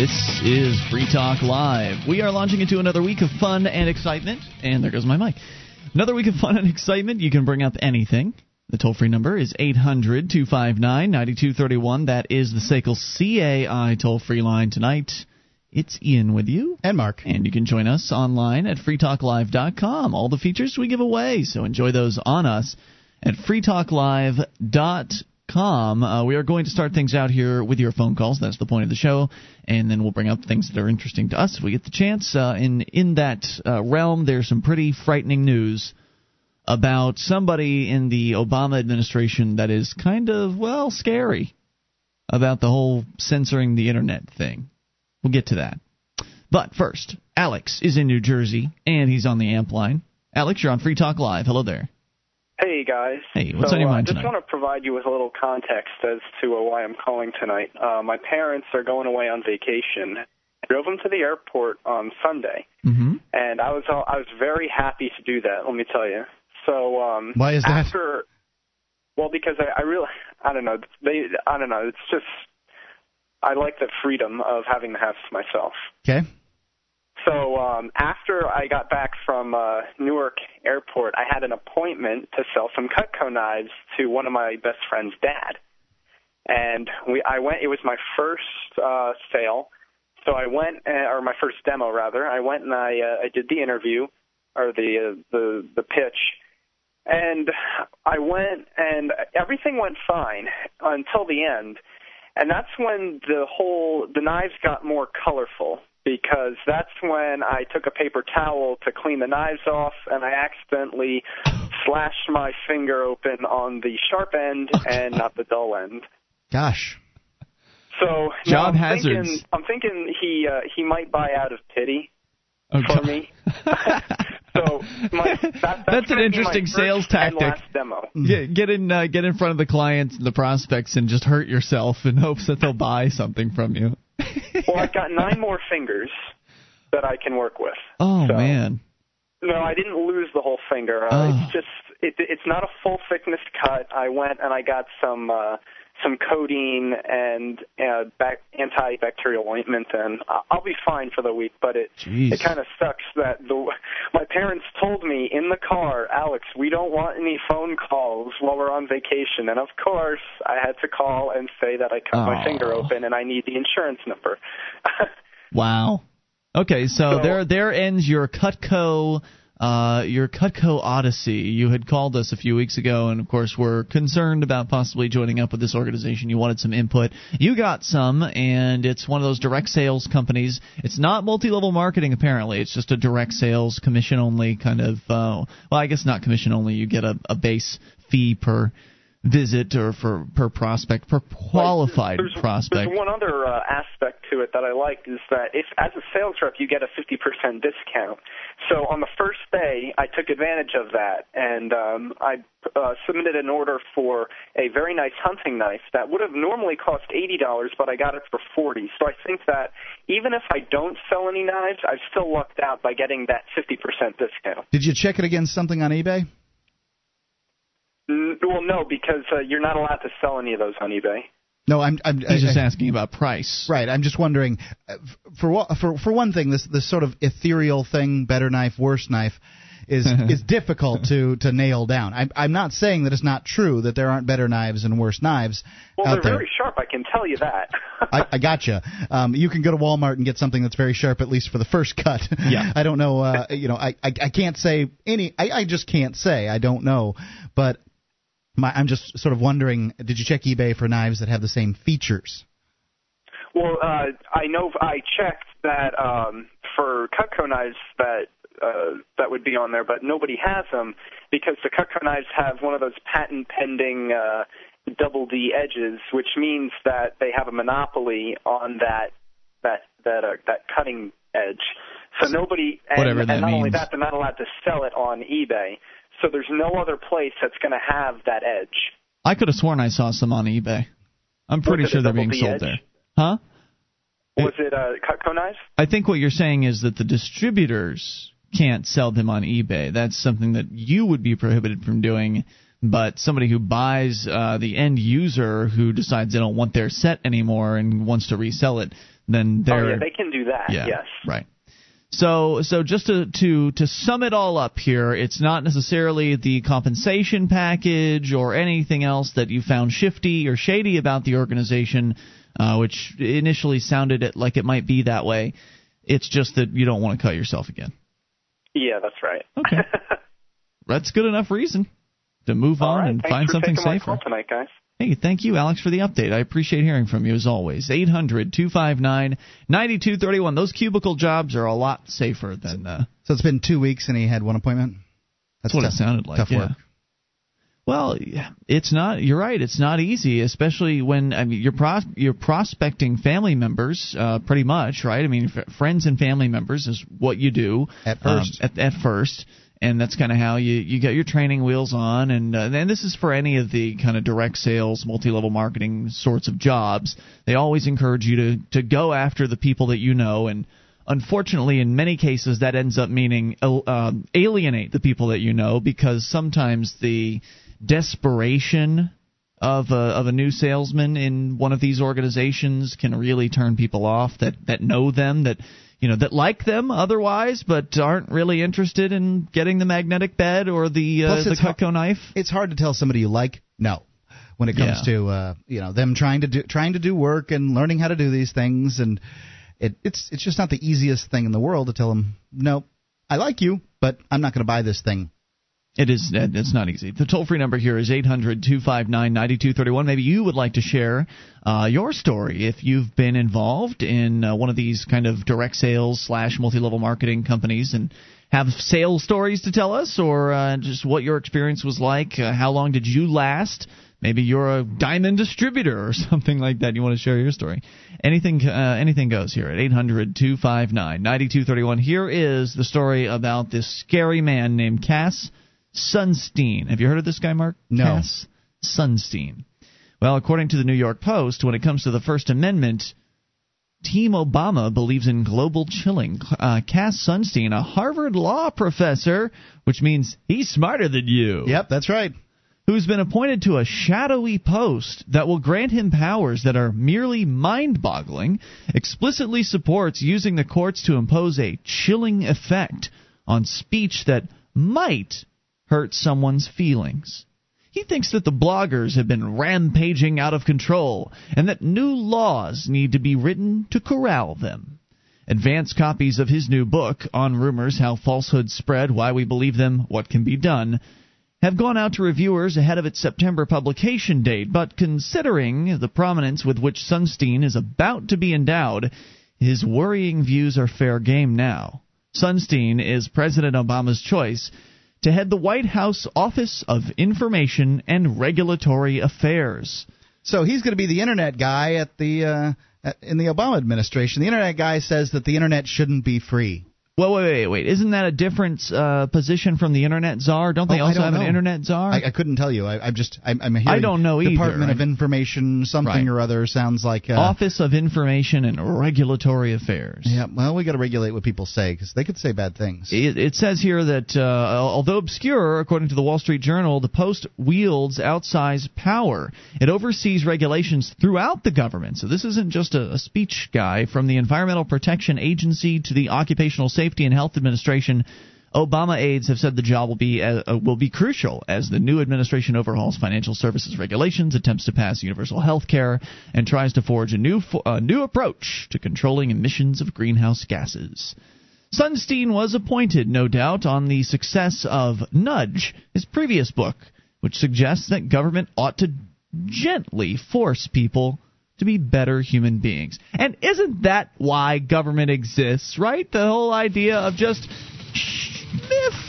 This is Free Talk Live. We are launching into another week of fun and excitement. And there goes my mic. Another week of fun and excitement. You can bring up anything. The toll free number is 800 259 9231. That is the SACL CAI toll free line tonight. It's Ian with you. And Mark. And you can join us online at freetalklive.com. All the features we give away, so enjoy those on us at freetalklive.com. Uh, we are going to start things out here with your phone calls. That's the point of the show. And then we'll bring up things that are interesting to us if we get the chance. Uh, in, in that uh, realm, there's some pretty frightening news about somebody in the Obama administration that is kind of, well, scary about the whole censoring the internet thing. We'll get to that. But first, Alex is in New Jersey, and he's on the amp line. Alex, you're on Free Talk Live. Hello there. Hey guys. Hey, what's so, on your mind uh, tonight? just want to provide you with a little context as to uh, why I'm calling tonight. Uh, my parents are going away on vacation. I drove them to the airport on Sunday, mm-hmm. and I was all, I was very happy to do that. Let me tell you. So um, Why is that? after, Well, because I, I really I don't know they I don't know it's just I like the freedom of having the house to myself. Okay. So um, after I got back from uh, Newark Airport, I had an appointment to sell some Cutco knives to one of my best friend's dad, and we I went. It was my first uh, sale, so I went, uh, or my first demo rather. I went and I uh, I did the interview or the uh, the the pitch, and I went and everything went fine until the end, and that's when the whole the knives got more colorful because that's when I took a paper towel to clean the knives off and I accidentally slashed my finger open on the sharp end and not the dull end. Gosh. So now Job I'm hazards. Thinking, I'm thinking he uh, he might buy out of pity Oh, for God. me. so my, that, that's, That's an interesting sales tactic. demo. Get, get in, uh, get in front of the clients and the prospects, and just hurt yourself in hopes that they'll buy something from you. Well, I've got nine more fingers that I can work with. Oh So- man. No, I didn't lose the whole finger. Uh, Oh. It's just it, it's not a full thickness cut. I went and I got some uh, some codeine and uh, bac- antibacterial ointment, and I'll be fine for the week. But it Jeez. it kind of sucks that the my parents told me in the car, Alex, we don't want any phone calls while we're on vacation. And of course, I had to call and say that I cut Aw. my finger open and I need the insurance number. Wow. Okay, so, So- there there ends your Cutco uh, your Cutco Odyssey. You had called us a few weeks ago, and of course, we're concerned about possibly joining up with this organization. You wanted some input. You got some, and it's one of those direct sales companies. It's not multi level marketing, apparently. It's just a direct sales, commission only kind of. Uh, well, I guess not commission only. You get a, a base fee per visit or for per prospect per qualified there's, prospect. There's one other uh, aspect to it that I like is that if as a sales rep you get a 50% discount. So on the first day I took advantage of that and um, I uh, submitted an order for a very nice hunting knife that would have normally cost $80, but I got it for 40. So I think that even if I don't sell any knives, I've still lucked out by getting that 50% discount. Did you check it against something on eBay? N- Well, no, because uh, you're not allowed to sell any of those on eBay. No, I'm. I'm He's just I- I- asking about price. Right. I'm just wondering. uh, For wha- for for one thing, this this sort of ethereal thing, better knife, worse knife, is is difficult to to nail down. I'm I'm not saying that it's not true that there aren't better knives and worse knives Well, out they're there. very sharp, I can tell you that. I, I gotcha. Um, you can go to Walmart and get something that's very sharp, at least for the first cut. Yeah. I don't know. Uh, you know, I, I I can't say any. I, I just can't say. I don't know. But my, I'm just sort of wondering. Did you check eBay for knives that have the same features? Well, uh, I know I checked that um, for Cutco knives that uh, that would be on there, but nobody has them because the Cutco knives have one of those patent pending uh, double D edges, which means that they have a monopoly on that that that uh, that cutting edge. So nobody, and, Whatever that and not only that, they're not allowed to sell it on eBay. So there's no other place that's going to have that edge. I could have sworn I saw some on eBay. I'm pretty sure they're being sold edge? there. Huh? Was it uh, Cutco knives? I think what you're saying is that the distributors can't sell them on eBay. That's something that you would be prohibited from doing. But somebody who buys uh, the end user who decides they don't want their set anymore and wants to resell it, then they're oh, yeah, they can do that. yeah, yes. right. So, so just to, to to sum it all up here, it's not necessarily the compensation package or anything else that you found shifty or shady about the organization, uh, which initially sounded it like it might be that way. It's just that you don't want to cut yourself again. Yeah, that's right. Okay, that's good enough reason to move All on right, and thanks find something safer. tonight, guys. Hey, thank you, Alex, for the update. I appreciate hearing from you as always. 800 259 9231. Those cubicle jobs are a lot safer than. Uh, So it's been two weeks and he had one appointment. that's what tough, it sounded like. Tough yeah. work. Well, it's not. You're right. It's not easy, especially when I mean you're pros, you're prospecting family members, uh, pretty much, right? I mean, f- friends and family members is what you do At um, first. at, at first, and that's kind of how you you get your training wheels on. And uh, and this is for any of the kind of direct sales, multi-level marketing sorts of jobs. They always encourage you to to go after the people that you know and. Unfortunately, in many cases, that ends up meaning uh, um, alienate the people that you know because sometimes the desperation of a, of a new salesman in one of these organizations can really turn people off that that know them that you know that like them otherwise but aren't really interested in getting the magnetic bed or the uh, the Cutco knife. It's hard to tell somebody you like no when it comes Yeah. to uh, you know them trying to do trying to do work and learning how to do these things and it, it's it's just not the easiest thing in the world to tell them no I like you but I'm not going to buy this thing. It is. It's not easy. The toll free number here is eight hundred two five nine ninety two thirty one. Maybe you would like to share uh, your story if you've been involved in uh, one of these kind of direct sales slash multi level marketing companies and have sales stories to tell us, or uh, just what your experience was like. Uh, how long did you last? Maybe you're a diamond distributor or something like that. You want to share your story? Anything, uh, anything goes here at eight hundred two five nine ninety two thirty one. Here is the story about this scary man named Cass Sunstein. Have you heard of this guy, Mark? No. Cass Sunstein. Well, according to the New York Post, when it comes to the First Amendment, Team Obama believes in global chilling. Uh, Cass Sunstein, a Harvard law professor, which means he's smarter than you Yep, that's right. who's been appointed to a shadowy post that will grant him powers that are merely mind boggling, explicitly supports using the courts to impose a chilling effect on speech that might hurt someone's feelings. He thinks that the bloggers have been rampaging out of control and that new laws need to be written to corral them. Advance copies of his new book, On Rumors How Falsehoods Spread, Why We Believe Them, What Can Be Done, have gone out to reviewers ahead of its September publication date, but considering the prominence with which Sunstein is about to be endowed, his worrying views are fair game now. Sunstein is President Obama's choice to head the White House Office of Information and Regulatory Affairs. So he's going to be the internet guy at the uh, in the Obama administration. The internet guy says that the internet shouldn't be free. Well, wait, wait, wait. Isn't that a different uh, position from the Internet Czar? Don't they Oh, also don't have an. Internet Czar? I, I couldn't tell you. I, I'm just I'm, I'm hearing I don't know either. Department of Information something Right. or other sounds like uh, Office of Information and Regulatory Affairs. Yeah, well, we got to regulate what people say because they could say bad things. It, it says here that uh, although obscure, according to the Wall Street Journal, the Post wields outsized power. It oversees regulations throughout the government. So this isn't just a, a speech guy from the Environmental Protection Agency to the Occupational Safety and Health Administration. Obama aides have said the job will be uh, uh, will be crucial as the new administration overhauls financial services regulations, attempts to pass universal health care, and tries to forge a new fo- a new approach to controlling emissions of greenhouse gases. Sunstein was appointed, no doubt, on the success of Nudge, his previous book, which suggests that government ought to gently force people to be better human beings. And isn't that why government exists, right? The whole idea of just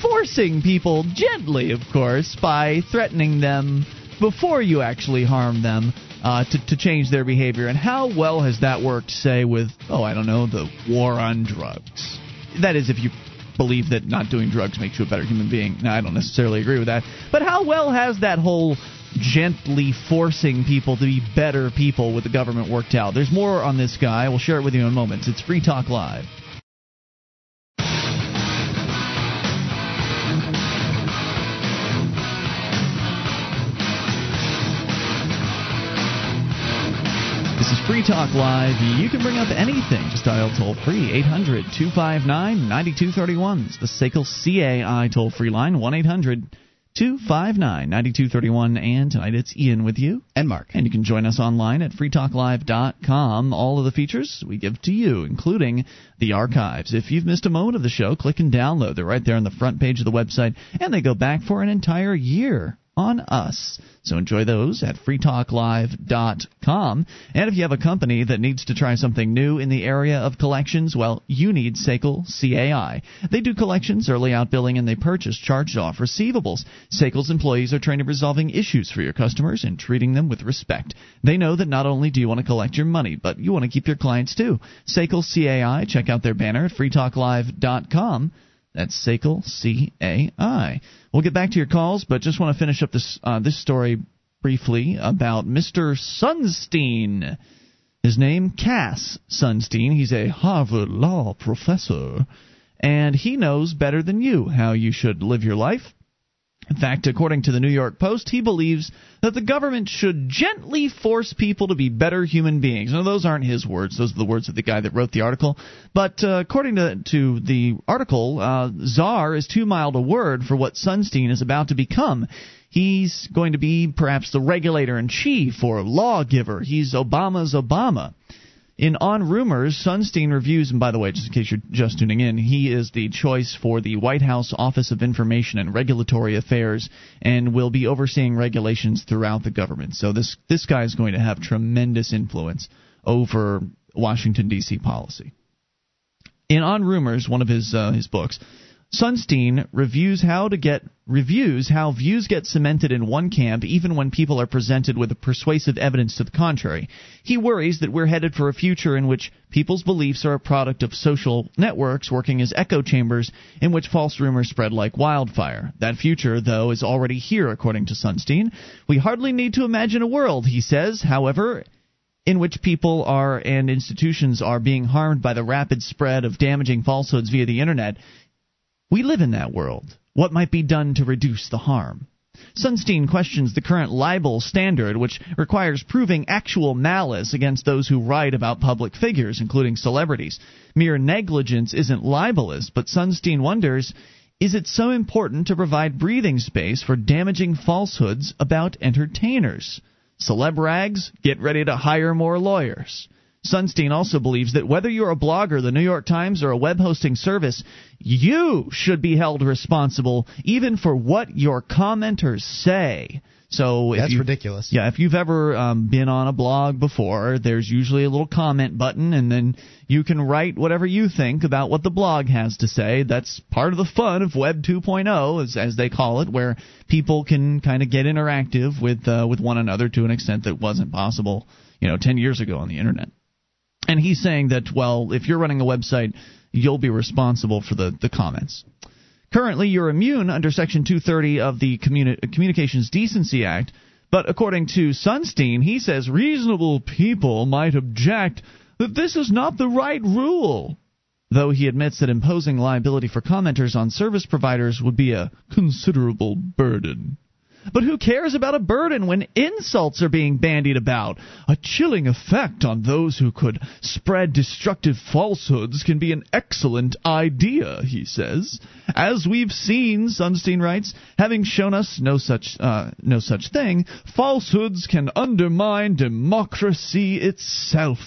forcing people gently, of course, by threatening them before you actually harm them uh, to, to change their behavior. And how well has that worked, say, with, oh, I don't know, the war on drugs? That is, if you believe that not doing drugs makes you a better human being. Now, I don't necessarily agree with that. But how well has that whole gently forcing people to be better people with the government worked out? There's more on this guy. We'll share it with you in moments. It's Free Talk Live. This is Free Talk Live. You can bring up anything. Just dial toll free 800 259 9231. It's the SACL CAI toll free line 1 800 259 9231. And tonight it's Ian with you. And Mark. And you can join us online at freetalklive.com. All of the features we give to you, including the archives. If you've missed a moment of the show, click and download. They're right there on the front page of the website, and they go back for an entire year on us. So enjoy those at freetalklive.com. And if you have a company that needs to try something new in the area of collections, well, you need SACL CAI. They do collections, early out billing, and they purchase charged off receivables. SACL's employees are trained in resolving issues for your customers and treating them with respect. They know that not only do you want to collect your money, but you want to keep your clients too. SACL CAI, check out their banner at freetalklive.com. That's SACL C A I. We'll get back to your calls, but just want to finish up this uh, this story briefly about Mr. Sunstein. His name Cass Sunstein. He's a Harvard law professor, and he knows better than you how you should live your life. In fact, according to the New York Post, he believes that the government should gently force people to be better human beings. Now, those aren't his words; those are the words of the guy that wrote the article. But uh, according to, to the article, uh, czar is too mild a word for what Sunstein is about to become. He's going to be perhaps the regulator in chief or lawgiver. He's Obama's Obama. In On Rumors, Sunstein reviews, and by the way, just in case you're just tuning in, he is the choice for the White House Office of Information and Regulatory Affairs and will be overseeing regulations throughout the government. So this this guy is going to have tremendous influence over Washington D.C. policy. In On Rumors, one of his uh, his books, Sunstein reviews how to get reviews how views get cemented in one camp even when people are presented with persuasive evidence to the contrary. He worries that we're headed for a future in which people's beliefs are a product of social networks working as echo chambers in which false rumors spread like wildfire. That future, though, is already here according to Sunstein. We hardly need to imagine a world, he says, however, in which people are and institutions are being harmed by the rapid spread of damaging falsehoods via the internet we live in that world. What might be done to reduce the harm? Sunstein questions the current libel standard, which requires proving actual malice against those who write about public figures, including celebrities. Mere negligence isn't libelous, but Sunstein wonders is it so important to provide breathing space for damaging falsehoods about entertainers? Celeb rags, get ready to hire more lawyers. Sunstein also believes that whether you're a blogger, the New York Times, or a web hosting service, you should be held responsible even for what your commenters say. So that's you, ridiculous. Yeah, if you've ever um, been on a blog before, there's usually a little comment button, and then you can write whatever you think about what the blog has to say. That's part of the fun of Web 2.0, as, as they call it, where people can kind of get interactive with uh, with one another to an extent that wasn't possible, you know, 10 years ago on the internet. And he's saying that, well, if you're running a website, you'll be responsible for the, the comments. Currently, you're immune under Section 230 of the Communi- Communications Decency Act, but according to Sunstein, he says reasonable people might object that this is not the right rule. Though he admits that imposing liability for commenters on service providers would be a considerable burden. But who cares about a burden when insults are being bandied about? A chilling effect on those who could spread destructive falsehoods can be an excellent idea, he says. As we've seen, Sunstein writes, having shown us no such uh, no such thing, falsehoods can undermine democracy itself.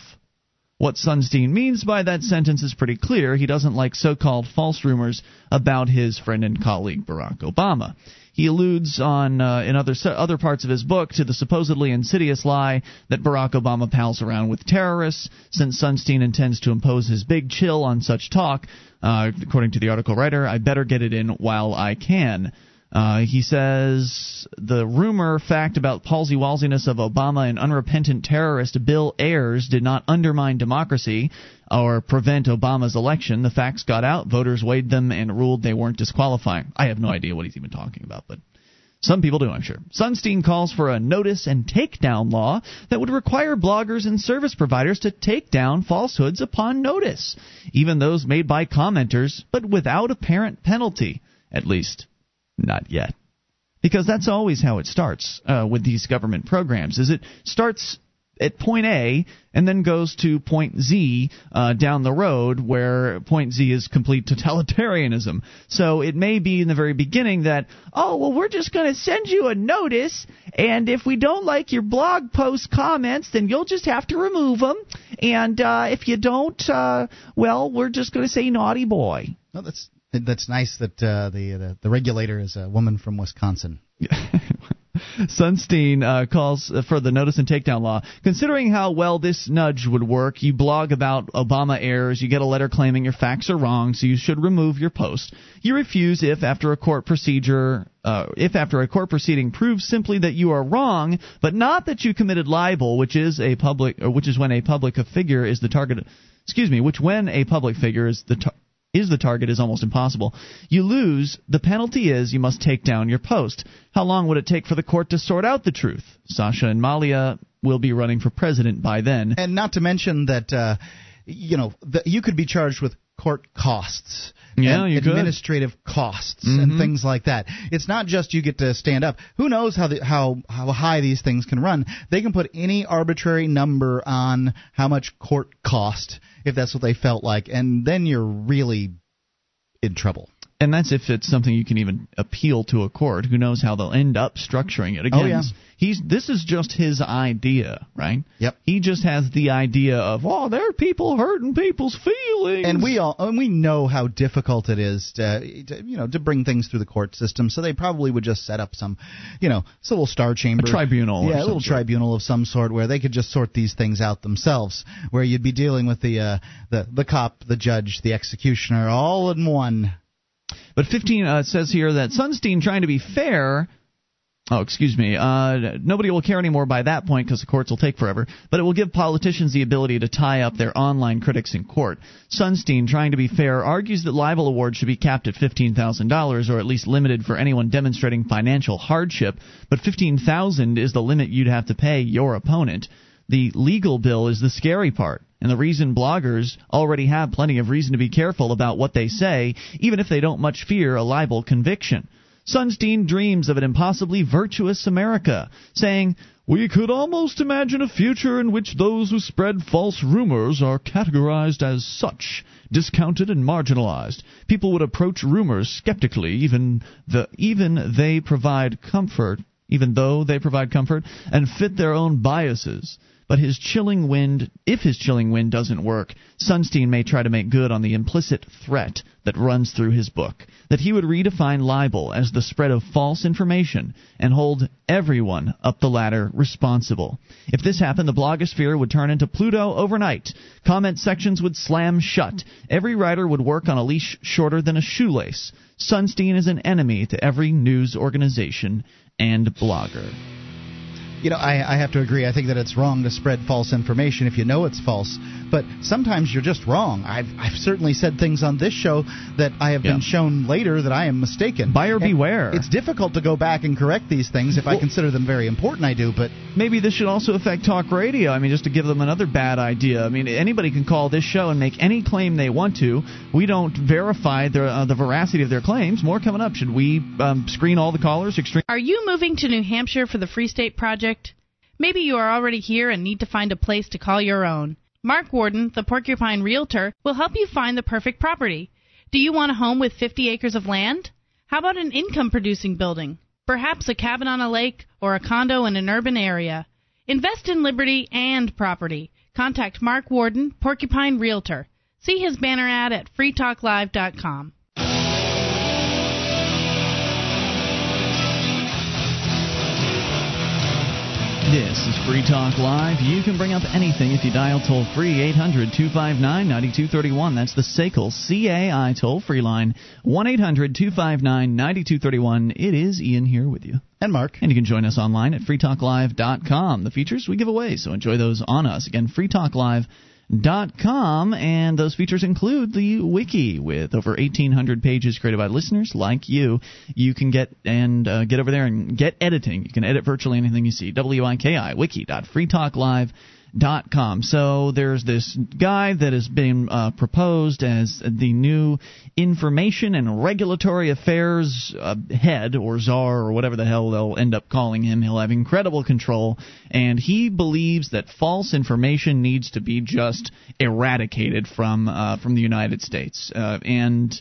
What Sunstein means by that sentence is pretty clear. He doesn't like so called false rumors about his friend and colleague Barack Obama. He alludes on uh, in other other parts of his book to the supposedly insidious lie that Barack Obama pals around with terrorists. Since Sunstein intends to impose his big chill on such talk, uh, according to the article writer, I better get it in while I can. Uh, he says the rumor fact about palsy walsiness of Obama and unrepentant terrorist Bill Ayers did not undermine democracy or prevent Obama's election. The facts got out, voters weighed them, and ruled they weren't disqualifying. I have no idea what he's even talking about, but some people do, I'm sure. Sunstein calls for a notice and takedown law that would require bloggers and service providers to take down falsehoods upon notice, even those made by commenters, but without apparent penalty, at least not yet. Because that's always how it starts uh, with these government programs. Is it starts at point A and then goes to point Z uh, down the road, where point Z is complete totalitarianism. So it may be in the very beginning that, oh, well, we're just going to send you a notice, and if we don't like your blog post comments, then you'll just have to remove them. And uh, if you don't, uh, well, we're just going to say naughty boy. No, that's that's nice that uh, the, the the regulator is a woman from Wisconsin. Sunstein uh, calls for the notice and takedown law. Considering how well this nudge would work, you blog about Obama errors, you get a letter claiming your facts are wrong, so you should remove your post. You refuse if, after a court procedure, uh, if after a court proceeding proves simply that you are wrong, but not that you committed libel, which is a public, or which is when a public figure is the target. Excuse me, which when a public figure is the tar- is the target is almost impossible. You lose. The penalty is you must take down your post. How long would it take for the court to sort out the truth? Sasha and Malia will be running for president by then. And not to mention that, uh, you know, the, you could be charged with court costs. Yeah, you administrative could. costs mm-hmm. and things like that. It's not just you get to stand up. Who knows how the, how how high these things can run? They can put any arbitrary number on how much court cost if that's what they felt like, and then you're really in trouble. And that's if it's something you can even appeal to a court. Who knows how they'll end up structuring it? Again, oh, yeah. he's this is just his idea, right? Yep. He just has the idea of, oh, there are people hurting people's feelings. And we all and we know how difficult it is to, to you know to bring things through the court system. So they probably would just set up some, you know, little star chamber, a tribunal, yeah, a little sort. tribunal of some sort where they could just sort these things out themselves. Where you'd be dealing with the uh, the the cop, the judge, the executioner, all in one. But 15 uh, says here that Sunstein trying to be fair. Oh, excuse me. Uh, nobody will care anymore by that point because the courts will take forever. But it will give politicians the ability to tie up their online critics in court. Sunstein, trying to be fair, argues that libel awards should be capped at $15,000 or at least limited for anyone demonstrating financial hardship. But 15,000 is the limit you'd have to pay your opponent. The legal bill is the scary part. And the reason bloggers already have plenty of reason to be careful about what they say, even if they don't much fear a libel conviction. Sunstein dreams of an impossibly virtuous America, saying, We could almost imagine a future in which those who spread false rumors are categorized as such, discounted and marginalized. People would approach rumors skeptically, even the even they provide comfort, even though they provide comfort, and fit their own biases. But his chilling wind, if his chilling wind doesn't work, Sunstein may try to make good on the implicit threat that runs through his book that he would redefine libel as the spread of false information and hold everyone up the ladder responsible. If this happened, the blogosphere would turn into Pluto overnight. Comment sections would slam shut. Every writer would work on a leash shorter than a shoelace. Sunstein is an enemy to every news organization and blogger. You know, I, I have to agree. I think that it's wrong to spread false information if you know it's false. But sometimes you're just wrong. I've, I've certainly said things on this show that I have Yeah. been shown later that I am mistaken. Buyer And beware. It's difficult to go back and correct these things. If I consider them very important, I do. But Maybe this should also affect talk radio. I mean, just to give them another bad idea. I mean, anybody can call this show and make any claim they want to. We don't verify the uh, the veracity of their claims. More coming up. Should we um, screen all the callers? Extreme. Are you moving to New Hampshire for the Free State Project? Maybe you are already here and need to find a place to call your own. Mark Warden, the Porcupine Realtor, will help you find the perfect property. Do you want a home with 50 acres of land? How about an income producing building? Perhaps a cabin on a lake or a condo in an urban area. Invest in liberty and property. Contact Mark Warden, Porcupine Realtor. See his banner ad at freetalklive.com. This is Free Talk Live. You can bring up anything if you dial toll free 800 259 9231. That's the SACL CAI toll free line 1 800 259 9231. It is Ian here with you. and Mark, And you can join us online at freetalklive.com. The features we give away, so enjoy those on us. Again, freetalklive.com. And those features include the wiki with over 1,800 pages created by listeners like you. You can get and uh, get over there and get editing. You can edit virtually anything you see. W-I-K-I, wiki.freetalklive.com com. So there's this guy that has been uh, proposed as the new Information and Regulatory Affairs uh, head or czar or whatever the hell they'll end up calling him. He'll have incredible control, and he believes that false information needs to be just eradicated from uh, from the United States. Uh, and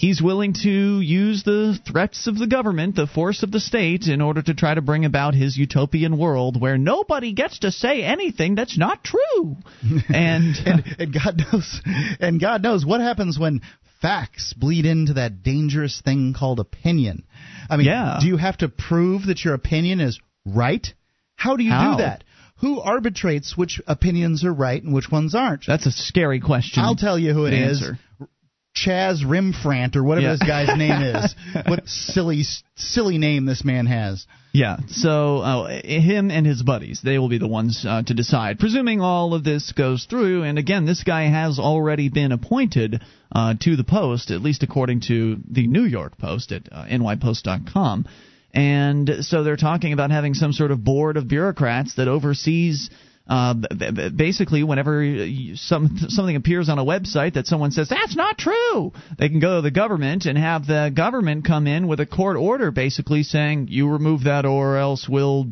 he's willing to use the threats of the government, the force of the state, in order to try to bring about his utopian world where nobody gets to say anything that's not true. And and, and God knows, and God knows what happens when facts bleed into that dangerous thing called opinion. I mean, Yeah. do you have to prove that your opinion is right? How do you How? do that? Who arbitrates which opinions are right and which ones aren't? that's a scary question. I'll tell you who it to is. Chaz Rimfrant or whatever Yeah. this guy's name is. What silly silly name this man has. Yeah, so uh, him and his buddies, they will be the ones uh, to decide. Presuming all of this goes through, and again, this guy has already been appointed uh, to the post, at least according to the New York Post at uh, nypost.com. And so they're talking about having some sort of board of bureaucrats that oversees. Uh, basically, whenever some something appears on a website that someone says that's not true, they can go to the government and have the government come in with a court order, basically saying you remove that or else we'll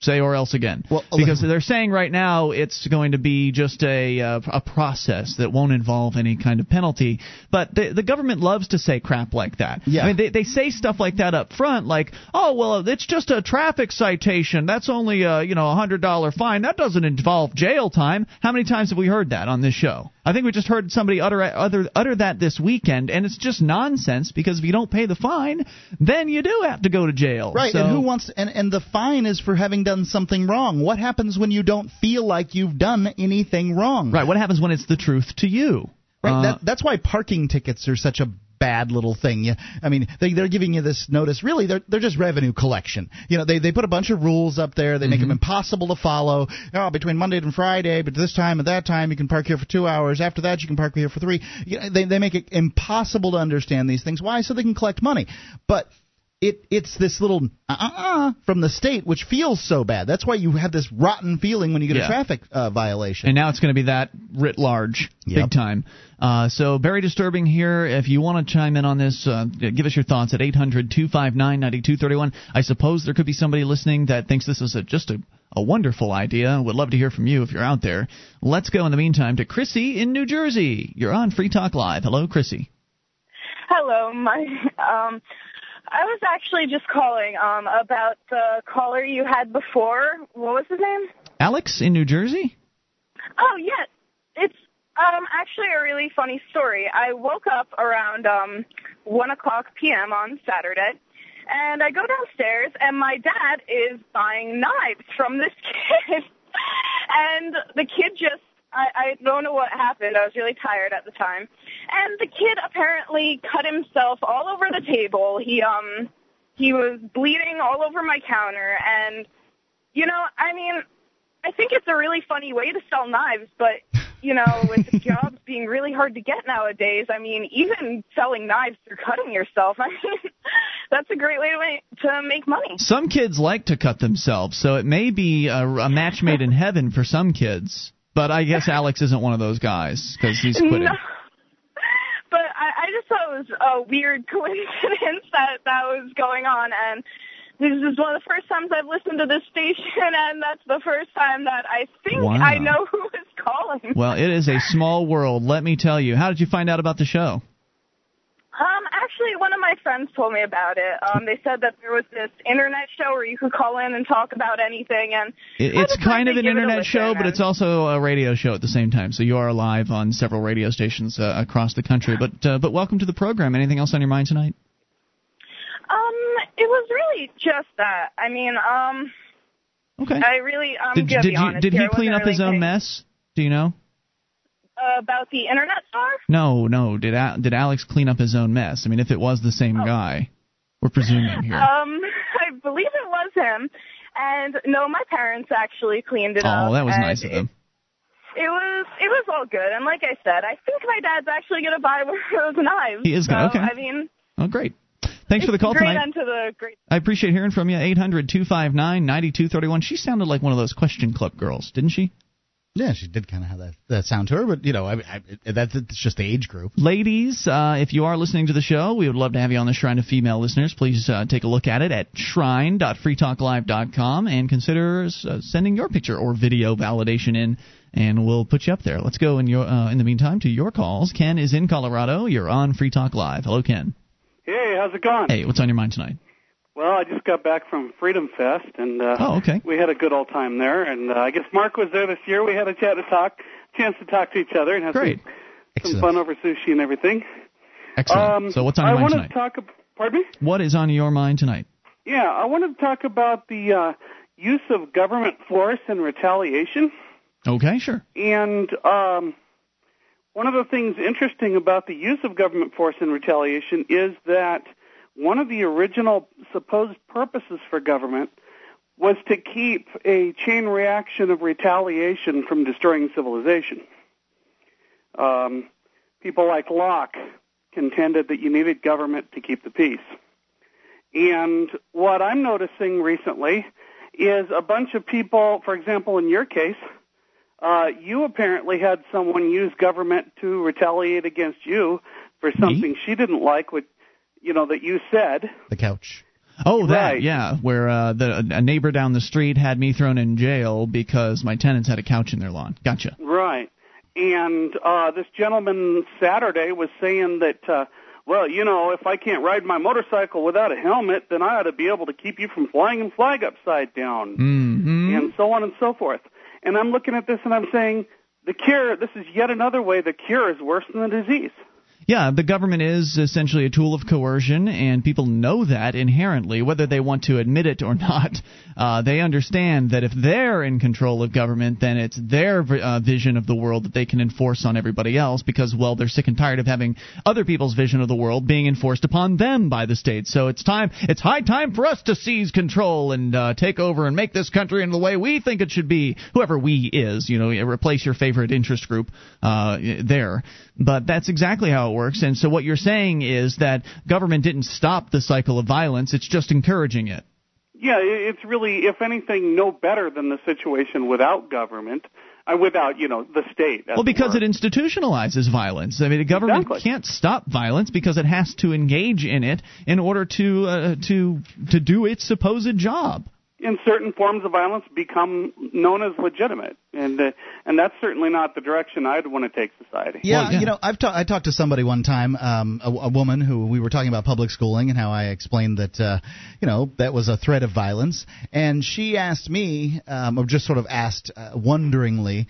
say or else again. Well, because they're saying right now it's going to be just a uh, a process that won't involve any kind of penalty. But the the government loves to say crap like that. Yeah. I mean, they they say stuff like that up front, like, oh well, it's just a traffic citation. That's only a you know a hundred dollar fine. That doesn't involve jail time. How many times have we heard that on this show? I think we just heard somebody utter utter utter that this weekend, and it's just nonsense. Because if you don't pay the fine, then you do have to go to jail. Right, So- and who wants and and the fine is for having done something wrong. What happens when you don't feel like you've done anything wrong? Right. What happens when it's the truth to you? Right. Uh, that, that's why parking tickets are such a bad little thing. Yeah, I mean, they, they're giving you this notice. Really, they're they're just revenue collection. You know, they they put a bunch of rules up there. They make Mm-hmm. them impossible to follow. Oh, between Monday and Friday, but this time and that time you can park here for two hours. After that, you can park here for three. You know, they they make it impossible to understand these things. Why? So they can collect money. But it it's this little uh-uh from the state which feels so bad. That's why you have this rotten feeling when you get Yeah. a traffic uh, violation. and now it's going to be that writ large, Yep. big time. Uh, so very disturbing here. If you want to chime in on this, uh, give us your thoughts at 800-259-9231. I suppose there could be somebody listening that thinks this is a, just a, a wonderful idea. Would love to hear from you if you're out there. Let's go in the meantime to Chrissy in New Jersey. You're on Free Talk Live. Hello, Chrissy. Hello, my um I was actually just calling um about the caller you had before. What was his name? Alex in New Jersey? Oh, yeah. It's um actually a really funny story. I woke up around um one o'clock p.m. on Saturday, and I go downstairs, and my dad is buying knives from this kid, and the kid just. I, I don't know what happened. I was really tired at the time. And the kid apparently cut himself all over the table. He um he was bleeding all over my counter and you know, I mean, I think it's a really funny way to sell knives, but you know, with jobs being really hard to get nowadays, I mean, even selling knives through cutting yourself, I mean, that's a great way to make, to make money. Some kids like to cut themselves, so it may be a, a match made in heaven for some kids. But I guess Alex isn't one of those guys because he's quitting. No. But I, I just thought it was a weird coincidence that that was going on, and this is one of the first times I've listened to this station, and that's the first time that I think Wow. I know who is calling. Well, it is a small world, let me tell you. How did you find out about the show? Um, actually, one of my friends told me about it. Um, they said that there was this internet show where you could call in and talk about anything, and It, it's kind of an give it a internet show, but it's also a radio show at the same time. So you are live on several radio stations uh, across the country. But uh, but welcome to the program. Anything else on your mind tonight? Um, it was really just that. I mean, um, Okay. I really, I'm did did you did he clean up his own mess? Do you know? Uh, about the internet star? No, no. Did Al- did Alex clean up his own mess? I mean, if it was the same Oh. guy, we're presuming here. Um, I believe it was him. And no, my parents actually cleaned it up. oh, that was nice of them. It was it was all good, and like I said, I think my dad's actually gonna buy one of those knives. He is gonna- okay. I mean, Oh, great. Thanks for the call great tonight. end to the great. I appreciate hearing from you. 800 259 9231. She sounded like one of those question club girls, didn't she? Yeah, she did kind of have that, that sound to her, but you know, I, I, that's just the age group. Ladies, uh, if you are listening to the show, we would love to have you on the Shrine of Female Listeners. Please uh, take a look at it at shrine.freetalklive.com and consider uh, sending your picture or video validation in, and we'll put you up there. Let's go in your uh, in the meantime to your calls. Ken is in Colorado. You're on Free Talk Live. Hello, Ken. Hey, how's it going? Hey, what's on your mind tonight? Well, I just got back from Freedom Fest, and uh, oh, okay. we had a good old time there. And uh, I guess Mark was there this year. We had a chat to talk, chance to talk to each other, and have Great. some, some fun over sushi and everything. Excellent. Um, so what's on your I mind tonight? to talk. Pardon me? What is on your mind tonight? Yeah, I wanted to talk about the uh, use of government force and retaliation. Okay, sure. And um, one of the things interesting about the use of government force and retaliation is that one of the original supposed purposes for government was to keep a chain reaction of retaliation from destroying civilization. Um, people like Locke contended that you needed government to keep the peace. And what I'm noticing recently is a bunch of people, for example, in your case, uh, you apparently had someone use government to retaliate against you for something Me? she didn't like, what you know that you said. The couch. Oh, that Right. yeah, where uh, the a neighbor down the street had me thrown in jail because my tenants had a couch in their lawn. Gotcha. Right. And uh, this gentleman Saturday was saying that, uh, well, you know, if I can't ride my motorcycle without a helmet, then I ought to be able to keep you from flying and flag upside down, hmm and so on and so forth. And I'm looking at this and I'm saying, the cure, this is yet another way the cure is worse than the disease. Yeah, the government is essentially a tool of coercion, and people know that inherently, whether they want to admit it or not. Uh, they understand that if they're in control of government, then it's their uh, vision of the world that they can enforce on everybody else because, well, they're sick and tired of having other people's vision of the world being enforced upon them by the state. So it's time, it's high time for us to seize control and uh, take over and make this country in the way we think it should be. Whoever we is, you know, replace your favorite interest group uh, there. But that's exactly how works. And so what you're saying is that government didn't stop the cycle of violence; it's just encouraging it. Yeah, it's really, if anything, no better than the situation without government, uh, without, you know, the state. Well, because it institutionalizes violence. I mean, the government Exactly. can't stop violence because it has to engage in it in order to uh, to to do its supposed job. In certain forms of violence become known as legitimate, and uh, and that's certainly not the direction I'd want to take society. Yeah, Well, yeah. you know, I've ta- I talked to somebody one time, um, a, a woman who we were talking about public schooling and how I explained that, uh, you know, that was a threat of violence, and she asked me, um, or just sort of asked uh, wonderingly.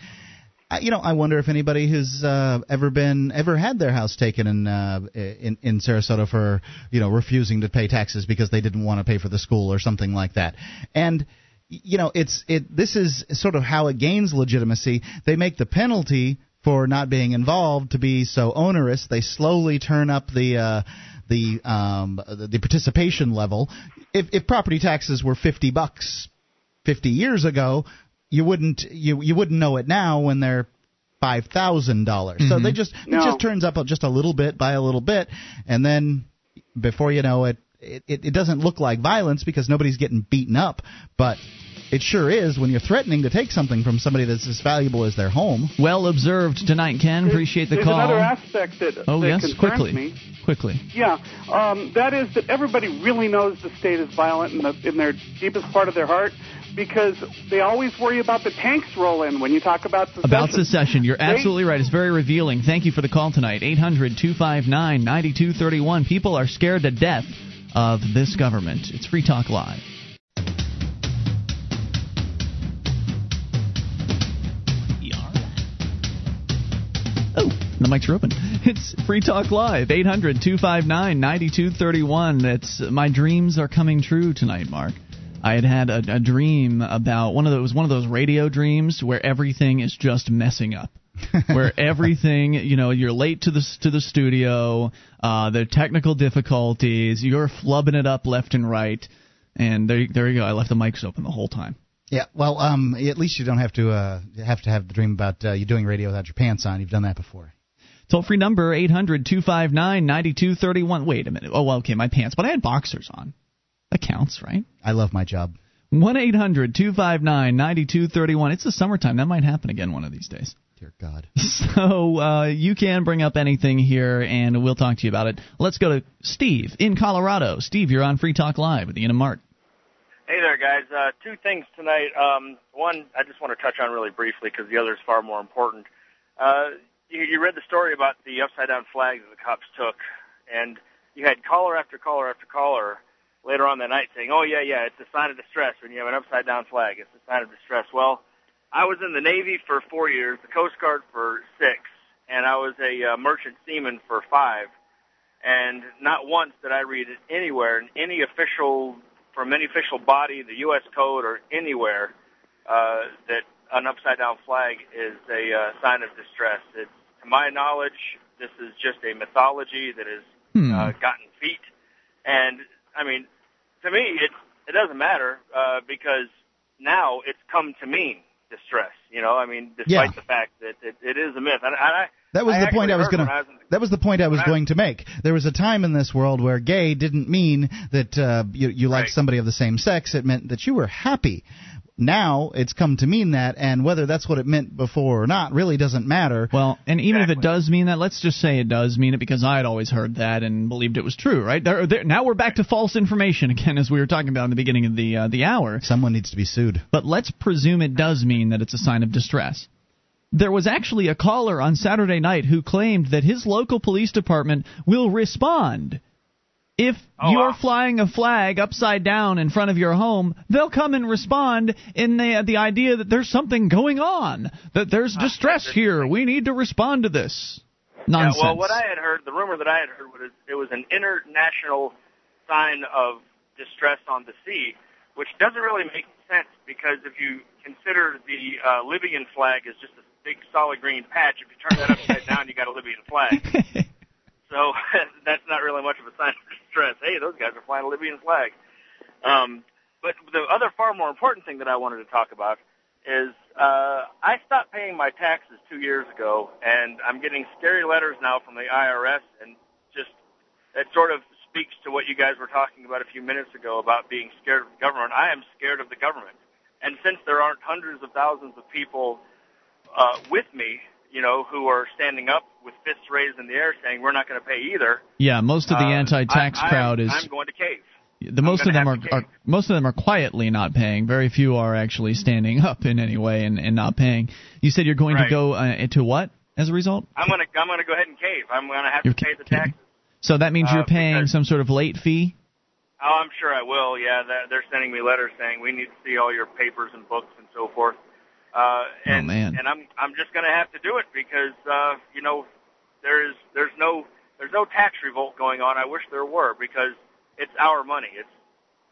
You know, I wonder if anybody has uh, ever been ever had their house taken in, uh, in in Sarasota for you know refusing to pay taxes because they didn't want to pay for the school or something like that. And you know, it's it. This is sort of how it gains legitimacy. They make the penalty for not being involved to be so onerous. They slowly turn up the uh, the um, the, participation level. If, if property taxes were fifty bucks fifty years ago, you wouldn't you you wouldn't know it now when they're five thousand dollars. So they mm-hmm. just No. it just turns up just a little bit by a little bit, and then before you know it, it, it doesn't look like violence because nobody's getting beaten up, but it sure is when you're threatening to take something from somebody that's as valuable as their home. Well observed tonight, Ken. Appreciate the There's call. another aspect that, oh that yes, quickly, me. quickly. Yeah, um, that is that everybody really knows the state is violent in, the, in their deepest part of their heart because they always worry about the tanks roll in when you talk about secession. About secession. You're They- absolutely right. It's very revealing. Thank you for the call tonight. 800 259 9231. People are scared to death of this government. It's Free Talk Live. Oh, the mics are open. It's Free Talk Live. 800 259 9231. That's My dreams are coming true tonight, Mark. I had had a, a dream about one of those one of those radio dreams where everything is just messing up. where everything, you know, you're late to the to the studio, uh, the technical difficulties, you're flubbing it up left and right, and there, there you go. I left the mics open the whole time. Yeah, well, um, at least you don't have to uh, have to have the dream about uh, you doing radio without your pants on. You've done that before. Toll free number 800 259 9231. Wait a minute. Oh, well, okay, my pants, but I had boxers on. That counts, right? I love my job. 1 800 259 9231. It's the summertime. That might happen again one of these days. Dear God. So uh, you can bring up anything here, and we'll talk to you about it. Let's go to Steve in Colorado. Steve, you're on Free Talk Live at the Ian of Mark. Hey there, guys. Uh, two things tonight. Um, one, I just want to touch on really briefly because the other is far more important. Uh, you, you read the story about the upside down flag that the cops took, and you had caller after caller after caller later on that night saying, "Oh yeah, yeah, it's a sign of distress when you have an upside down flag. It's a sign of distress." Well, I was in the Navy for four years, the Coast Guard for six, and I was a uh, merchant seaman for five. And not once did I read it anywhere in any official, from any official body, the U.S. Code or anywhere, uh, that an upside down flag is a uh, sign of distress. It's, to my knowledge, this is just a mythology that has Hmm. uh, gotten feet. And I mean, to me, it it doesn't matter uh, because now it's come to mean distress. You know, I mean, despite Yeah. the fact that it, it is a myth. And I, That was I the point I was going when I was in to. That was the point I was I- going to make. There was a time in this world where gay didn't mean that uh, you, you liked Right. somebody of the same sex. It meant that you were happy. Now it's come to mean that, and whether that's what it meant before or not really doesn't matter. Well, and even if it does mean that, let's just say it does mean it because I had always heard that and believed it was true, right? There, there, now we're back to false information again, as we were talking about in the beginning of the uh, the hour. Someone needs to be sued. But let's presume it does mean that it's a sign of distress. There was actually a caller on Saturday night who claimed that his local police department will respond. If Oh, you're wow. flying a flag upside down in front of your home, they'll come and respond in the the idea that there's something going on, that there's distress here. We need to respond to this. Nonsense. Yeah, well, what I had heard, the rumor that I had heard was it was an international sign of distress on the sea, which doesn't really make sense because if you consider the uh, Libyan flag as just a big solid green patch, if you turn that upside down, you got a Libyan flag. So that's not really much of a sign of distress. Hey, those guys are flying a Libyan flag. Um, but the other far more important thing that I wanted to talk about is uh, I stopped paying my taxes two years ago, and I'm getting scary letters now from the IRS, and just it sort of speaks to what you guys were talking about a few minutes ago about being scared of the government. I am scared of the government, and since there aren't hundreds of thousands of people uh, with me, you know, who are standing up with fists raised in the air saying we're not going to pay either. yeah, most of the uh, anti-tax I- I'm- crowd is I'm going to cave. the most of them are, are most of them are quietly not paying. Very few are actually standing up in any way and, and not paying. You said you're going to go uh, into what as a result? I'm gonna I'm gonna go ahead and cave. I'm gonna have You're to pay the taxes. So that means Uh, you're paying because- some sort of late fee. Oh, I'm sure I will. Yeah, they're sending me letters saying we need to see all your papers and books and so forth. Uh, and Oh, man. and I'm I'm just gonna have to do it because uh, you know there is there's no there's no tax revolt going on. I wish there were because it's our money. It's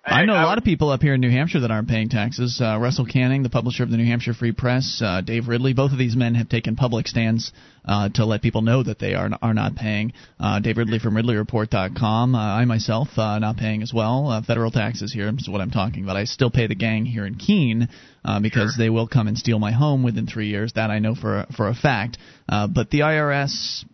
I know a lot of people up here in New Hampshire that aren't paying taxes. Uh, Russell Kanning, the publisher of the New Hampshire Free Press, uh, Dave Ridley, both of these men have taken public stands uh, to let people know that they are are not paying. Uh, Dave Ridley from RidleyReport.com. Uh, I myself uh, not paying as well. Uh, federal taxes here is what I'm talking about. I still pay the gang here in Keene uh, because they will come and steal my home within three years. That I know for a, for a fact. Uh, but the IRS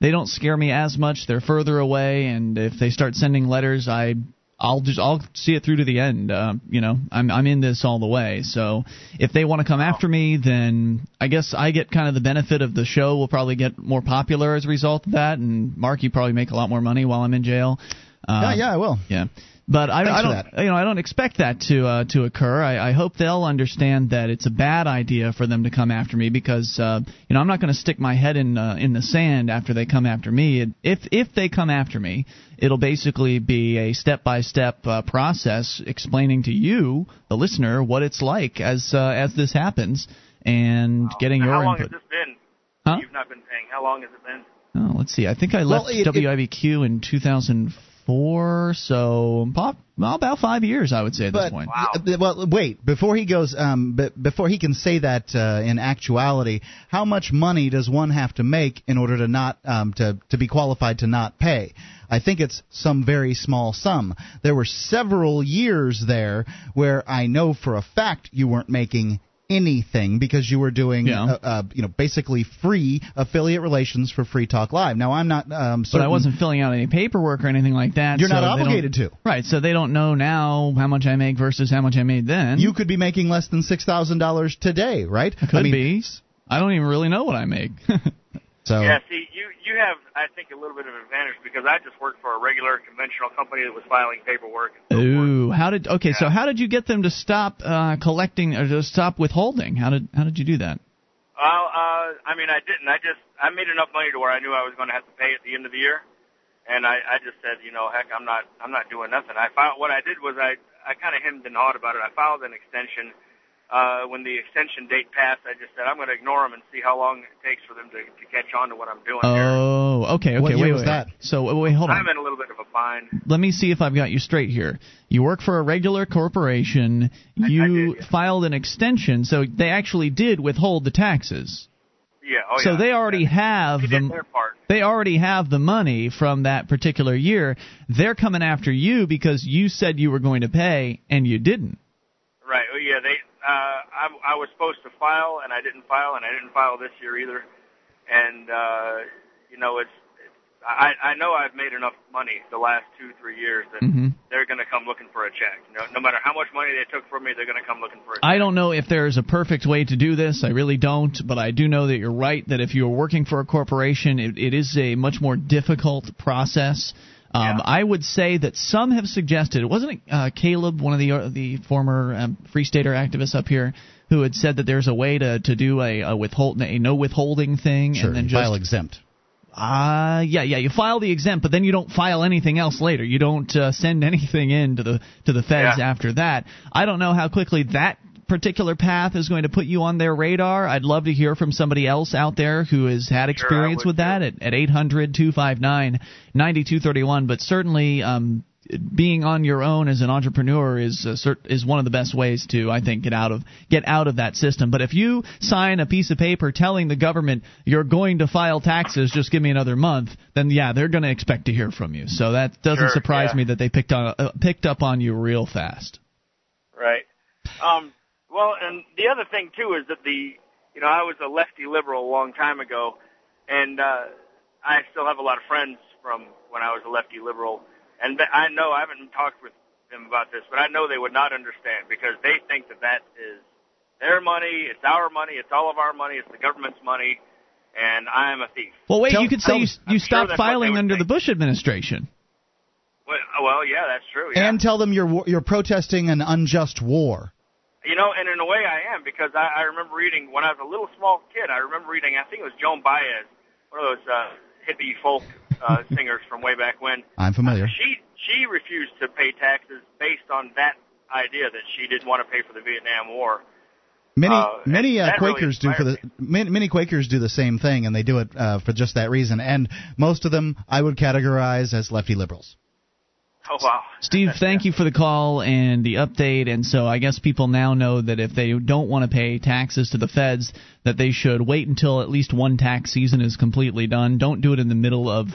they don't scare me as much. They're further away, and if they start sending letters, I I'll just I'll see it through to the end. Uh, you know, I'm I'm in this all the way. So if they want to come after me, then I guess I get kind of the benefit of the show. Will probably get more popular as a result of that. And Mark, you probably make a lot more money while I'm in jail. Uh, yeah, yeah, I will. yeah. But I, I don't, you know, I don't expect that to uh, to occur. I, I hope they'll understand that it's a bad idea for them to come after me because, uh, you know, I'm not going to stick my head in uh, in the sand after they come after me. If if they come after me, it'll basically be a step by step process explaining to you, the listener, what it's like as uh, as this happens and getting Now, your how long input. has this been? Huh? You've not been paying. How long has it been? Oh, let's see. I think I left it- it- WIBQ in 2004, so pop, well, about five years, I would say at this point. Wow. uh, well, wait before he goes. Um, b- before he can say that uh, in actuality, how much money does one have to make in order to not um, to to be qualified to not pay? I think it's some very small sum. There were several years there where I know for a fact you weren't making anything because you were doing, Yeah. uh, uh, you know, basically free affiliate relations for Free Talk Live. Now, I'm not. Um, But I wasn't filling out any paperwork or anything like that. You're so not obligated to. Right, so they don't know now how much I make versus how much I made then. You could be making less than six thousand dollars today, right? could I mean, be. I don't even really know what I make. So Yeah, see, you you have I think a little bit of an advantage because I just worked for a regular conventional company that was filing paperwork. And so forth. Ooh, how did okay? So how did you get them to stop uh, collecting or to stop withholding? How did how did you do that? Well, uh, I mean, I didn't. I just I made enough money to where I knew I was going to have to pay at the end of the year, and I I just said, you know, heck, I'm not I'm not doing nothing. I filed what I did was I I kind of hemmed and hawed about it. I filed an extension. Uh, when the extension date passed, I just said I'm going to ignore them and see how long it takes for them to, to catch on to what I'm doing here. Oh, okay, okay. What year wait, was wait. that? So wait, wait, hold on. I'm in a little bit of a bind. Let me see if I've got you straight here. You work for a regular corporation. I- I You did, yeah. filed an extension, so they actually did withhold the taxes. Yeah. Oh, so yeah. they already have the their part. they already have the money from that particular year. They're coming after you because you said you were going to pay and you didn't. Right. Oh, yeah. They. Uh, I, I was supposed to file, and I didn't file, and I didn't file this year either. And uh, you know, it's. it's I I know I've made enough money the last two three years that Mhm. they're going to come looking for a check. You know, no matter how much money they took from me, they're going to come looking for check. I don't know if there's a perfect way to do this. I really don't, but I do know that you're right that if you're working for a corporation, it, it is a much more difficult process. Um, Yeah. I would say that some have suggested it wasn't it, uh, Caleb, one of the uh, the former um, Free Stater activists up here, who had said that there's a way to to do a, a withhold a no withholding thing sure, and then just file exempt. uh yeah, yeah. You file the exempt, but then you don't file anything else later. You don't uh, send anything in to the to the feds Yeah. after that. I don't know how quickly that particular path is going to put you on their radar. I'd love to hear from somebody else out there who has had experience would with that at at 800-259-9231, but certainly um being on your own as an entrepreneur is uh, is one of the best ways to I think get out of get out of that system. But if you sign a piece of paper telling the government you're going to file taxes, just give me another month, then yeah, they're going to expect to hear from you. So that doesn't Sure, surprise yeah. me that they picked on uh, picked up on you real fast. Right. Um, well, and the other thing too is that the, you know, I was a lefty liberal a long time ago, and uh, I still have a lot of friends from when I was a lefty liberal, and I know I haven't talked with them about this, but I know they would not understand because they think that that is their money, it's our money, it's all of our money, it's the government's money, and I am a thief. Well, wait, Tell- you could say tell- you, you stopped that's what they filing would under the. Bush administration. Well, well yeah, that's true. Yeah. And tell them you're you're protesting an unjust war. You know, and in a way I am because I, I remember reading when I was a little small kid. I remember reading. I think it was Joan Baez, one of those uh, hippie folk uh, singers from way back when. I'm familiar. She she refused to pay taxes based on that idea that she didn't want to pay for the Vietnam War. Many Uh, many uh, that really Quakers do for the many, many Quakers do the same thing, and they do it uh, for just that reason. And most of them, I would categorize as lefty liberals. Oh wow, Steve, thank you for the call and the update. And so I guess people now know that if they don't want to pay taxes to the feds, that they should wait until at least one tax season is completely done. Don't do it in the middle of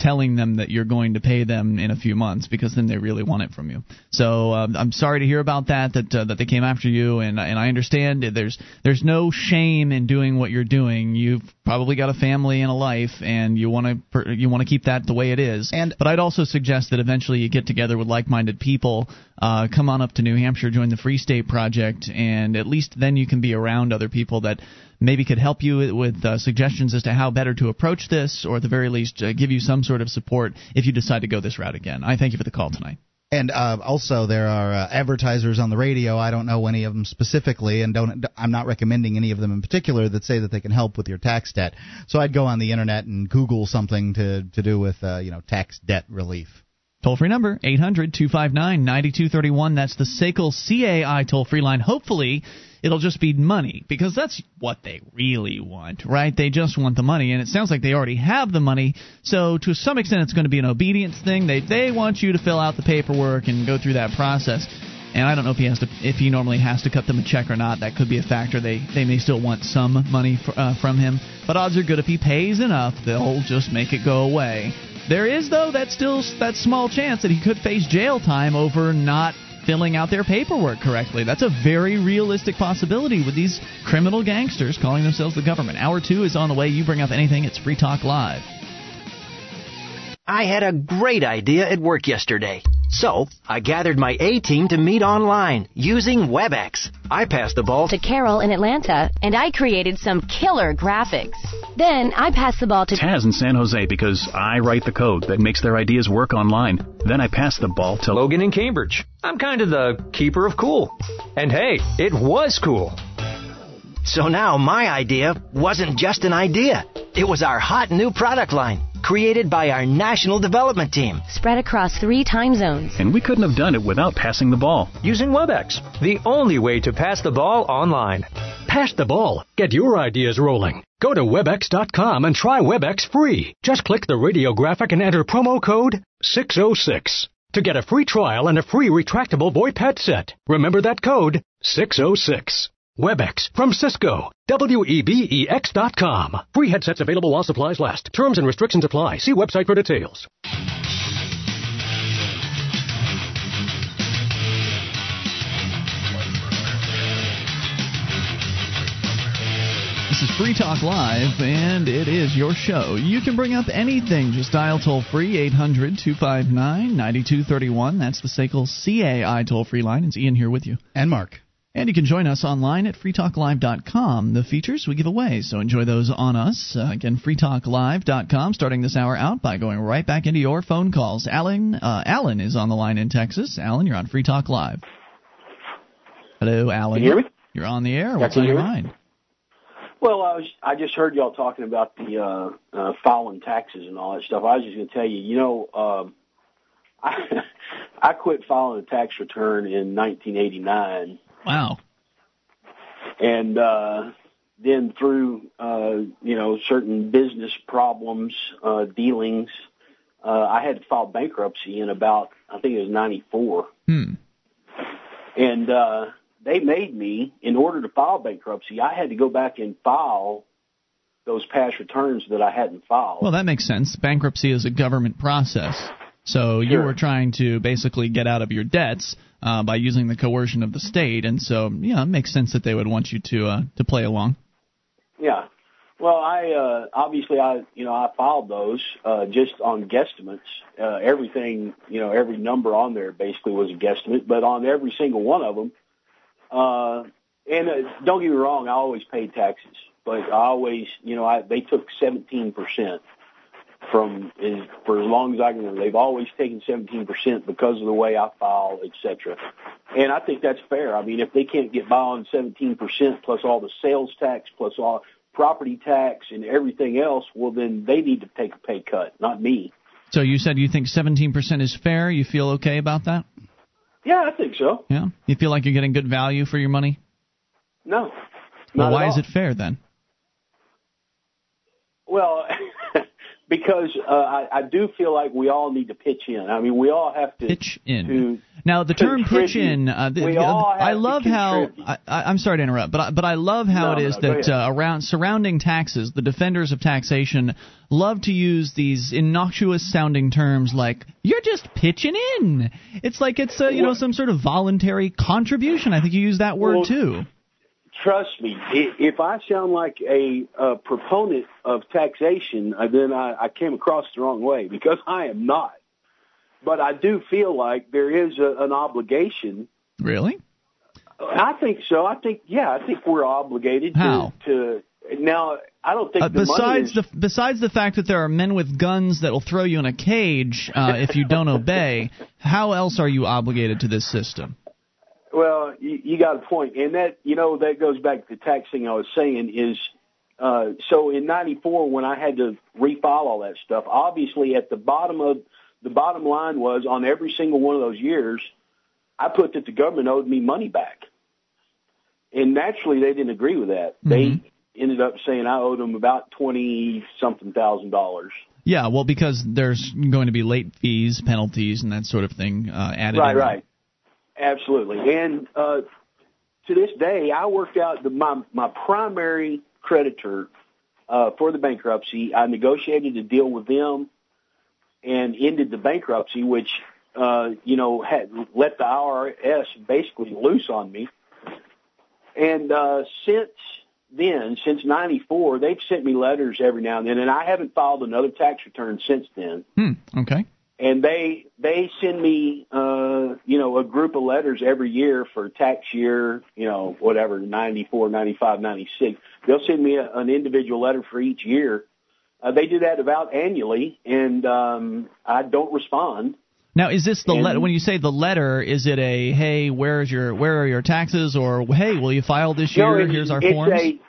telling them that you're going to pay them in a few months because then they really want it from you. So um, I'm sorry to hear about that that uh, that they came after you and and I understand that there's there's no shame in doing what you're doing. You've probably got a family and a life and you want to you want to keep that the way it is. And- but I'd also suggest that eventually you get together with like-minded people, uh, come on up to New Hampshire, join the Free State Project, and at least then you can be around other people that maybe could help you with, uh, suggestions as to how better to approach this, or at the very least uh, give you some sort of support if you decide to go this route again. I thank you for the call tonight. And uh, also, there are uh, advertisers on the radio. I don't know any of them specifically, and don't. I'm not recommending any of them in particular that say that they can help with your tax debt. So I'd go on the internet and Google something to to do with uh, you know tax debt relief. Toll free number 800 259 9231. That's the SACL CAI toll free line. Hopefully, it'll just be money because that's what they really want, right? They just want the money, and it sounds like they already have the money. So, to some extent, it's going to be an obedience thing. They they want you to fill out the paperwork and go through that process. And I don't know if he has to, if he normally has to cut them a check or not. That could be a factor. They they may still want some money fr- uh, from him, but odds are good if he pays enough, they'll just make it go away. There is though that still that small chance that he could face jail time over not filling out their paperwork correctly. That's a very realistic possibility with these criminal gangsters calling themselves the government. Hour two is on the way. You bring up anything, it's Free Talk Live. I had a great idea at work yesterday. So, I gathered my A team to meet online using WebEx. I passed the ball to Carol in Atlanta, and I created some killer graphics. Then I passed the ball to Taz in San Jose because I write the code that makes their ideas work online. Then I passed the ball to Logan in Cambridge. I'm kind of the keeper of cool. And hey, it was cool. So now my idea wasn't just an idea. It was our hot new product line created by our national development team. Spread across three time zones. And we couldn't have done it without passing the ball. Using WebEx, the only way to pass the ball online. Pass the ball. Get your ideas rolling. Go to WebEx.com and try WebEx free. Just click the radio graphic and enter promo code 606 to get a free trial and a free retractable VoIP headset. Remember that code 606. WebEx from Cisco. WEBEX.com. Free headsets available while supplies last. Terms and restrictions apply. See website for details. This is Free Talk Live, and it is your show. You can bring up anything. Just dial toll free 800 259 9231. That's the SACL CAI toll free line. It's Ian here with you. And Mark. And you can join us online at freetalklive.com. The features we give away, so enjoy those on us. Uh, again, freetalklive.com, starting this hour out by going right back into your phone calls. Alan, uh, Alan is on the line in Texas. Alan, you're on Free Talk Live. Hello, Alan. Can you hear me? You're on the air. What's on your mind? Well, I was I just heard y'all talking about the uh, uh, filing taxes and all that stuff. I was just going to tell you, you know, um, I I quit filing a tax return in 1989, Wow. and uh, then through uh, you know certain business problems, uh, dealings, uh, I had to file bankruptcy in about I think it was 94. Hmm. and uh, they made me in order to file bankruptcy i had to go back and file those past returns that i hadn't filed Well, that makes sense. Bankruptcy is a government process. So you Sure. were trying to basically get out of your debts uh, by using the coercion of the state, and so yeah, it makes sense that they would want you to uh, to play along. yeah. Well i uh obviously i you know i filed those uh just on guesstimates. Uh everything you know every number on there basically was a guesstimate but on every single one of them uh and uh, don't get me wrong i always paid taxes but i always you know i they took seventeen percent from as, for as long as I can. They've always taken 17% because of the way I file, et cetera. And I think that's fair. I mean, if they can't get by on 17% plus all the sales tax, plus all property tax and everything else, well, then they need to take a pay cut, not me. So you said you think 17% is fair. You feel okay about that? Yeah, I think so. Yeah. You feel like you're getting good value for your money? No. Well, why is it fair then? Well, because uh, I, I do feel like we all need to pitch in. I mean, we all have to Pitch in. To, Now the term pitch in, uh, the, We the- all have I to love how. I, I'm sorry to interrupt, but I, but I love how No, it is no, that uh, around surrounding taxes, the defenders of taxation love to use these innocuous sounding terms like "you're just pitching in." It's like it's uh, you know some sort of voluntary contribution. I think you use that word Well, too. Trust me, if I sound like a, uh proponent of taxation, uh, then I, I came across the wrong way because I am not. But I do feel like there is a, an obligation. Really? I think so. I think yeah. I think we're obligated How? to. to now, I don't think Uh, the besides is, the besides the fact that there are men with guns that will throw you in a cage uh, if you don't obey, how else are you obligated to this system? Well, you, you got a point, and that you know that goes back to the tax thing I was saying is. Uh, so in '94, when I had to refile all that stuff, obviously at the bottom of the bottom line was on every single one of those years, I put that the government owed me money back, and naturally they didn't agree with that. They ended up saying I owed them about twenty something thousand dollars. Yeah, well, because there's going to be late fees, penalties, and that sort of thing uh, added. Right, in. right. Absolutely. And uh, to this day, I worked out the, my my primary creditor uh, for the bankruptcy. I negotiated a deal with them and ended the bankruptcy, which uh, you know, had let the IRS basically loose on me. And uh, since then, since '94, they've sent me letters every now and then, and I haven't filed another tax return since then. Hmm. Okay. And they they send me, uh, you know, a group of letters every year for tax year, you know, whatever, '94, '95, '96. They'll send me a, an individual letter for each year. Uh, they do that about annually, and um, I don't respond. Now, is this the And- letter? When you say the letter, is it a hey, where's your where are your taxes, or hey, will you file this year? No, Here's our it's forms. A,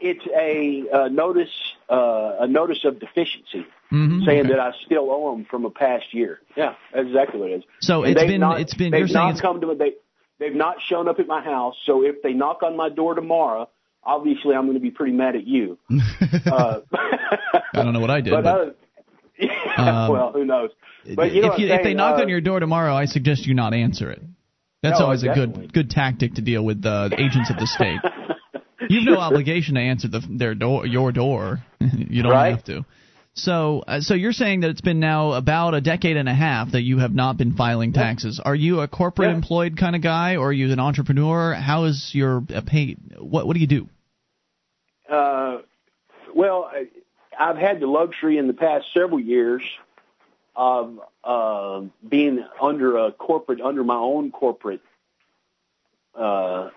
it's a uh, notice, uh, a notice of deficiency, Mhm, saying okay. that I still owe them from a past year. Yeah, that's exactly what it is. So And it's been- not, it's been- They've not come to they they've not shown up at my house. So if they knock on my door tomorrow, obviously I'm going to be pretty mad at you. uh, I don't know what I did. but but, other, Um, well, who knows? But you know if you if they knock uh, on your door tomorrow, I suggest you not answer it. That's No, always a good good tactic to deal with uh, the agents of the state. You've no obligation to answer the, their door, your door. you don't Right. have to. So, uh, so you're saying that it's been now about a decade and a half that you have not been filing taxes. Are you a corporate Yeah. employed kind of guy, or are you an entrepreneur? How is your uh, pay? What What do you do? Uh, well, I- I've had the luxury in the past several years of uh, being under a corporate, under my own corporate uh,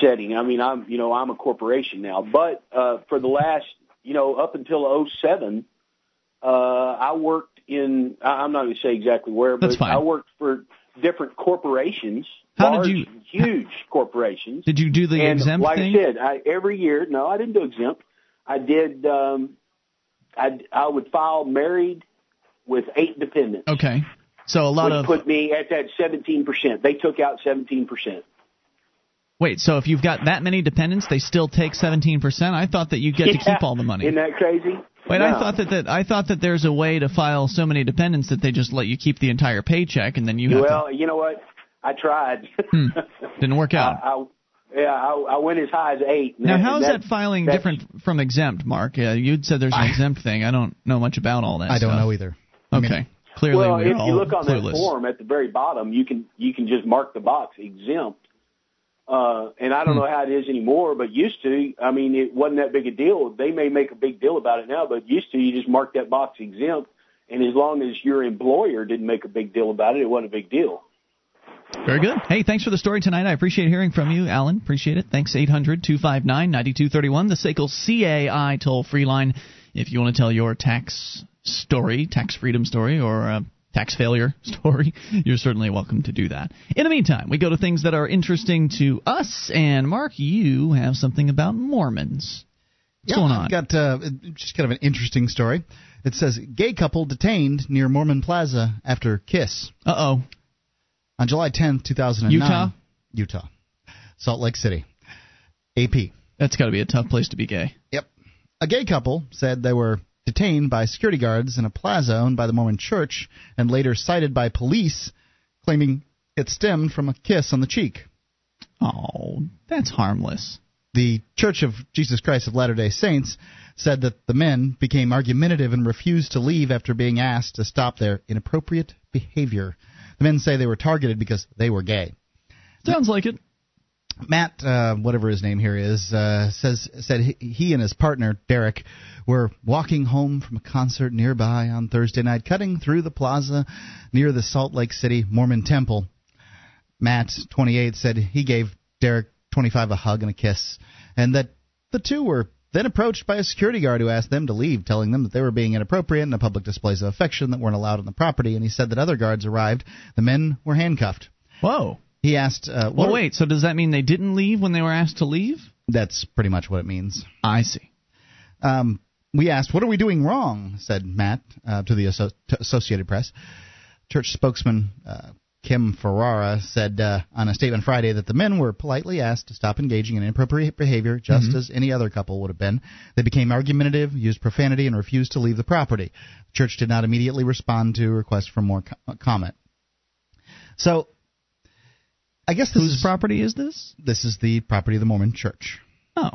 setting. I mean, I'm, you know, I'm a corporation now, but uh, for the last, you know, up until '07, uh, I worked in. I'm not going to say exactly where, but That's fine. I worked for different corporations. How did you- Huge corporations. Did you do the and exempt like thing? I said, I, every year, no, I didn't do exempt. I did. Um, I I would file married with eight dependents, Okay, so a lot of put me at that seventeen percent. They took out seventeen percent. Wait. So if you've got that many dependents, they still take 17 percent. I thought that you get to keep all the money. Isn't that crazy? Wait, I thought that, that I thought that there's a way to file so many dependents that they just let you keep the entire paycheck and then you have well, you know what? I tried. to didn't work out. I, I, yeah, I, I went as high as eight. and now, that- how is and that filing that's- different from exempt, Mark? Uh, you'd said there's an exempt thing. I don't know much about all that. I don't know either. I mean, Okay, clearly well, we're if all you look on clueless. that form at the very bottom, you can you can just mark the box exempt. Uh, and I don't Hmm. know how it is anymore, but used to, I mean, it wasn't that big a deal. They may make a big deal about it now, but used to, you just mark that box exempt, and as long as your employer didn't make a big deal about it, it wasn't a big deal. Very good. Hey, thanks for the story tonight. I appreciate hearing from you, Alan. Appreciate it. Thanks, 800 259 9231, the SACL CAI toll free line. If you want to tell your tax story, tax freedom story, or uh, tax failure story, you're certainly welcome to do that. In the meantime, we go to things that are interesting to us. And, Mark, you have something about Mormons. What's yeah, going I've got uh, just kind of an interesting story. It says gay couple detained near Mormon Plaza after kiss. Uh oh. On July 10th, 2009. Utah? Utah. Salt Lake City. AP. That's got to be a tough place to be gay. Yep. A gay couple said they were detained by security guards in a plaza owned by the Mormon Church and later cited by police, claiming it stemmed from a kiss on the cheek. Oh, that's harmless. The Church of Jesus Christ of Latter day Saints said that the men became argumentative and refused to leave after being asked to stop their inappropriate behavior. The men say they were targeted because they were gay. Sounds like it. Matt, uh, whatever his name here is, uh, says said he, and his partner Derek were walking home from a concert nearby on Thursday night, cutting through the plaza near the Salt Lake City Mormon Temple. Matt, 28, said he gave Derek 25 a hug and a kiss, and that the two were then approached by a security guard who asked them to leave, telling them that they were being inappropriate and a public displays of affection that weren't allowed on the property. And he said that other guards arrived. The men were handcuffed. Whoa. He asked, uh, Well, wait. So does that mean they didn't leave when they were asked to leave? That's pretty much what it means. I see. Um, we asked, "What are we doing wrong?" said Matt uh, to the Asso- to Associated Press. Church spokesman uh, Kim Farah said uh, on a statement Friday that the men were politely asked to stop engaging in inappropriate behavior, just Mhm. as any other couple would have been. They became argumentative, used profanity, and refused to leave the property. The church did not immediately respond to requests for more co- comment. So, I guess this Whose is property is this? this is the property of the Mormon Church. Oh.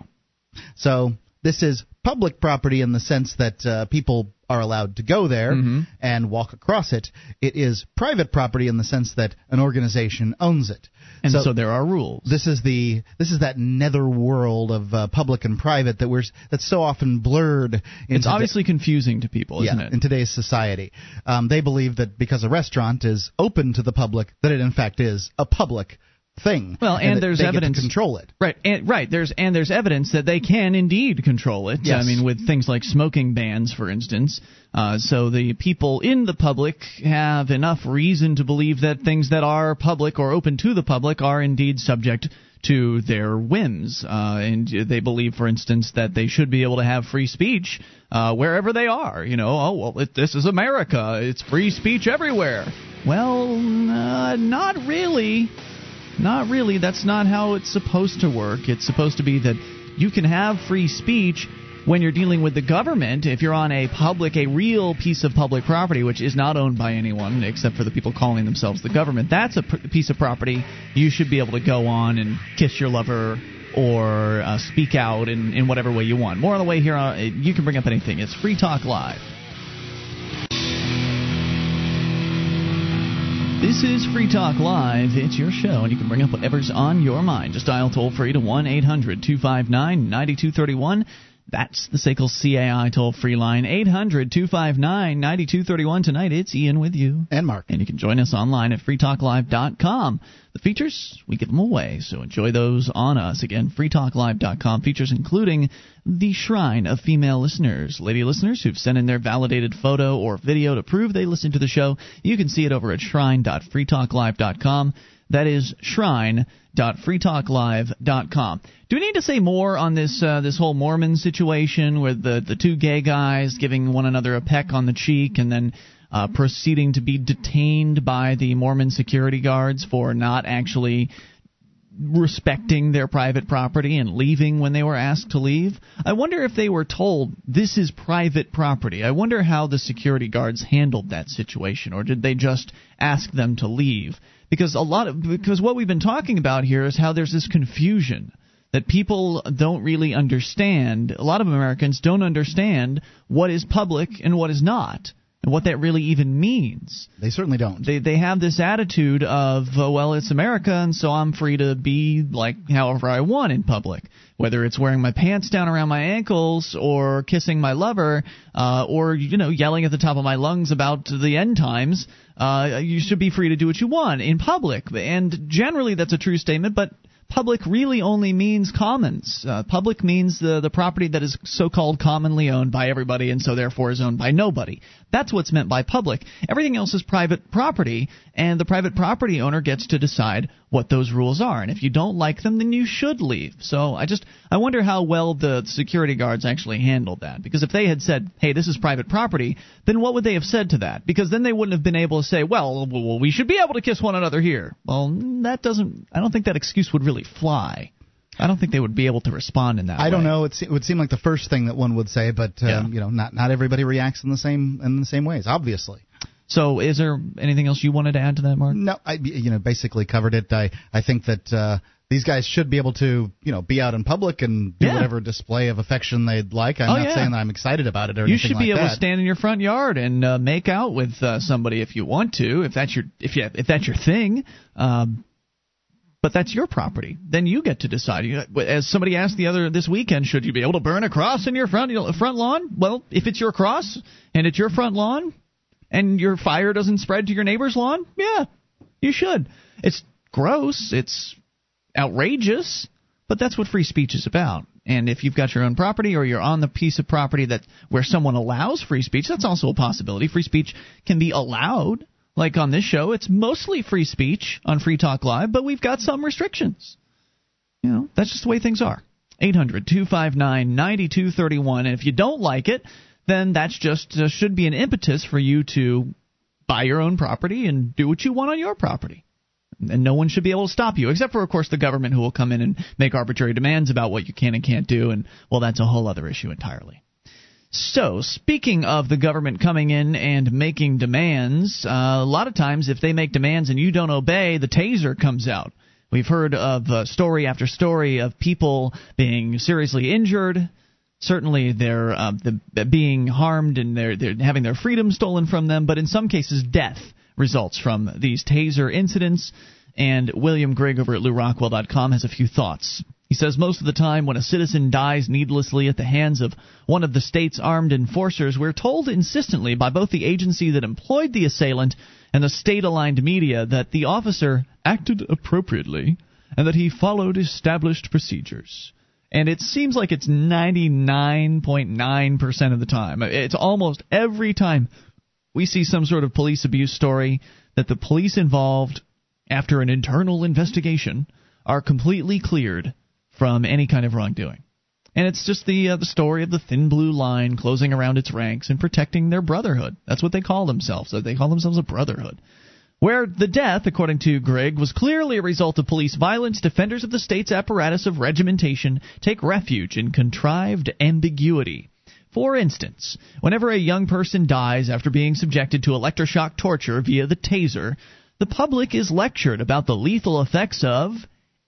So this is public property in the sense that uh, people are allowed to go there Mm-hmm. and walk across it. It is private property in the sense that an organization owns it. And so, there are rules. This is the this is that nether world of uh, public and private that we're that's so often blurred. It's obviously confusing to people, isn't yeah, it? in today's society. Um, they believe that because a restaurant is open to the public, that it in fact is a public thing. Well, and that there's they get to evidence control it. Right, and, right. There's and there's evidence that they can indeed control it. Yes. I mean, with things like smoking bans, for instance. Uh, so the people in the public have enough reason to believe that things that are public or open to the public are indeed subject to their whims. Uh, and they believe, for instance, that they should be able to have free speech uh, wherever they are. You know, oh well, it, this is America. It's free speech everywhere. Well, uh, not really. Not really. That's not how it's supposed to work. It's supposed to be that you can have free speech when you're dealing with the government. If you're on a public, a real piece of public property, which is not owned by anyone except for the people calling themselves the government, that's a piece of property you should be able to go on and kiss your lover or uh, speak out in, in whatever way you want. More on the way here. Uh, you can bring up anything. It's Free Talk Live. This is Free Talk Live. It's your show, and you can bring up whatever's on your mind. Just dial toll free to 1 800 259 9231. That's the SACL CAI toll free line, 800 259 9231. Tonight, it's Ian with you. And Mark. And you can join us online at freetalklive.com. The features, we give them away, so enjoy those on us. Again, freetalklive.com. Features including the Shrine of Female Listeners. Lady listeners who've sent in their validated photo or video to prove they listen to the show. You can see it over at shrine.freetalklive.com. That is shrine.freetalklive.com. Do we need to say more on this uh, this whole Mormon situation with the the two gay guys giving one another a peck on the cheek and then uh, proceeding to be detained by the Mormon security guards for not actually respecting their private property and leaving when they were asked to leave. I wonder if they were told this is private property. I wonder how the security guards handled that situation or did they just ask them to leave? Because a lot of because what we've been talking about here is how there's this confusion that people don't really understand. A lot of Americans don't understand what is public and what is not and what that really even means. They certainly don't. They they have this attitude of uh, well, it's America, and so I'm free to be like however I want in public, whether it's wearing my pants down around my ankles or kissing my lover, uh, or you know yelling at the top of my lungs about the end times. Uh, you should be free to do what you want in public, and generally that's a true statement, but public really only means commons. Uh, public means the the property that is so-called commonly owned by everybody and so therefore is owned by nobody. That's what's meant by public. Everything else is private property and the private property owner gets to decide what those rules are. And if you don't like them then you should leave. So I just I wonder how well the security guards actually handled that because if they had said, "Hey, this is private property," then what would they have said to that? Because then they wouldn't have been able to say, "Well, we should be able to kiss one another here." Well, that doesn't I don't think that excuse would really fly. I don't think they would be able to respond in that I way. don't know. It, it would seem like the first thing that one would say, but um, Yeah. you know, not not everybody reacts in the same in the same ways. Obviously. So, is there anything else you wanted to add to that, Mark? No, I you know basically covered it. I I think that uh, these guys should be able to you know be out in public and do Yeah. whatever display of affection they'd like. I'm Oh, not yeah. saying that I'm excited about it or You anything should be like able that. to stand in your front yard and uh, make out with uh, somebody if you want to, if that's your if you if that's your thing. Um, but that's your property. Then you get to decide. As somebody asked the other this weekend, should you be able to burn a cross in your front front lawn? Well, if it's your cross and it's your front lawn, and your fire doesn't spread to your neighbor's lawn, yeah, you should. It's gross. It's outrageous, but that's what free speech is about. And if you've got your own property or you're on the piece of property that where someone allows free speech, that's also a possibility. Free speech can be allowed. Like on this show, it's mostly free speech on Free Talk Live, but we've got some restrictions. You know, that's just the way things are. 800 259 9231. And if you don't like it, then that's just uh, should be an impetus for you to buy your own property and do what you want on your property. And no one should be able to stop you, except for, of course, the government who will come in and make arbitrary demands about what you can and can't do. And, well, that's a whole other issue entirely. So, speaking of the government coming in and making demands, uh, a lot of times if they make demands and you don't obey, the taser comes out. We've heard of uh, story after story of people being seriously injured, certainly they're uh, the, being harmed and they're they're having their freedom stolen from them, but in some cases death results from these taser incidents. And William Grigg over at LewRockwell.com has a few thoughts. He says most of the time when a citizen dies needlessly at the hands of one of the state's armed enforcers, we're told insistently by both the agency that employed the assailant and the state aligned media that the officer acted appropriately and that he followed established procedures and it seems like it's 99.9% of the time. It's almost every time we see some sort of police abuse story that the police involved, after an internal investigation, are completely cleared from any kind of wrongdoing. And it's just the uh, the story of the thin blue line closing around its ranks and protecting their brotherhood. That's what they call themselves. They call themselves a brotherhood where the death, according to Grigg, was clearly a result of police violence, defenders of the state's apparatus of regimentation take refuge in contrived ambiguity. For instance, whenever a young person dies after being subjected to electroshock torture via the taser, the public is lectured about the lethal effects of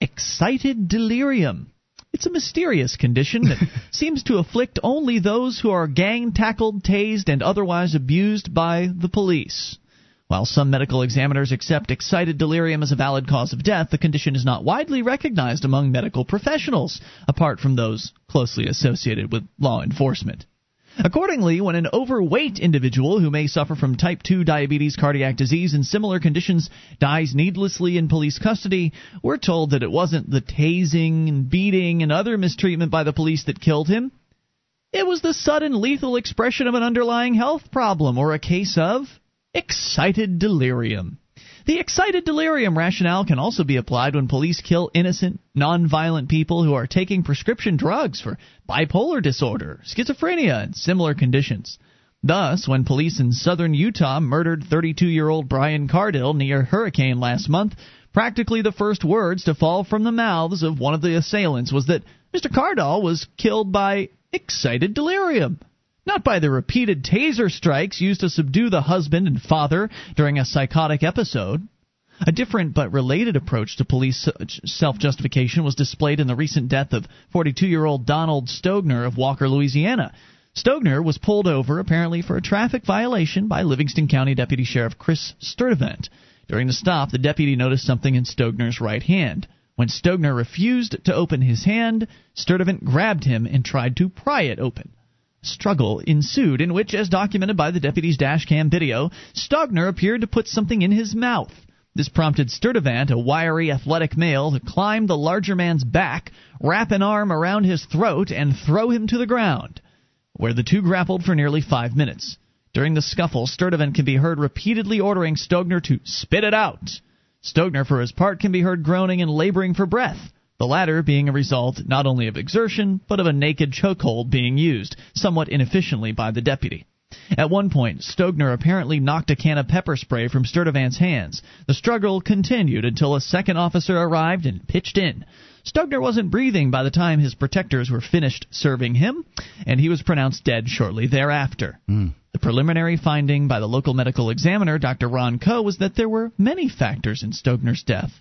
excited delirium. It's a mysterious condition that seems to afflict only those who are gang tackled, tased, and otherwise abused by the police. While some medical examiners accept excited delirium as a valid cause of death, the condition is not widely recognized among medical professionals, apart from those closely associated with law enforcement. Accordingly, when an overweight individual who may suffer from type 2 diabetes, cardiac disease, and similar conditions dies needlessly in police custody, we're told that it wasn't the tasing and beating and other mistreatment by the police that killed him. It was the sudden lethal expression of an underlying health problem or a case of excited delirium. The excited delirium rationale can also be applied when police kill innocent, nonviolent people who are taking prescription drugs for bipolar disorder, schizophrenia, and similar conditions. Thus, when police in southern Utah murdered 32 year old Brian Cardall near Hurricane last month, practically the first words to fall from the mouths of one of the assailants was that Mr. Cardall was killed by excited delirium not by the repeated taser strikes used to subdue the husband and father during a psychotic episode. A different but related approach to police self justification was displayed in the recent death of 42 year old Donald Stogner of Walker, Louisiana. Stogner was pulled over apparently for a traffic violation by Livingston County Deputy Sheriff Chris Sturtevant. During the stop, the deputy noticed something in Stogner's right hand. When Stogner refused to open his hand, Sturtevant grabbed him and tried to pry it open struggle ensued, in which, as documented by the deputy's dashcam video, Stogner appeared to put something in his mouth. This prompted Sturtevant, a wiry, athletic male, to climb the larger man's back, wrap an arm around his throat, and throw him to the ground, where the two grappled for nearly five minutes. During the scuffle, Sturtevant can be heard repeatedly ordering Stogner to spit it out. Stogner, for his part, can be heard groaning and laboring for breath the latter being a result not only of exertion, but of a naked chokehold being used, somewhat inefficiently by the deputy. At one point, Stogner apparently knocked a can of pepper spray from Sturtevant's hands. The struggle continued until a second officer arrived and pitched in. Stogner wasn't breathing by the time his protectors were finished serving him, and he was pronounced dead shortly thereafter. Mm. The preliminary finding by the local medical examiner, Dr. Ron Coe, was that there were many factors in Stogner's death.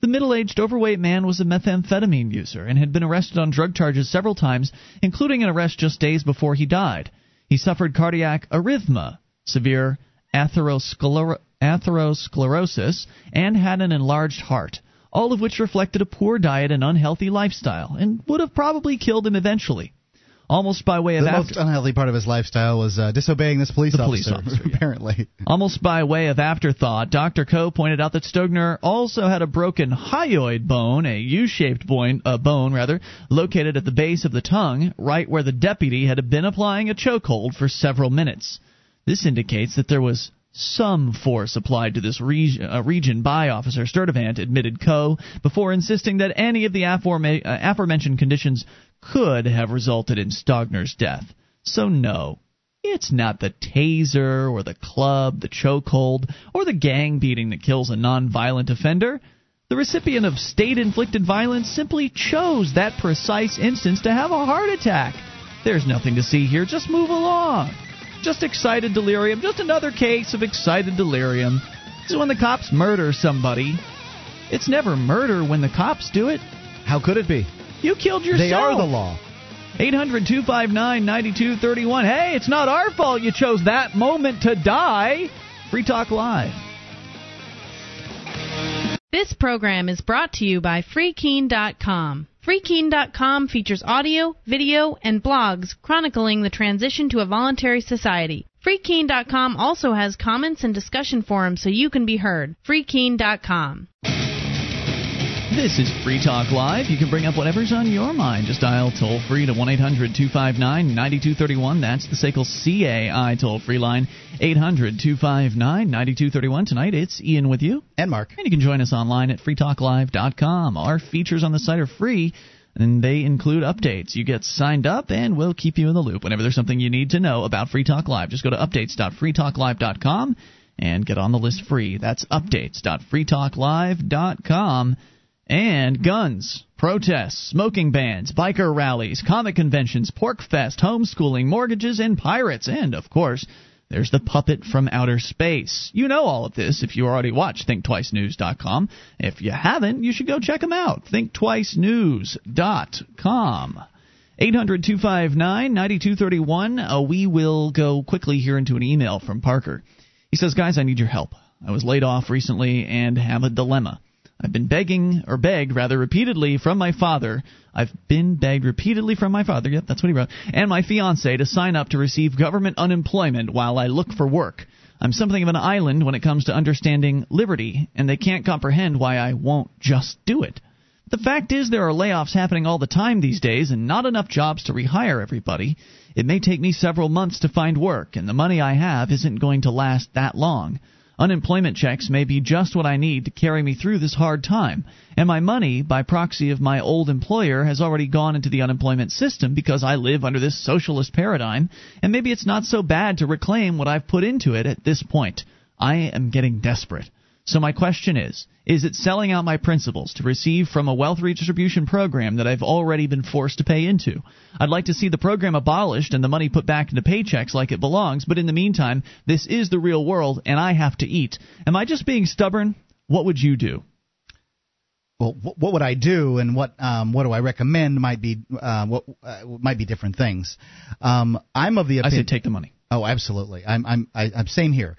The middle aged overweight man was a methamphetamine user and had been arrested on drug charges several times, including an arrest just days before he died. He suffered cardiac arrhythmia, severe atheroscler- atherosclerosis, and had an enlarged heart, all of which reflected a poor diet and unhealthy lifestyle, and would have probably killed him eventually almost by way of the after- most unhealthy part of his lifestyle was uh, disobeying this police the officer. Police officer apparently, almost by way of afterthought, Dr. Coe pointed out that Stogner also had a broken hyoid bone, a U-shaped bone, uh, bone rather, located at the base of the tongue, right where the deputy had been applying a chokehold for several minutes. This indicates that there was some force applied to this region, uh, region by Officer Sturtevant, admitted Coe, before insisting that any of the aforema- uh, aforementioned conditions could have resulted in Stogner's death. So, no, it's not the taser or the club, the chokehold, or the gang beating that kills a nonviolent offender. The recipient of state inflicted violence simply chose that precise instance to have a heart attack. There's nothing to see here, just move along. Just excited delirium, just another case of excited delirium. This is when the cops murder somebody. It's never murder when the cops do it. How could it be? You killed yourself. They are the law. 800 259 9231. Hey, it's not our fault you chose that moment to die. Free Talk Live. This program is brought to you by FreeKeen.com. FreeKeen.com features audio, video, and blogs chronicling the transition to a voluntary society. FreeKeen.com also has comments and discussion forums so you can be heard. FreeKeen.com. This is Free Talk Live. You can bring up whatever's on your mind. Just dial toll free to 1 800 259 9231. That's the SACL CAI toll free line. 800 259 9231. Tonight it's Ian with you. And Mark. And you can join us online at freetalklive.com. Our features on the site are free and they include updates. You get signed up, and we'll keep you in the loop whenever there's something you need to know about Free Talk Live. Just go to updates.freetalklive.com and get on the list free. That's updates.freetalklive.com. And guns, protests, smoking bans, biker rallies, comic conventions, pork fest, homeschooling, mortgages, and pirates. And, of course, there's the puppet from outer space. You know all of this if you already watch ThinkTwiceNews.com. If you haven't, you should go check them out. ThinkTwiceNews.com. 800 259 9231. Uh, we will go quickly here into an email from Parker. He says, Guys, I need your help. I was laid off recently and have a dilemma. I've been begging, or begged rather, repeatedly from my father. I've been begged repeatedly from my father, yep, that's what he wrote, and my fiance to sign up to receive government unemployment while I look for work. I'm something of an island when it comes to understanding liberty, and they can't comprehend why I won't just do it. The fact is, there are layoffs happening all the time these days, and not enough jobs to rehire everybody. It may take me several months to find work, and the money I have isn't going to last that long. Unemployment checks may be just what I need to carry me through this hard time, and my money, by proxy of my old employer, has already gone into the unemployment system because I live under this socialist paradigm, and maybe it's not so bad to reclaim what I've put into it at this point. I am getting desperate. So my question is, is it selling out my principles to receive from a wealth redistribution program that I've already been forced to pay into? I'd like to see the program abolished and the money put back into paychecks like it belongs, but in the meantime, this is the real world and I have to eat. Am I just being stubborn? What would you do? Well, what would I do, and what um, what do I recommend might be uh, what uh, might be different things. Um, I'm of the opinion. I say take the money. Oh, absolutely. I'm I'm I, I'm same here.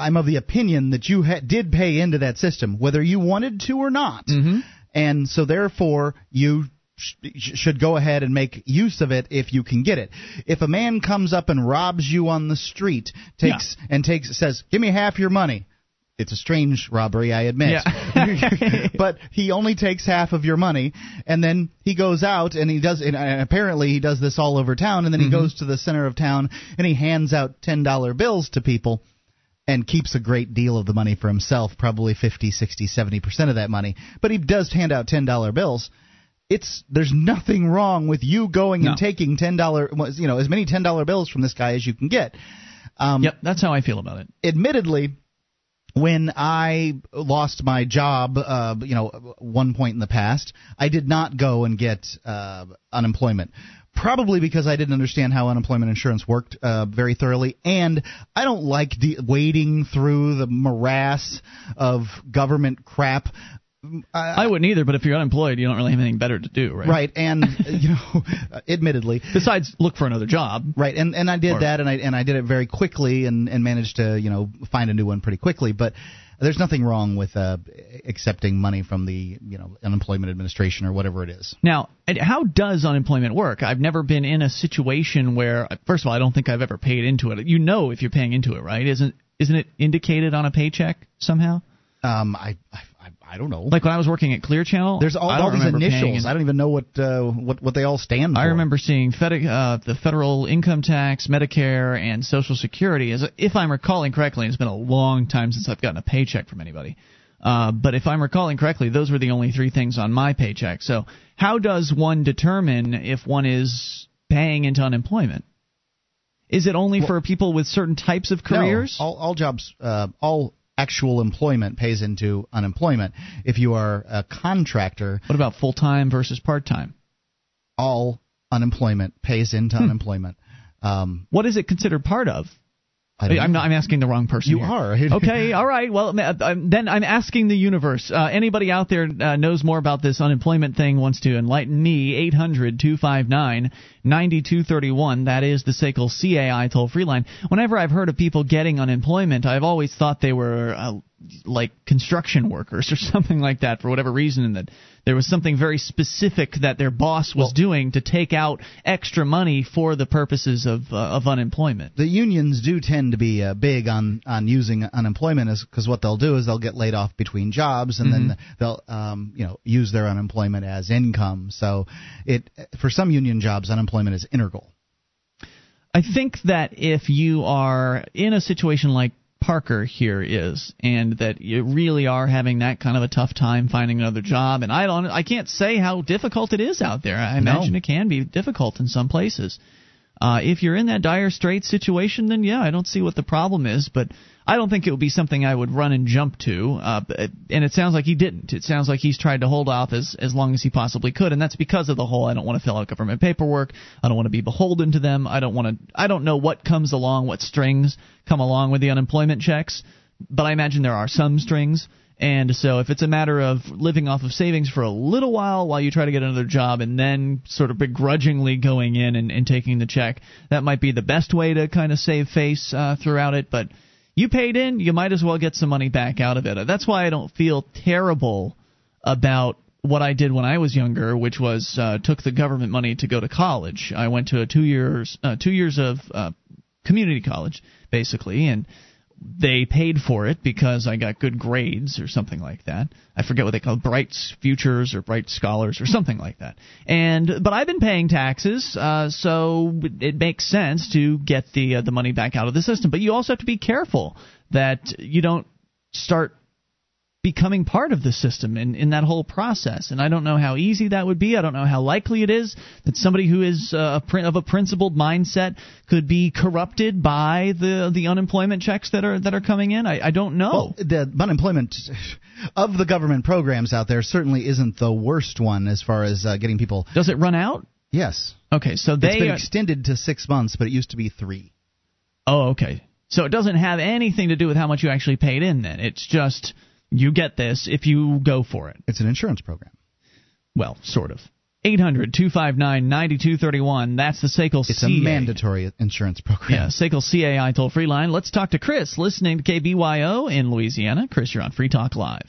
I'm of the opinion that you ha- did pay into that system, whether you wanted to or not, mm-hmm. and so therefore you sh- should go ahead and make use of it if you can get it. If a man comes up and robs you on the street, takes Yeah. and takes says, "Give me half your money." It's a strange robbery, I admit. but he only takes half of your money, and then he goes out and he does. And uh, apparently, he does this all over town. And then he Mhm. goes to the center of town and he hands out ten dollar bills to people, and keeps a great deal of the money for himself, probably 50, 60, 70 percent of that money. But he does hand out ten dollar bills. It's there's nothing wrong with you going No. and taking ten dollar, you know, as many ten dollar bills from this guy as you can get. Um, yep, that's how I feel about it. admittedly, when I lost my job, uh, you know, one point in the past, I did not go and get uh, unemployment. Probably because I didn't understand how unemployment insurance worked uh, very thoroughly, and I don't like de- wading through the morass of government crap. I wouldn't either, but if you're unemployed, you don't really have anything better to do, right? Right, and you know, admittedly, besides look for another job, right? And and I did Or- that, and I and I did it very quickly, and and managed to you know find a new one pretty quickly. But there's nothing wrong with uh, accepting money from the you know unemployment administration or whatever it is. Now, how does unemployment work? I've never been in a situation where, first of all, I don't think I've ever paid into it. You know, if you're paying into it, right? Isn't isn't it indicated on a paycheck somehow? Um, I I, I don't know. Like when I was working at Clear Channel, There's all, all these initials. I don't even know what uh, what what they all stand for. I remember seeing fed, uh, the federal income tax, Medicare, and Social Security. As if I'm recalling correctly, it's been a long time since I've gotten a paycheck from anybody. Uh, but if I'm recalling correctly, those were the only three things on my paycheck. So how does one determine if one is paying into unemployment? Is it only for people with certain types of careers? No, all, all jobs, uh, all actual employment pays into unemployment. If you are a contractor, what about full time versus part time? All unemployment pays into unemployment. Um, what is it considered part of? I'm not. I'm asking the wrong person. You here. are. okay. All right. Well, then I'm asking the universe. Uh, anybody out there uh, knows more about this unemployment thing? Wants to enlighten me? 800-259-9231. That is the SACL CAI toll free line. Whenever I've heard of people getting unemployment, I've always thought they were uh, like construction workers or something like that for whatever reason, and that there was something very specific that their boss was well, doing to take out extra money for the purposes of uh, of unemployment. The unions do tend to be uh, big on on using unemployment because what they'll do is they'll get laid off between jobs and mm-hmm. then they'll um, you know use their unemployment as income. So it for some union jobs unemployment is integral. I think that if you are in a situation like Parker here is, and that you really are having that kind of a tough time finding another job. And I don't, I can't say how difficult it is out there. I imagine no. it can be difficult in some places. Uh, if you're in that dire straits situation, then yeah, I don't see what the problem is. But I don't think it would be something I would run and jump to. Uh, and it sounds like he didn't. It sounds like he's tried to hold off as as long as he possibly could, and that's because of the whole I don't want to fill out government paperwork. I don't want to be beholden to them. I don't want to. I don't know what comes along, what strings come along with the unemployment checks, but I imagine there are some strings. And so, if it's a matter of living off of savings for a little while while you try to get another job and then sort of begrudgingly going in and, and taking the check, that might be the best way to kind of save face uh, throughout it. But you paid in, you might as well get some money back out of it. That's why I don't feel terrible about what I did when I was younger, which was uh, took the government money to go to college. I went to a two years uh, two years of uh, community college basically, and they paid for it because I got good grades or something like that. I forget what they call Bright Futures or Bright Scholars or something like that. And but I've been paying taxes, uh, so it makes sense to get the uh, the money back out of the system. But you also have to be careful that you don't start becoming part of the system in, in that whole process. And I don't know how easy that would be. I don't know how likely it is that somebody who is uh, a, of a principled mindset could be corrupted by the the unemployment checks that are that are coming in. I, I don't know. Well, the unemployment of the government programs out there certainly isn't the worst one as far as uh, getting people. Does it run out? Yes. Okay, so they it's been extended to six months, but it used to be three. Oh, okay. So it doesn't have anything to do with how much you actually paid in. Then it's just you get this if you go for it. It's an insurance program. Well, sort of. 800 259 9231. That's the SACL It's a mandatory insurance program. Yeah, SACL CAI toll free line. Let's talk to Chris, listening to KBYO in Louisiana. Chris, you're on Free Talk Live.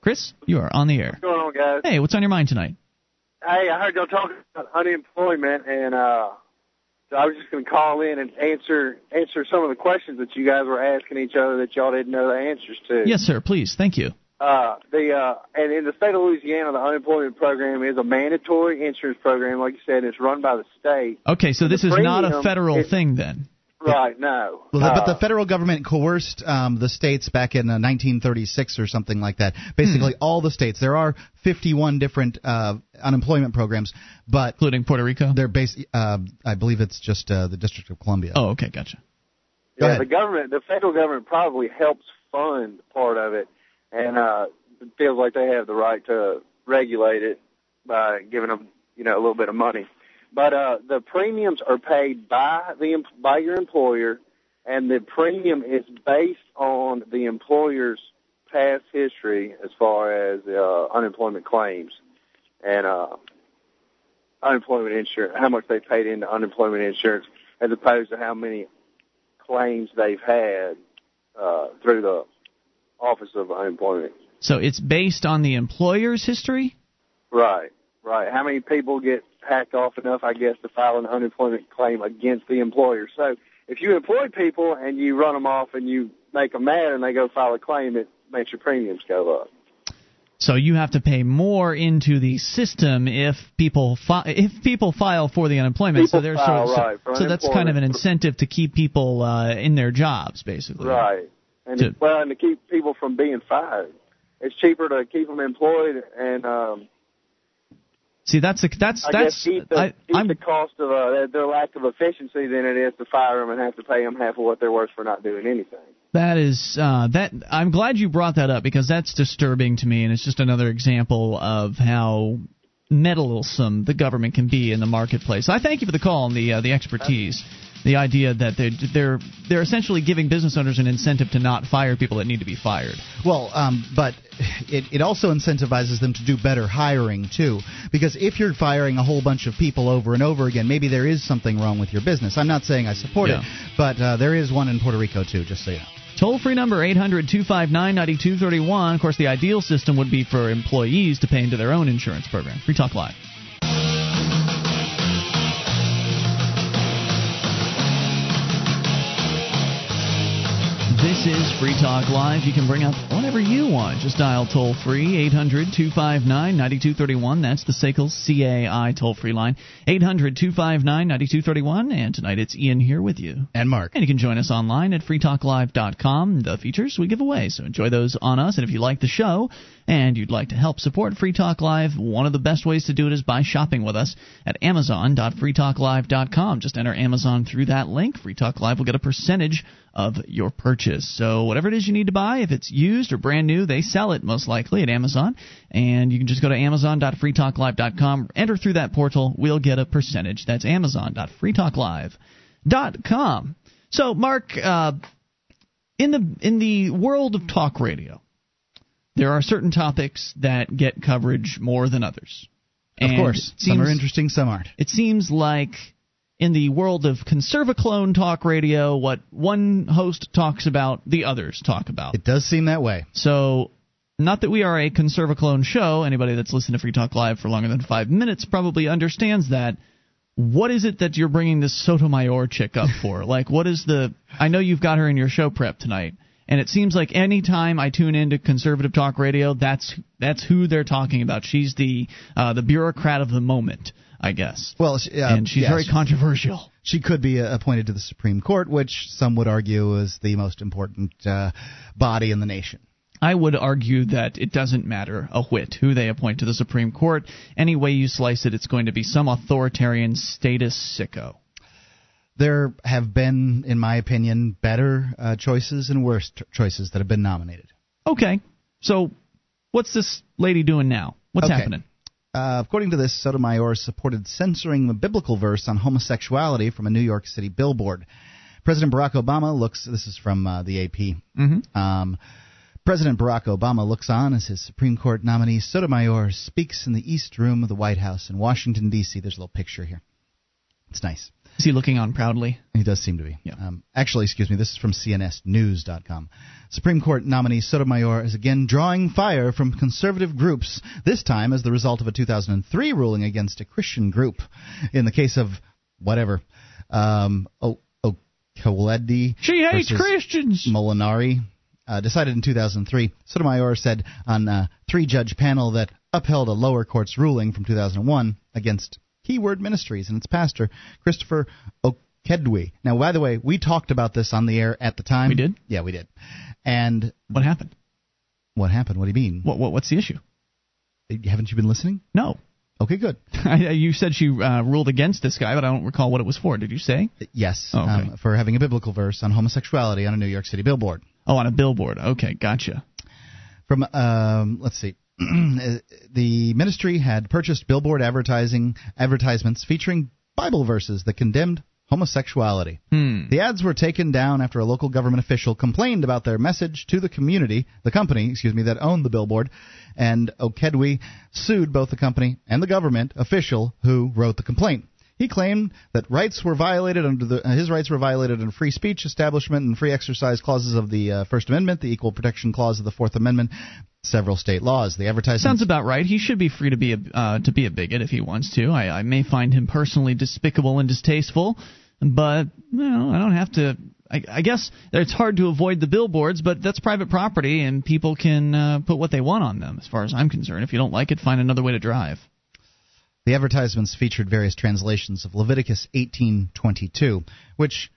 Chris, you are on the air. What's going on, guys? Hey, what's on your mind tonight? Hey, I heard y'all talking about unemployment, and uh, so I was just going to call in and answer answer some of the questions that you guys were asking each other that y'all didn't know the answers to. Yes, sir. Please, thank you. Uh, the uh, and in the state of Louisiana, the unemployment program is a mandatory insurance program, like you said. It's run by the state. Okay, so this is not a federal thing then. Right, no. Well, uh, but the federal government coerced um, the states back in uh, 1936 or something like that. Basically, hmm. all the states. There are 51 different uh, unemployment programs, but including Puerto Rico. They're based. Uh, I believe it's just uh, the District of Columbia. Oh, okay, gotcha. Go yeah, ahead. the government, the federal government probably helps fund part of it, and uh, feels like they have the right to regulate it by giving them, you know, a little bit of money. But uh, the premiums are paid by the by your employer, and the premium is based on the employer's past history as far as uh, unemployment claims and uh, unemployment insurance, how much they paid into unemployment insurance, as opposed to how many claims they've had uh, through the Office of Unemployment. So it's based on the employer's history. Right, right. How many people get hacked off enough, I guess, to file an unemployment claim against the employer. So if you employ people and you run them off and you make them mad and they go file a claim, it makes your premiums go up. So you have to pay more into the system if people fi- if people file for the unemployment. People so there's file, sort of, so, so that's kind of an incentive to keep people uh, in their jobs, basically. Right, and to, well, and to keep people from being fired. It's cheaper to keep them employed and um, See, that's a, that's I that's. Eat the, I, eat the cost of uh, their lack of efficiency than it is to fire them and have to pay them half of what they're worth for not doing anything. That is uh, that. I'm glad you brought that up because that's disturbing to me, and it's just another example of how meddlesome the government can be in the marketplace. I thank you for the call and the uh, the expertise. The idea that they're they're they're essentially giving business owners an incentive to not fire people that need to be fired. Well, um, but it, it also incentivizes them to do better hiring too, because if you're firing a whole bunch of people over and over again, maybe there is something wrong with your business. I'm not saying I support Yeah. it, but uh, there is one in Puerto Rico too. Just so you know. Toll free number 800 259 9231. Of course, the ideal system would be for employees to pay into their own insurance program. Free Talk Live. This is Free Talk Live. You can bring up whatever you want. Just dial toll free 800 259 9231. That's the SACL CAI toll free line. 800 259 9231. And tonight it's Ian here with you. And Mark. And you can join us online at freetalklive.com. The features we give away, so enjoy those on us. And if you like the show and you'd like to help support Free Talk Live, one of the best ways to do it is by shopping with us at amazon.freetalklive.com. Just enter Amazon through that link. Free Talk Live will get a percentage of your purchase. So whatever it is you need to buy, if it's used or brand new, they sell it most likely at Amazon. And you can just go to amazon.freetalklive.com, enter through that portal, we'll get a percentage. That's amazon.freetalklive.com. So, Mark, uh, in the in the world of talk radio, there are certain topics that get coverage more than others. Of course, it some are interesting, some aren't. It seems like in the world of conservaclone talk radio, what one host talks about, the others talk about. It does seem that way. So, not that we are a conservaclone show. Anybody that's listened to Free Talk Live for longer than five minutes probably understands that. What is it that you're bringing this Sotomayor chick up for? like, what is the? I know you've got her in your show prep tonight, and it seems like any time I tune into conservative talk radio, that's that's who they're talking about. She's the uh, the bureaucrat of the moment, I guess. Well, uh, and she's yeah, very controversial. She could be uh, appointed to the Supreme Court, which some would argue is the most important uh, body in the nation. I would argue that it doesn't matter a whit who they appoint to the Supreme Court. Any way you slice it, it's going to be some authoritarian status sicko. There have been, in my opinion, better uh, choices and worse t- choices that have been nominated. Okay, so what's this lady doing now? What's Okay. happening? Uh, according to this, Sotomayor supported censoring the biblical verse on homosexuality from a New York City billboard. President Barack Obama looks. This is from uh, the AP. Mm-hmm. Um, President Barack Obama looks on as his Supreme Court nominee Sotomayor speaks in the East Room of the White House in Washington D.C. There's a little picture here. It's nice. Is he looking on proudly? He does seem to be. Yeah. Um, actually, excuse me, this is from CNSNews.com. Supreme Court nominee Sotomayor is again drawing fire from conservative groups, this time as the result of a 2003 ruling against a Christian group. In the case of whatever, um, o- Okwedy She hates Christians. Molinari, uh, decided in 2003. Sotomayor said on a three-judge panel that upheld a lower court's ruling from 2001 against Keyword Ministries and its pastor Christopher Okwedy. Now, by the way, we talked about this on the air at the time. We did? Yeah, we did. And What happened? what happened? What do you mean? What, what what's the issue? Haven't you been listening? No. Okay, good. you said she uh, ruled against this guy, but I don't recall what it was for. Did you say? Yes, Oh, okay. um, for having a biblical verse on homosexuality on a New York City billboard. Oh, on a billboard. Okay, gotcha. From um, let's see, the ministry had purchased billboard advertising advertisements featuring Bible verses that condemned homosexuality. Hmm. The ads were taken down after a local government official complained about their message to the community, the company, excuse me, that owned the billboard, and Okwedy sued both the company and the government official who wrote the complaint. He claimed that rights were violated under the uh, his rights were violated in free speech, establishment, and free exercise clauses of the uh, First Amendment, the Equal Protection Clause of the Fourth Amendment, several state laws. The advertisement Sounds about right. He should be free to be a uh, to be a bigot if he wants to. I, I may find him personally despicable and distasteful, but you know, I don't have to. I, I guess it's hard to avoid the billboards, but that's private property, and people can uh, put what they want on them. As far as I'm concerned, if you don't like it, find another way to drive. The advertisements featured various translations of Leviticus 18:22, which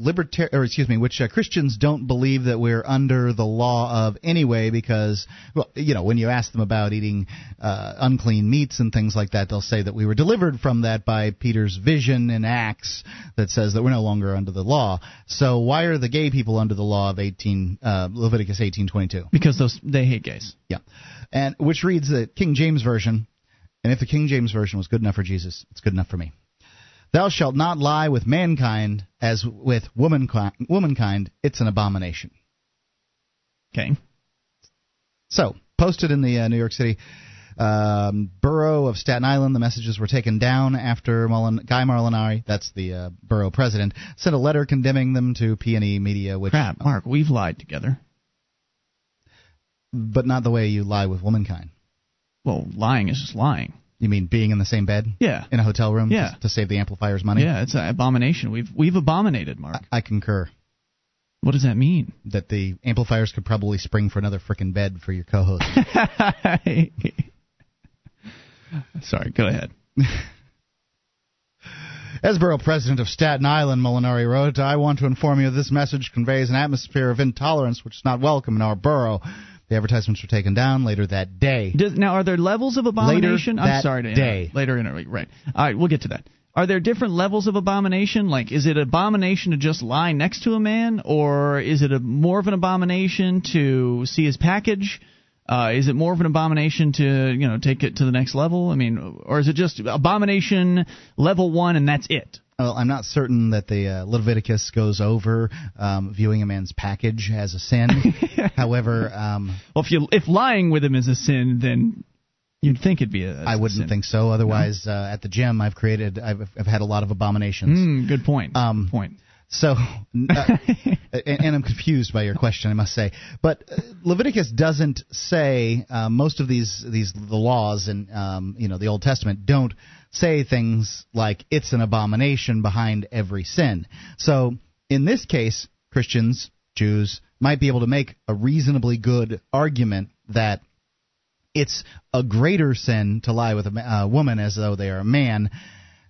libertar- or excuse me, which uh, Christians don't believe that we're under the law of anyway because well, you know, when you ask them about eating uh, unclean meats and things like that, they'll say that we were delivered from that by Peter's vision in Acts that says that we're no longer under the law. So why are the gay people under the law of 18 uh, Leviticus 18:22? Because those they hate gays. Yeah. And which reads the King James version, and if the King James version was good enough for Jesus, it's good enough for me. Thou shalt not lie with mankind as with womankind. Womankind, it's an abomination. Okay. So, posted in the uh, New York City um, borough of Staten Island, the messages were taken down after Mullen, Guy Molinari, that's the uh, borough president, sent a letter condemning them to PNE Media. Which, Crap, Mark, we've lied together. But not the way you lie with womankind. Well, lying is just lying. You mean being in the same bed? Yeah. In a hotel room? Yeah. To, to save the amplifiers money? Yeah, it's an abomination. We've we've abominated, Mark. I, I concur. What does that mean? That the amplifiers could probably spring for another frickin' bed for your co-host. Sorry, go ahead. As borough president of Staten Island, Molinari wrote, I want to inform you that this message conveys an atmosphere of intolerance which is not welcome in our borough. The advertisements were taken down later that day. Does, now, are there levels of abomination? Later I'm sorry to day. interrupt. later interrupt. Right. All right, we'll get to that. Are there different levels of abomination? Like, is it abomination to just lie next to a man, or is it a more of an abomination to see his package? Uh, is it more of an abomination to you know take it to the next level? I mean, or is it just abomination level one and that's it? Well, I'm not certain that the uh, Leviticus goes over um, viewing a man's package as a sin. However, um, Well, if you if lying with him is a sin, then you'd think it'd be a. I wouldn't sin. think so. Otherwise, uh, at the gym, I've created, I've, I've had a lot of abominations. Mm, good point. Um, point. So, uh, and, and I'm confused by your question, I must say. But uh, Leviticus doesn't say uh, most of these these the laws in um, you know the Old Testament don't say things like it's an abomination behind every sin. So in this case, Christians, Jews might be able to make a reasonably good argument that it's a greater sin to lie with a ma- uh, woman as though they are a man,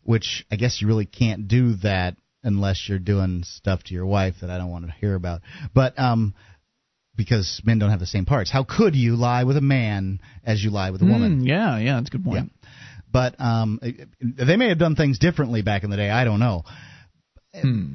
which I guess you really can't do that unless you're doing stuff to your wife that I don't want to hear about. But um because men don't have the same parts. How could you lie with a man as you lie with a woman? Mm, yeah, yeah, that's a good point. But um they may have done things differently back in the day, I don't know.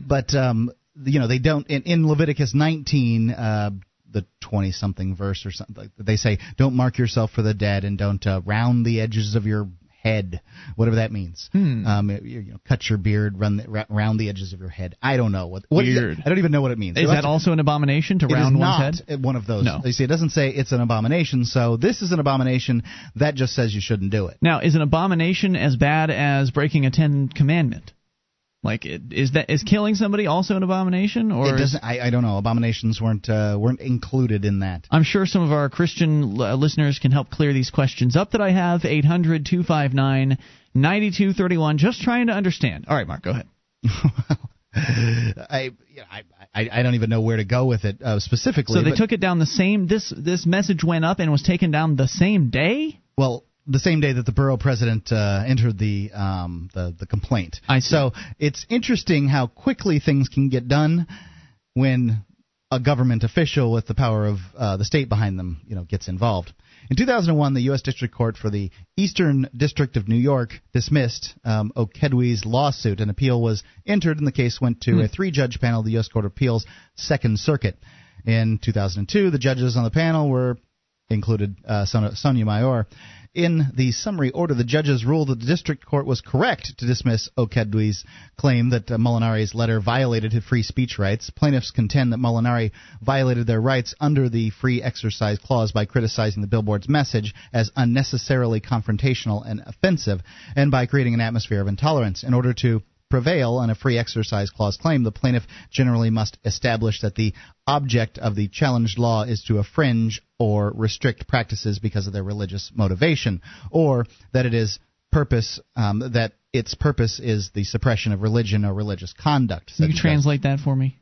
But um you know, they don't in, in Leviticus 19 uh the 20 something verse or something they say don't mark yourself for the dead and don't uh, round the edges of your head whatever that means Hmm. um, you, you know, cut your beard, run the, ra- round the edges of your head. I don't know what. what Weird. I don't even know what it means. Is that also an abomination to it is round not one's head? one of those. No. You see, it doesn't say it's an abomination. So this is an abomination. That just says you shouldn't do it. Now, is an abomination as bad as breaking a Ten Commandment? Like, is that is killing somebody also an abomination? Or it doesn't. I, I don't know. Abominations weren't uh, weren't included in that. I'm sure some of our Christian uh, listeners can help clear these questions up that I have. 800 259 9231. Just trying to understand. All right, Mark, go ahead. I, you know, I I I don't even know where to go with it uh, specifically. So they but- took it down the same. This this message went up and was taken down the same day. Well, the same day that the borough president uh, entered the um, the the complaint. I see. So it's interesting how quickly things can get done when a government official with the power of uh, the state behind them, you know, gets involved. In 2001, the U.S. District Court for the Eastern District of New York dismissed um, Okwedy's lawsuit. An appeal was entered, and the case went to a three-judge panel of the U.S. Court of Appeals Second Circuit. In 2002, the judges on the panel were included uh, Son- Sonia Mayor. In the summary order, the judges ruled that the district court was correct to dismiss Okwedy's claim that uh, Molinari's letter violated his free speech rights. Plaintiffs contend that Molinari violated their rights under the free exercise clause by criticizing the billboard's message as unnecessarily confrontational and offensive, and by creating an atmosphere of intolerance. In order to prevail on a free exercise clause claim, the plaintiff generally must establish that the object of the challenged law is to infringe or restrict practices because of their religious motivation, or that it is purpose um, that its purpose is the suppression of religion or religious conduct. Can you translate that for me?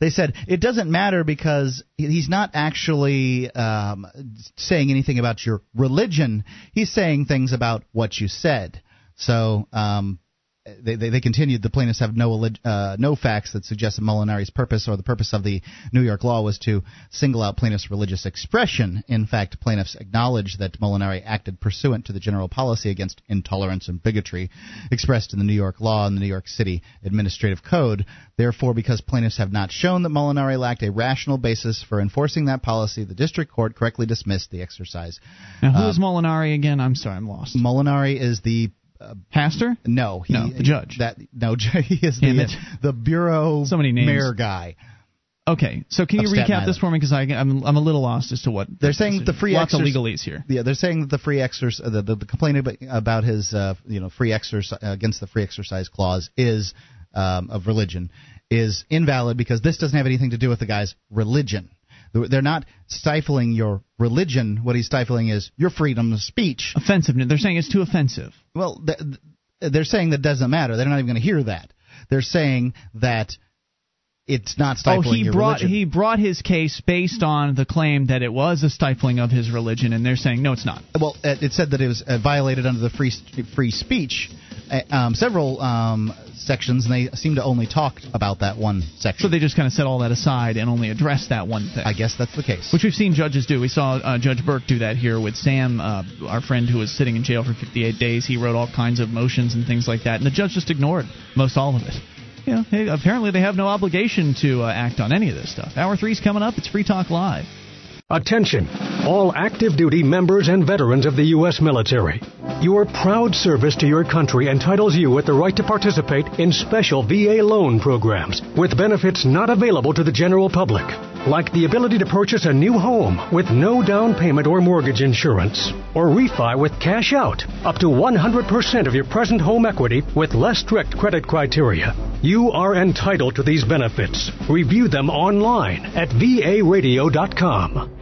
They said it doesn't matter because he's not actually um, saying anything about your religion. He's saying things about what you said. So um, they, they, they continued. The plaintiffs have no uh, no facts that suggest that Molinari's purpose or the purpose of the New York law was to single out plaintiffs' religious expression. In fact, plaintiffs acknowledge that Molinari acted pursuant to the general policy against intolerance and bigotry expressed in the New York law and the New York City Administrative Code. Therefore, because plaintiffs have not shown that Molinari lacked a rational basis for enforcing that policy, the district court correctly dismissed the exercise. Now, who is Molinari again? I'm sorry, I'm lost. Molinari is the Pastor? No, he, No, the judge. That no, he is the the bureau So many names. mayor guy. Okay, so can you recap this for me? Because I'm I'm a little lost as to what They're saying the free lots exercise, of legalese here. Yeah, they're saying that the free exercise, the, the, the complaint about, about his, uh, you know, free exercise against the free exercise clause is um, of religion is invalid because this doesn't have anything to do with the guy's religion. They're not stifling your religion. What he's stifling is your freedom of speech. Offensiveness. They're saying it's too offensive. Well, th- th- they're saying that doesn't matter. They're not even going to hear that. They're saying that it's not stifling oh, he brought religion. he brought his case based on the claim that it was a stifling of his religion, and they're saying no, it's not. Well, uh, it said that it was uh, violated under the free free speech, uh, um, several um, sections, and they seem to only talk about that one section. So they just kind of set all that aside and only address that one thing. I guess that's the case. Which we've seen judges do. We saw uh, Judge Burke do that here with Sam, uh, our friend who was sitting in jail for 58 days. He wrote all kinds of motions and things like that, and the judge just ignored most all of it. You know, hey, apparently they have no obligation to uh, act on any of this stuff. Hour three's coming up. It's Free Talk Live. Attention, all active duty members and veterans of the U.S. military. Your proud service to your country entitles you with the right to participate in special VA loan programs with benefits not available to the general public, like the ability to purchase a new home with no down payment or mortgage insurance, or refi with cash out, up to 100% of your present home equity with less strict credit criteria. You are entitled to these benefits. Review them online at varadio.com.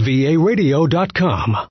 varadio.com.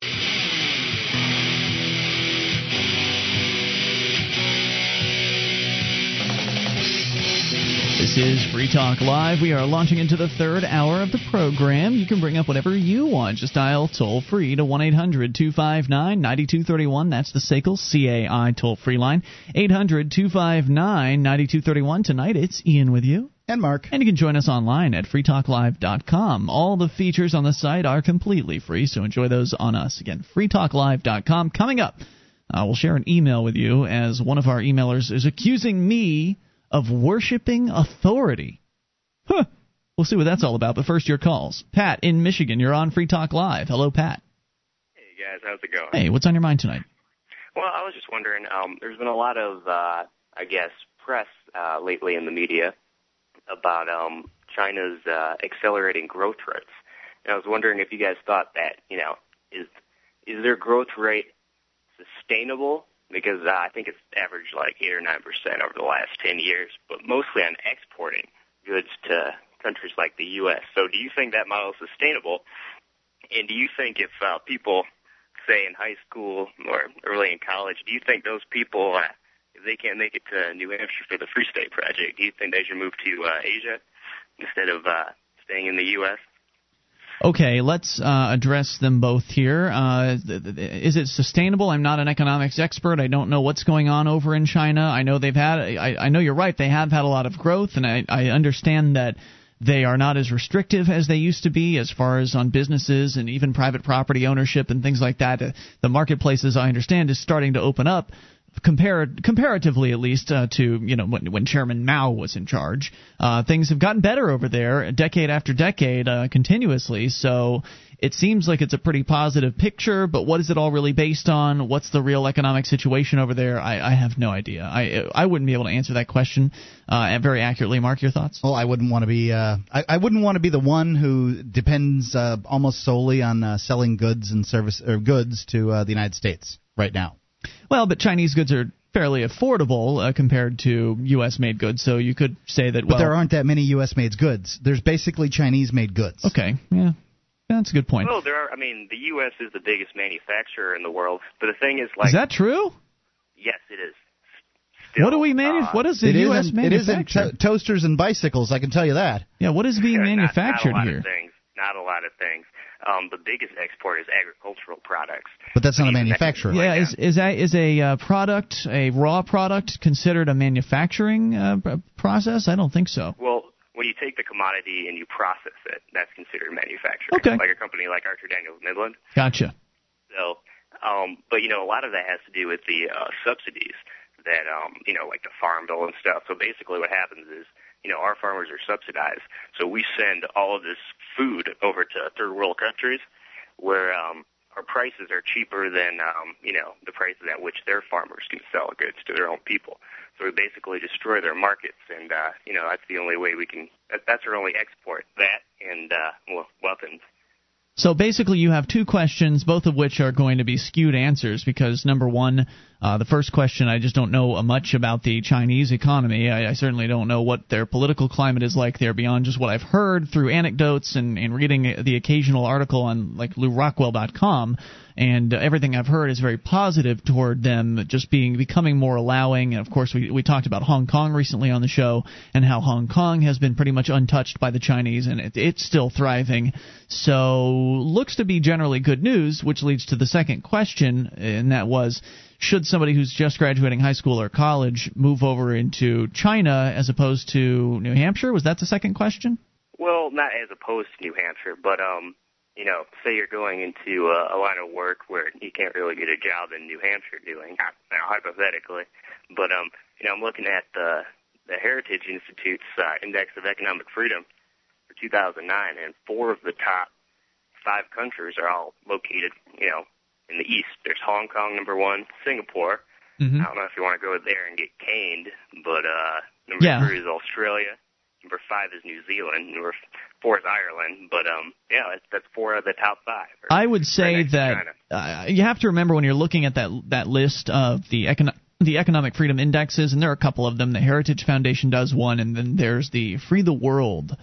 This is Free Talk Live. We are launching into the third hour of the program. You can bring up whatever you want. Just dial toll free to 1 800 259 9231. That's the SACL CAI toll free line. 800 259 9231. Tonight it's Ian with you. And Mark. And you can join us online at freetalklive.com. All the features on the site are completely free, so enjoy those on us. Again, freetalklive.com. Coming up, uh, we'll share an email with you as one of our emailers is accusing me of worshiping authority. Huh. We'll see what that's all about. But first, your calls. Pat in Michigan, you're on Free Talk Live. Hello, Pat. Hey guys, how's it going? Hey, what's on your mind tonight? Well, I was just wondering. Um, there's been a lot of, uh, I guess, press uh, lately in the media about um, China's uh, accelerating growth rates, and I was wondering if you guys thought that, you know, is is their growth rate sustainable? Because uh, I think it's averaged like eight or nine percent over the last ten years, but mostly on exporting goods to countries like the U.S. So, do you think that model is sustainable? And do you think if uh, people, say in high school or early in college, do you think those people, uh, if they can't make it to New Hampshire for the Free State Project, do you think they should move to uh, Asia instead of uh, staying in the U.S.? Okay, let's uh, address them both here. Uh, th- th- is it sustainable? I'm not an economics expert. I don't know what's going on over in China. I know they've had. I, I know you're right. They have had a lot of growth, and I, I understand that they are not as restrictive as they used to be as far as on businesses and even private property ownership and things like that. Uh, the marketplace, as I understand, is starting to open up comparatively at least uh, to you know when, when Chairman Mao was in charge, uh, things have gotten better over there, decade after decade, uh, continuously. So it seems like it's a pretty positive picture. But what is it all really based on? What's the real economic situation over there? I, I have no idea. I I wouldn't be able to answer that question uh, very accurately. Mark, your thoughts? Well, I wouldn't want to be. Uh, I, I wouldn't want to be the one who depends uh, almost solely on selling goods and service or goods to the United States right now. Well, but Chinese goods are fairly affordable uh, compared to U.S. made goods, so you could say that. But there aren't that many U.S. made goods. There's basically Chinese made goods. Okay, yeah, that's a good point. Well, there are. I mean, the U.S. is the biggest manufacturer in the world, but the thing is, like, is that true? yes, it is. what do we manu- What does the It U.S. isn't, it isn't manufacture? to- toasters and bicycles. I can tell you that. Yeah, what is being Not- manufactured not a lot here? Of things, not a lot of things. Um, the biggest export is agricultural products. But that's not a manufacturer. Yeah, is is that is a uh, product a raw product considered a manufacturing uh, process? I don't think so. Well, when you take the commodity and you process it, that's considered manufacturing. Okay. Like a company like Archer Daniels Midland. Gotcha. So, um, but you know, a lot of that has to do with the uh, subsidies that, um, you know, like the farm bill and stuff. So basically, what happens is, you know, our farmers are subsidized, so we send all of this food over to third world countries where um, our prices are cheaper than, um, you know, the prices at which their farmers can sell goods to their own people. So we basically destroy their markets, and uh, you know, that's the only way we can. That, that's our only export. That and uh, well, weapons. So basically, you have two questions, both of which are going to be skewed answers because number one, uh, the first question, I just don't know much about the Chinese economy. I, I certainly don't know what their political climate is like there beyond just what I've heard through anecdotes and, and reading the occasional article on like LewRockwell.com and uh, everything I've heard is very positive toward them just being becoming more allowing. And of course, we we talked about Hong Kong recently on the show and how Hong Kong has been pretty much untouched by the Chinese and it, it's still thriving. So looks to be generally good news, which leads to the second question, and that was. Should somebody who's just graduating high school or college move over into China as opposed to New Hampshire? Was that the second question? Well, not as opposed to New Hampshire, but um, you know, say you're going into a, a line of work where you can't really get a job in New Hampshire doing, now, hypothetically. But um, you know, I'm looking at the the Heritage Institute's uh, Index of Economic Freedom for 2009, and four of the top five countries are all located, you know, in the east. There's Hong Kong, number one, Singapore. Mm-hmm. I don't know if you want to go there and get caned, but uh, number Yeah. three is Australia. Number five is New Zealand. Number four is Ireland. But um, yeah, that's, that's four of the top five. I would say that uh, you have to remember when you're looking at that that list of the econo- the economic freedom indexes, and there are a couple of them. The Heritage Foundation does one, and then there's the Free the World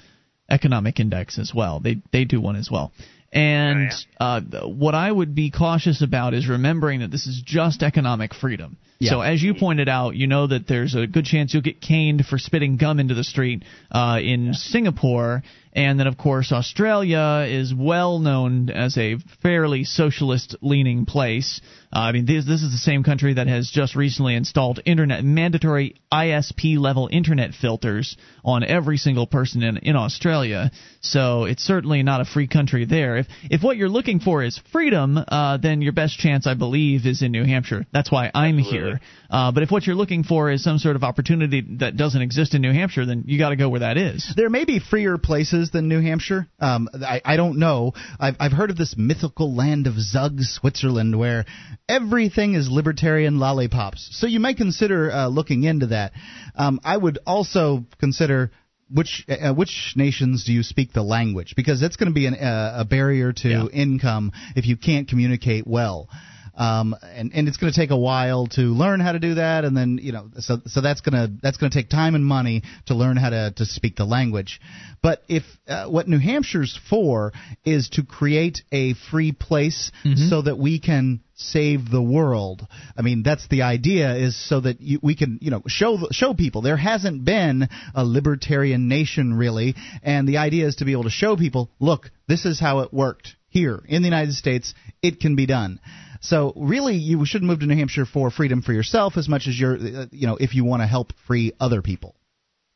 economic index as well. They they do one as well. And uh, what I would be cautious about is remembering that this is just economic freedom. Yeah. So as you pointed out, you know that there's a good chance you'll get caned for spitting gum into the street uh, in Singapore, and then of course Australia is well known as a fairly socialist-leaning place. Uh, I mean, this this is the same country that has just recently installed internet mandatory ISP level internet filters on every single person in in Australia. So it's certainly not a free country there. If if what you're looking for is freedom, uh, then your best chance, I believe, is in New Hampshire. That's why I'm here. Uh, but if what you're looking for is some sort of opportunity that doesn't exist in New Hampshire, then you got to go where that is. There may be freer places than New Hampshire. Um, I, I don't know. I've, I've heard of this mythical land of Zug, Switzerland, where everything is libertarian lollipops. So you might consider uh, looking into that. Um, I would also consider which uh, which nations do you speak the language because that's going to be an, uh, a barrier to income if you can't communicate well. Um, and, and it's going to take a while to learn how to do that, and then you know, so so that's gonna that's gonna take time and money to learn how to to speak the language. But if uh, what New Hampshire's for is to create a free place so that we can save the world. I mean, that's the idea is so that you, we can, you know, show show people there hasn't been a libertarian nation really, and the idea is to be able to show people, look, this is how it worked here in the United States. It can be done. So really, you shouldn't move to New Hampshire for freedom for yourself as much as you're, uh, you know, if you want to help free other people.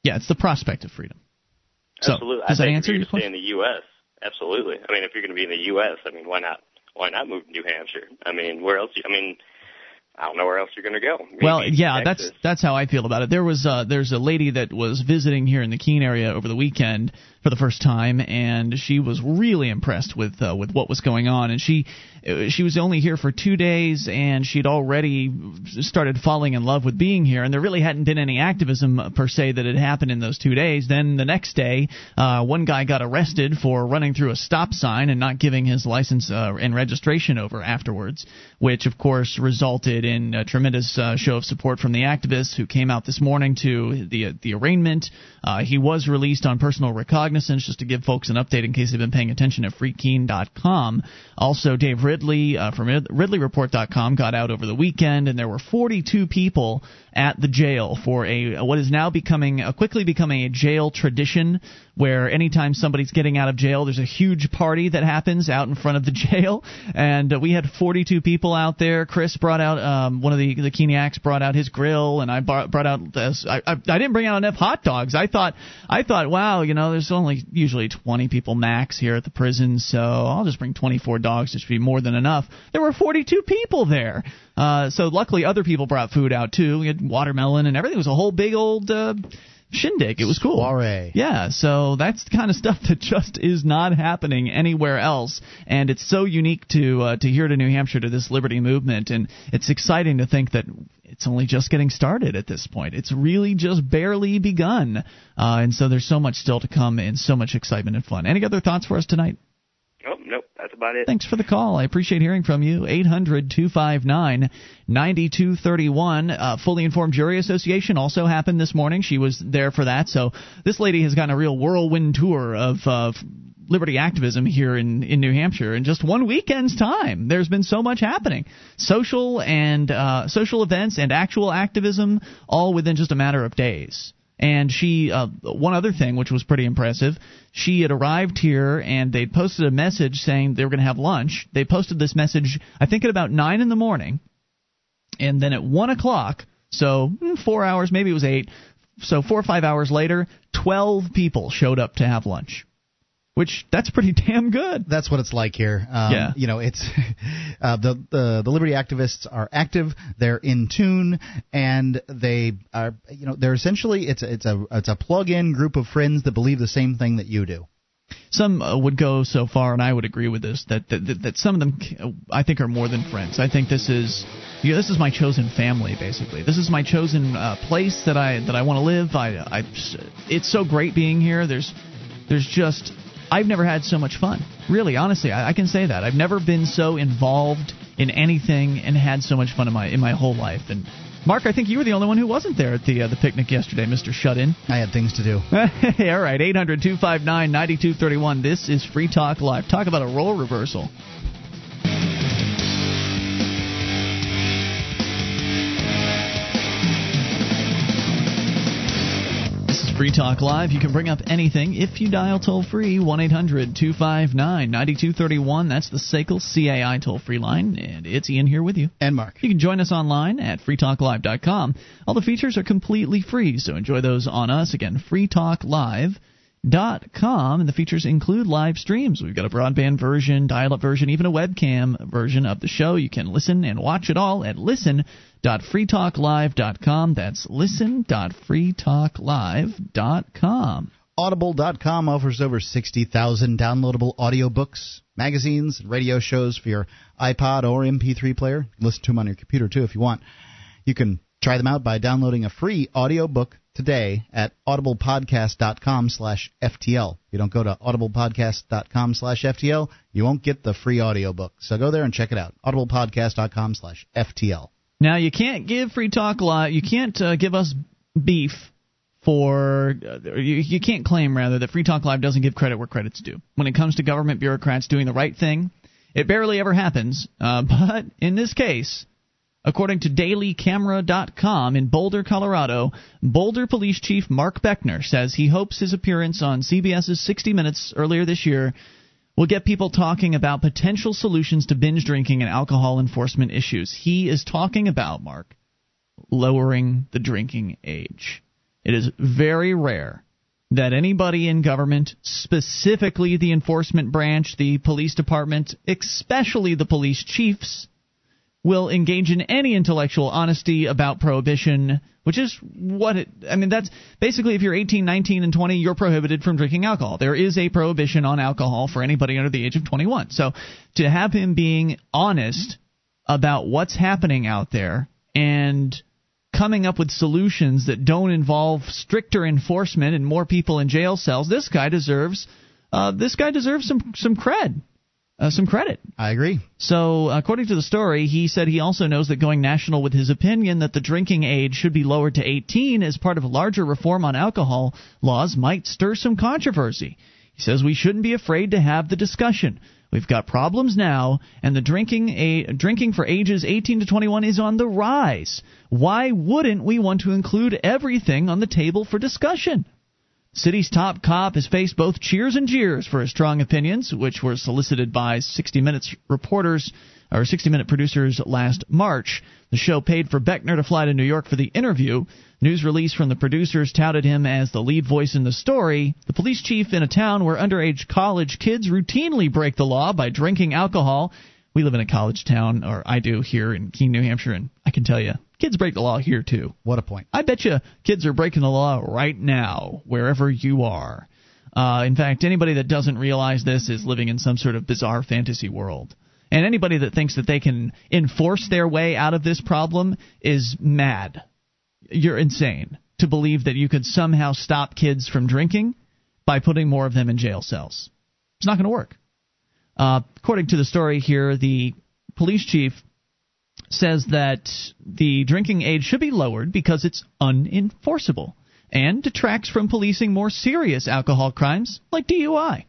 Yeah, it's the prospect of freedom. So, absolutely. does I that think answer if your you're question? Stay in the U.S. Absolutely. I mean, if you're going to be in the U.S., I mean, why not? Why not move to New Hampshire? I mean, where else? You, I mean, I don't know where else you're going to go. Maybe Well, yeah, Texas. that's that's how I feel about it. There was uh, there's a lady that was visiting here in the Keene area over the weekend for the first time, and she was really impressed with uh, with what was going on. And she uh, she was only here for two days, and she'd already started falling in love with being here. And there really hadn't been any activism uh, per se that had happened in those two days. Then the next day, uh, one guy got arrested for running through a stop sign and not giving his license uh, and registration over afterwards, which of course resulted in a tremendous uh, show of support from the activists who came out this morning to the the arraignment. He was released on personal recognizance, just to give folks an update in case they've been paying attention at freekeen.com. Also, Dave Ridley uh, from RidleyReport.com got out over the weekend, and there were 42 people at the jail for a what is now becoming uh, quickly becoming a jail tradition where anytime somebody's getting out of jail, there's a huge party that happens out in front of the jail. And uh, we had 42 people out there. Chris brought out um, one of the the Keeniacs brought out his grill, and I brought, brought out this. I, I I didn't bring out enough hot dogs. I thought I thought, wow, you know, there's only usually 20 people max here at the prison, so I'll just bring 24 dogs. It should be more than enough. There were 42 people there. Uh, so luckily, other people brought food out too. We had watermelon and everything. It was a whole big old uh, shindig. It was cool. Soiree. Yeah, so that's the kind of stuff that just is not happening anywhere else, and it's so unique to uh, to here to New Hampshire to this liberty movement, and it's exciting to think that it's only just getting started at this point. It's really just barely begun, uh, and so there's so much still to come, and so much excitement and fun. Any other thoughts for us tonight? Oh, nope, that's about it. Thanks for the call. I appreciate hearing from you. 800 259 9231. Uh, Fully Informed Jury Association also happened this morning. She was there for that. So this lady has gotten a real whirlwind tour of. Uh, liberty activism here in, in New Hampshire in just one weekend's time. There's been so much happening, social and uh, social events and actual activism, all within just a matter of days. And she, uh, one other thing which was pretty impressive, she had arrived here and they'd posted a message saying they were going to have lunch. They posted this message, I think, at about nine in the morning, and then at one o'clock, so mm, four hours, maybe it was eight, so four or five hours later, twelve people showed up to have lunch which that's pretty damn good. That's what it's like here. Um, Yeah. You know, it's uh, the, the the liberty activists are active. They're in tune, and they are. You know, they're essentially it's a, it's a it's a plug-in group of friends that believe the same thing that you do. Some uh, would go so far, and I would agree with this, that that, that, that some of them uh, I think are more than friends. I think this is you know, this is my chosen family, basically. This is my chosen uh, place that I that I want to live. I, I it's so great being here. There's there's just I've never had so much fun. Really, honestly, I, I can say that I've never been so involved in anything and had so much fun in my in my whole life. And Mark, I think you were the only one who wasn't there at the uh, the picnic yesterday, Mister Shut In. I had things to do. All right, 800-259-9231. This is Free Talk Live. Talk about a role reversal. Free Talk Live. You can bring up anything if you dial toll free 1 800 259 9231. That's the SACL CAI toll free line. And it's Ian here with you. And Mark. You can join us online at freetalklive.com. All the features are completely free, so enjoy those on us. Again, freetalklive.com. And the features include live streams. We've got a broadband version, dial up version, even a webcam version of the show. You can listen and watch it all at listen.freetalklive.com. That's listen.freetalklive.com. Audible.com offers over 60,000 downloadable audiobooks, magazines, and radio shows for your iPod or MP3 player. Listen to them on your computer too if you want. You can try them out by downloading a free audiobook today at audiblepodcast.com slash FTL. If you don't go to audiblepodcast.com slash FTL, you won't get the free audiobook. So go there and check it out. audiblepodcast.com slash FTL. Now you can't give Free Talk Live. You can't uh, give us beef for. Uh, you, you can't claim rather that Free Talk Live doesn't give credit where credit's due. When it comes to government bureaucrats doing the right thing, it barely ever happens. Uh, but in this case, according to DailyCamera.com in Boulder, Colorado, Boulder Police Chief Mark Beckner says he hopes his appearance on CBS's 60 Minutes earlier this year will get people talking about potential solutions to binge drinking and alcohol enforcement issues. He is talking about, Mark, lowering the drinking age. It is very rare that anybody in government, specifically the enforcement branch, the police department, especially the police chiefs, will engage in any intellectual honesty about prohibition, which is what it. I mean, that's basically if you're 18, 19, and 20, you're prohibited from drinking alcohol. There is a prohibition on alcohol for anybody under the age of 21. So to have him being honest about what's happening out there and coming up with solutions that don't involve stricter enforcement and more people in jail cells, this guy deserves. Uh, this guy deserves some some cred uh, some credit. I agree. So, according to the story, he said he also knows that going national with his opinion that the drinking age should be lowered to 18 as part of a larger reform on alcohol laws might stir some controversy. He says we shouldn't be afraid to have the discussion. We've got problems now, and the drinking a, drinking for ages 18 to 21 is on the rise. Why wouldn't we want to include everything on the table for discussion? City's top cop has faced both cheers and jeers for his strong opinions, which were solicited by 60 Minutes reporters or 60 Minute producers last March. The show paid for Beckner to fly to New York for the interview. News release from the producers touted him as the lead voice in the story. The police chief in a town where underage college kids routinely break the law by drinking alcohol. We live in a college town, or I do here in Keene, New Hampshire, and I can tell you, kids break the law here too. What a point. I bet you kids are breaking the law right now, wherever you are. Uh, in fact, anybody that doesn't realize this is living in some sort of bizarre fantasy world. And anybody that thinks that they can enforce their way out of this problem is mad. You're insane to believe that you could somehow stop kids from drinking by putting more of them in jail cells. It's not going to work. Uh, according to the story here, the police chief says that the drinking age should be lowered because it's unenforceable and detracts from policing more serious alcohol crimes like DUI.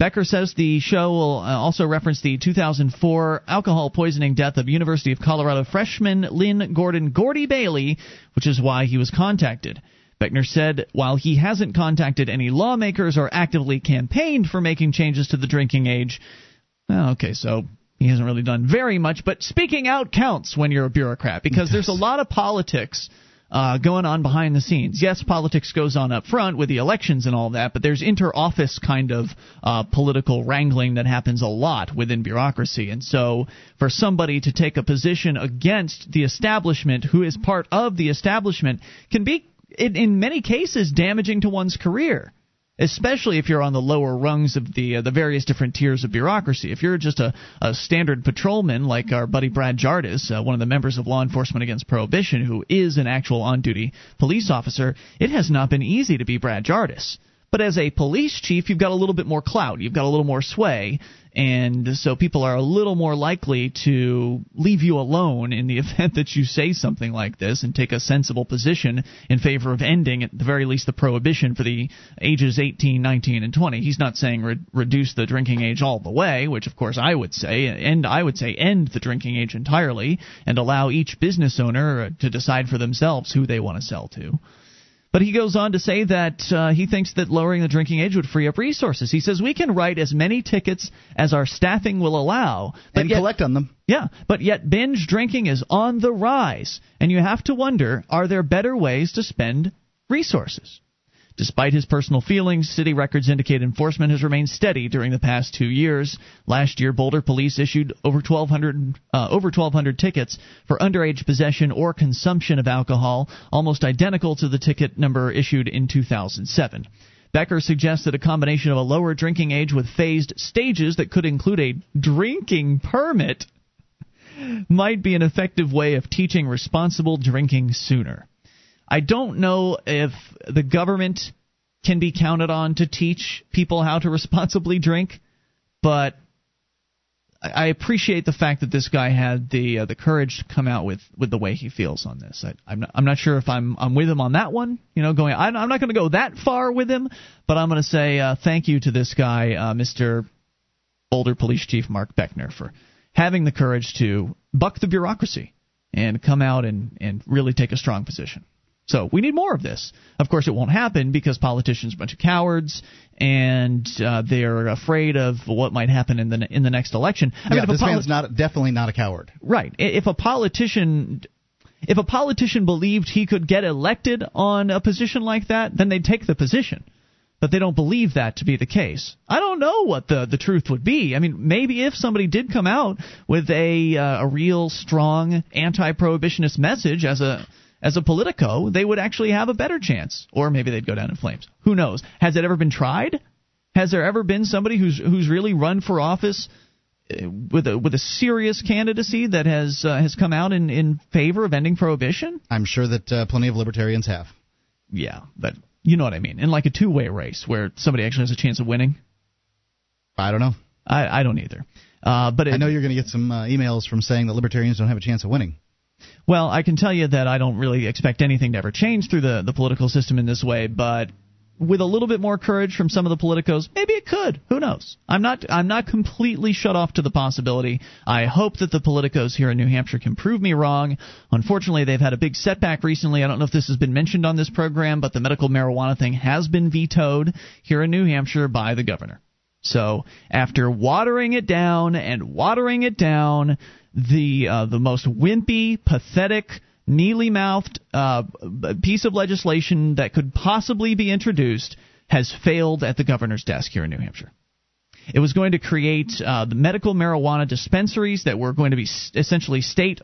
Beckner says the show will uh, also reference the 2004 alcohol poisoning death of University of Colorado freshman Lynn Gordon Gordie Bailey, which is why he was contacted. Beckner said while he hasn't contacted any lawmakers or actively campaigned for making changes to the drinking age, okay, so he hasn't really done very much, but speaking out counts when you're a bureaucrat because there's a lot of politics uh, going on behind the scenes. Yes, politics goes on up front with the elections and all that, but there's inter-office kind of uh, political wrangling that happens a lot within bureaucracy. And so, for somebody to take a position against the establishment, who is part of the establishment, can be in, in many cases damaging to one's career especially if you're on the lower rungs of the uh, the various different tiers of bureaucracy. If you're just a, a standard patrolman like our buddy Brad Jardis, uh, one of the members of Law Enforcement Against Prohibition, who is an actual on-duty police officer, it has not been easy to be Brad Jardis. But as a police chief, you've got a little bit more clout, you've got a little more sway, and so people are a little more likely to leave you alone in the event that you say something like this and take a sensible position in favor of ending, at the very least, the prohibition for the ages 18, 19, and 20. He's not saying re- reduce the drinking age all the way, which of course I would say, and I would say end the drinking age entirely and allow each business owner to decide for themselves who they want to sell to. But he goes on to say that uh, he thinks that lowering the drinking age would free up resources. He says we can write as many tickets as our staffing will allow, and yet, collect on them. Yeah, but yet binge drinking is on the rise, and you have to wonder: are there better ways to spend resources? Despite his personal feelings, city records indicate enforcement has remained steady during the past two years. Last year, Boulder police issued over 1,200 uh, over 1,200 tickets for underage possession or consumption of alcohol, almost identical to the ticket number issued in 2007. Beckner suggests that a combination of a lower drinking age with phased stages that could include a drinking permit might be an effective way of teaching responsible drinking sooner. I don't know if the government can be counted on to teach people how to responsibly drink, but I appreciate the fact that this guy had the uh, the courage to come out with, with the way he feels on this. I, I'm not, I'm not sure if I'm I'm with him on that one. You know, going I'm, I'm not going to go that far with him, but I'm going to say uh, thank you to this guy, uh, Mr. Boulder Police Chief Mark Beckner, for having the courage to buck the bureaucracy and come out and and really take a strong position. So we need more of this. Of course, it won't happen because politicians are a bunch of cowards and uh, they're afraid of what might happen in the in the next election. I yeah, mean, this poli- man's not definitely not a coward. Right. If a politician if a politician believed he could get elected on a position like that, then they'd take the position. But they don't believe that to be the case. I don't know what the the truth would be. I mean, maybe if somebody did come out with a uh, a real strong anti-prohibitionist message as a as a Politico, they would actually have a better chance. Or maybe they'd go down in flames. Who knows? Has it ever been tried? Has there ever been somebody who's who's really run for office uh, with a with a serious candidacy that has uh, has come out in in favor of ending prohibition? I'm sure that uh, plenty of libertarians have. Yeah, but you know what I mean. In like a two way race where somebody actually has a chance of winning. I don't know. I I don't either. Uh, but it, I know you're going to get some uh, emails from saying that libertarians don't have a chance of winning. Well, I can tell you that I don't really expect anything to ever change through the, the political system in this way, but with a little bit more courage from some of the politicos, maybe it could. Who knows? I'm not I'm not completely shut off to the possibility. I hope that the politicos here in New Hampshire can prove me wrong. Unfortunately, they've had a big setback recently. I don't know if this has been mentioned on this program, but the medical marijuana thing has been vetoed here in New Hampshire by the governor. So, after watering it down and watering it down, the uh, the most wimpy, pathetic mealy mouthed uh, piece of legislation that could possibly be introduced has failed at the governor's desk here in New Hampshire. It was going to create uh, the medical marijuana dispensaries that were going to be essentially state.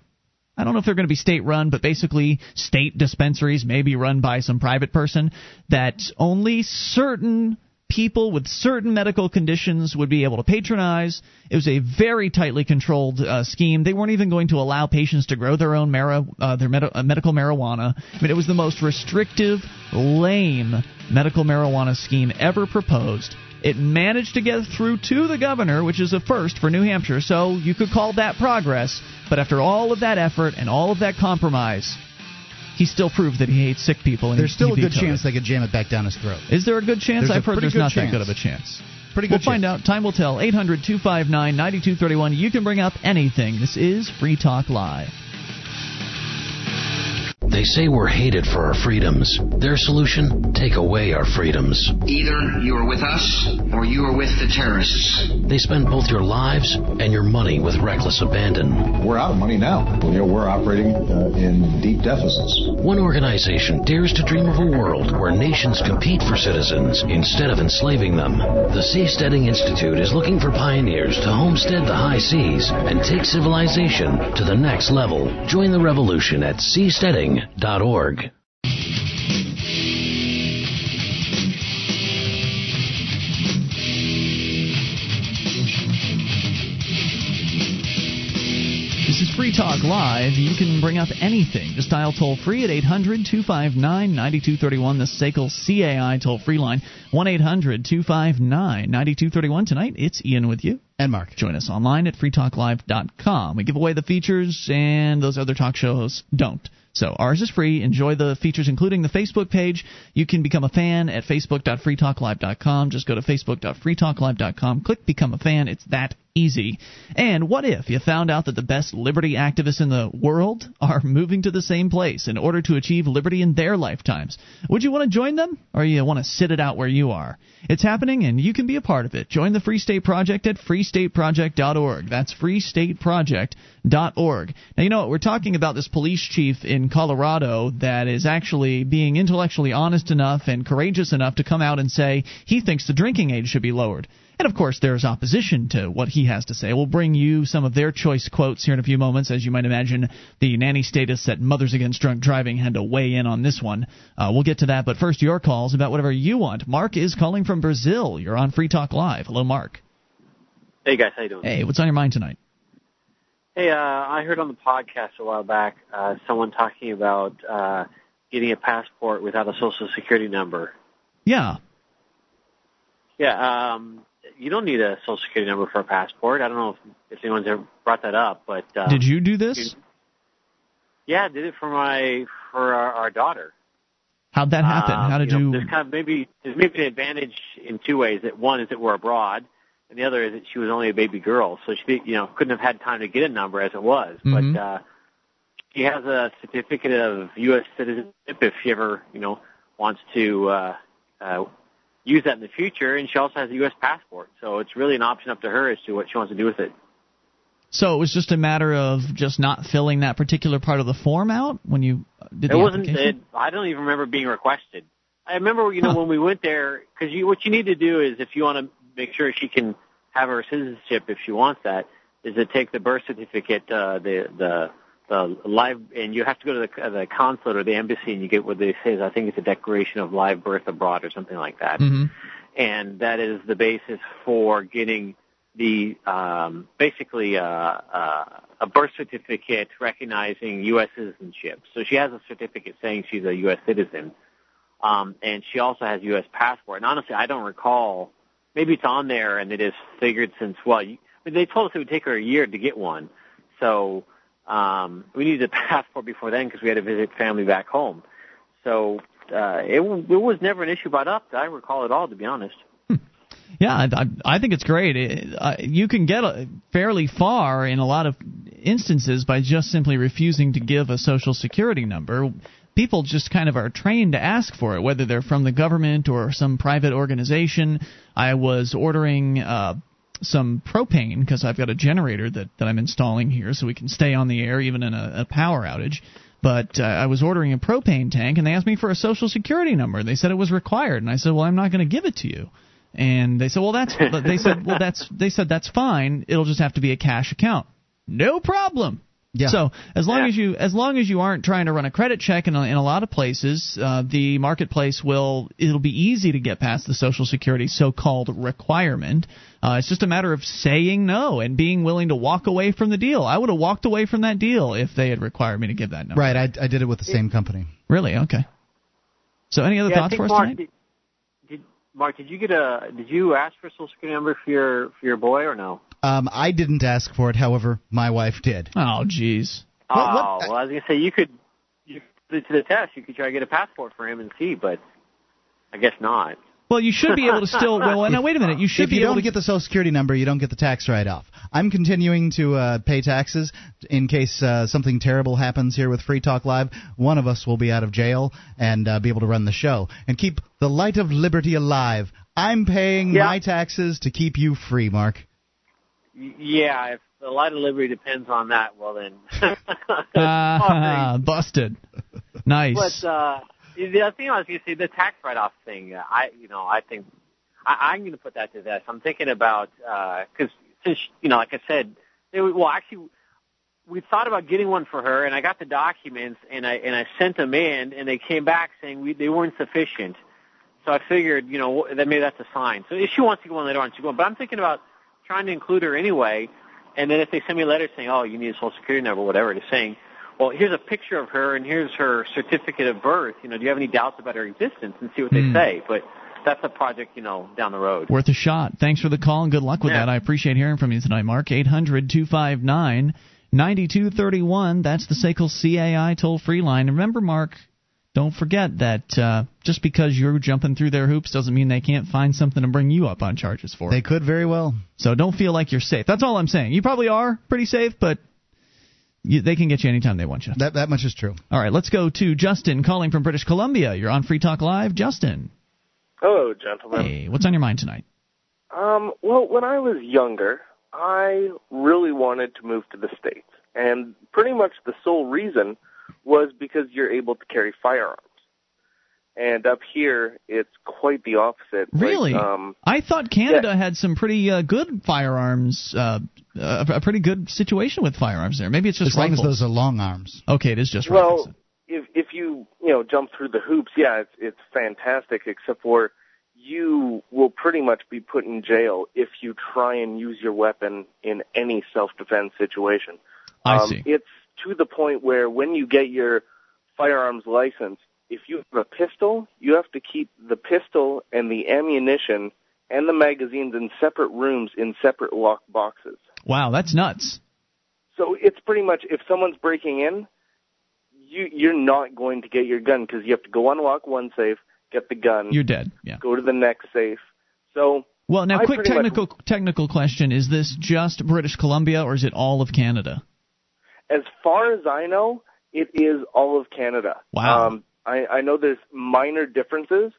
I don't know if they're going to be state run, but basically state dispensaries, maybe run by some private person, that only certain people with certain medical conditions would be able to patronize. It was a very tightly controlled uh, scheme. They weren't even going to allow patients to grow their own uh, their med- uh, medical marijuana. I mean, it was the most restrictive, lame medical marijuana scheme ever proposed. It managed to get through to the governor, which is a first for New Hampshire, so you could call that progress. But after all of that effort and all of that compromise, he still proved that he hates sick people. And There's still a good chance it. they could jam it back down his throat. Is there a good chance? There's I've heard there's not chance. that good of a chance. Pretty good. We'll good find out. Time will tell. 800 259 9231. You can bring up anything. This is Free Talk Live. They say we're hated for our freedoms. Their solution? Take away our freedoms. Either you are with us or you are with the terrorists. They spend both your lives and your money with reckless abandon. We're out of money now. You know, we're operating uh, in deep deficits. One organization dares to dream of a world where nations compete for citizens instead of enslaving them. The Seasteading Institute is looking for pioneers to homestead the high seas and take civilization to the next level. Join the revolution at seasteading.org. This is Free Talk Live. You can bring up anything. Just dial toll free at 800 259 9231. The SACL CAI toll free line 1 800 259 9231. Tonight, it's Ian with you. And Mark. Join us online at freetalklive.com. We give away the features, and those other talk shows don't. So ours is free. Enjoy the features, including the Facebook page. You can become a fan at facebook.freetalklive.com. Just go to facebook.freetalklive.com. Click Become a Fan. It's that easy. And what if you found out that the best liberty activists in the world are moving to the same place in order to achieve liberty in their lifetimes? Would you want to join them, or you want to sit it out where you are? It's happening, and you can be a part of it. Join the Free State Project at freestateproject.org. That's freestateproject.org. Now, you know what? We're talking about this police chief in Colorado that is actually being intellectually honest enough and courageous enough to come out and say he thinks the drinking age should be lowered. And of course, there's opposition to what he has to say. We'll bring you some of their choice quotes here in a few moments. As you might imagine, the nanny status that Mothers Against Drunk Driving had to weigh in on this one. Uh, we'll get to that, but first, your calls about whatever you want. Mark is calling from Brazil. You're on Free Talk Live. Hello, Mark. Hey guys, how you doing? Hey, what's on your mind tonight? Hey, uh, I heard on the podcast a while back uh, someone talking about uh, getting a passport without a social security number. Yeah. Yeah, um, you don't need a social security number for a passport. I don't know if, if anyone's ever brought that up, but uh, Did you do this? yeah, I did it for my for our, our daughter. How'd that happen? Um, How did you? you? Know, there's kind of maybe there's maybe an advantage in two ways. That one is that we're abroad, and the other is that she was only a baby girl, so she you know couldn't have had time to get a number as it was. Mhm. But uh, she has a certificate of U.S. citizenship if she ever you know wants to uh, uh, use that in the future, and she also has a U.S. passport. So it's really an option up to her as to what she wants to do with it. So it was just a matter of just not filling that particular part of the form out when you did the request? it the wasn't. It. I don't even remember being requested. I remember, you know, when we went there, because you, what you need to do is, if you want to make sure she can have her citizenship, if she wants that, is to take the birth certificate, uh, the the the live, and you have to go to the, the consulate or the embassy, and you get what they say is, I think it's a declaration of live birth abroad or something like that, Mm-hmm. and that is the basis for getting the um, basically uh, uh, a birth certificate recognizing U.S. citizenship. So she has a certificate saying she's a U.S. citizen, um, and she also has U.S. passport. And honestly, I don't recall. Maybe it's on there, and it is figured since well, you, I mean, they told us it would take her a year to get one. So um, we needed a passport before then because we had to visit family back home. So uh, it it was never an issue brought up that I recall at all, to be honest. Yeah, I, I think it's great. It, uh, you can get a, fairly far in a lot of instances by just simply refusing to give a social security number. People just kind of are trained to ask for it, whether they're from the government or some private organization. I was ordering uh, some propane because I've got a generator that, that I'm installing here so we can stay on the air even in a, a power outage. But uh, I was ordering a propane tank and they asked me for a social security number. They said it was required, and I said, "Well, I'm not going to give it to you." And they said, "Well, that's." they said, "Well, that's." They said that's fine. It'll just have to be a cash account. No problem. Yeah. So as long as you as long as you aren't trying to run a credit check in a, in a lot of places, uh, the marketplace will it'll be easy to get past the Social Security so-called requirement. Uh, it's just a matter of saying no and being willing to walk away from the deal. I would have walked away from that deal if they had required me to give that number. Right, I, I did it with the same company. Really? Okay. So any other yeah, thoughts think for us Mark, tonight? Did, did, Mark, did you get a? Did you ask for a social security number for your for your boy or no? Um, I didn't ask for it, however, my wife did. Oh, jeez. oh, well, I was gonna say you could. You put it to the test. You could try to get a passport for him and see, but I guess not. Well, you should be able to still. Well, now wait a minute. You should if be you able don't to get the Social Security number, you don't get the tax write-off. I'm continuing to uh, pay taxes in case uh, something terrible happens here with Free Talk Live. One of us will be out of jail and uh, be able to run the show and keep the light of liberty alive. I'm paying Yeah. my taxes to keep you free, Mark. Yeah, if the light of liberty depends on that, well then. Ah, busted. Nice. But uh, the other thing I was going to say, the tax write-off thing, uh, I, you know, I think I, I'm going to put that to test. I'm thinking about because since you know, like I said, they, were- well, actually, we thought about getting one for her, and I got the documents, and I and I sent them in, and they came back saying we, they weren't sufficient. So I figured, you know, that maybe that's a sign. So if she wants to go on later on, she go. But I'm thinking about trying to include her anyway. And then if they send me a letter saying, oh, you need a social security number, whatever it is saying, well, here's a picture of her and here's her certificate of birth. You know, do you have any doubts about her existence? And see what Hmm. they say. But that's a project, you know, down the road. Worth a shot. Thanks for the call and good luck with Yeah. that. I appreciate hearing from you tonight, Mark. 800 259 9231. That's the SACL CAI toll free line. Remember, Mark, don't forget that uh, just because you're jumping through their hoops doesn't mean they can't find something to bring you up on charges for. They could very well. So don't feel like you're safe. That's all I'm saying. You probably are pretty safe, but you, they can get you anytime they want you. That that much is true. All right, let's go to Justin calling from British Columbia. You're on Free Talk Live. Justin, Hello, gentlemen. hey, what's on your mind tonight? Um, well, when I was younger, I really wanted to move to the States. And pretty much the sole reason was because you're able to carry firearms. And up here, it's quite the opposite. Like, Really? um, I thought Canada had some pretty uh, good firearms, uh, uh, a pretty good situation with firearms there. Maybe it's just as long as those are long arms. Okay, it is just rifles. well, if if you you know jump through the hoops, yeah, it's it's fantastic. Except for you will pretty much be put in jail if you try and use your weapon in any self-defense situation. I um, see. It's to the point where when you get your firearms license, if you have a pistol, you have to keep the pistol and the ammunition and the magazines in separate rooms in separate locked boxes. Wow, that's nuts. So it's pretty much if someone's breaking in, you you're not going to get your gun because you have to go unlock one safe, get the gun, You're dead. Yeah. go to the next safe. So Well, now, I quick pretty much- technical technical question: Is this just British Columbia, or is it all of Canada? As far as I know, it is all of Canada. Wow. Um, I, I know there's minor differences,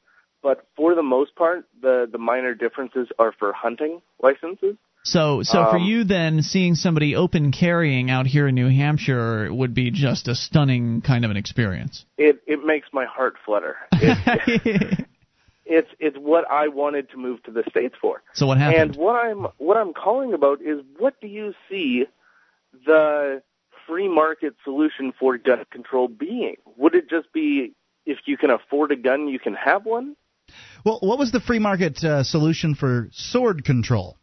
but for the most part, the the minor differences are for hunting licenses. So, so for Um, you then, seeing somebody open carrying out here in New Hampshire would be just a stunning kind of an experience. It it makes my heart flutter. It, it's it's what I wanted to move to the states for. So what happened? And what I'm what I'm calling about is what do you see the free market solution for gun control being? Would it just be if you can afford a gun, you can have one? Well, what was the free market uh, solution for sword control?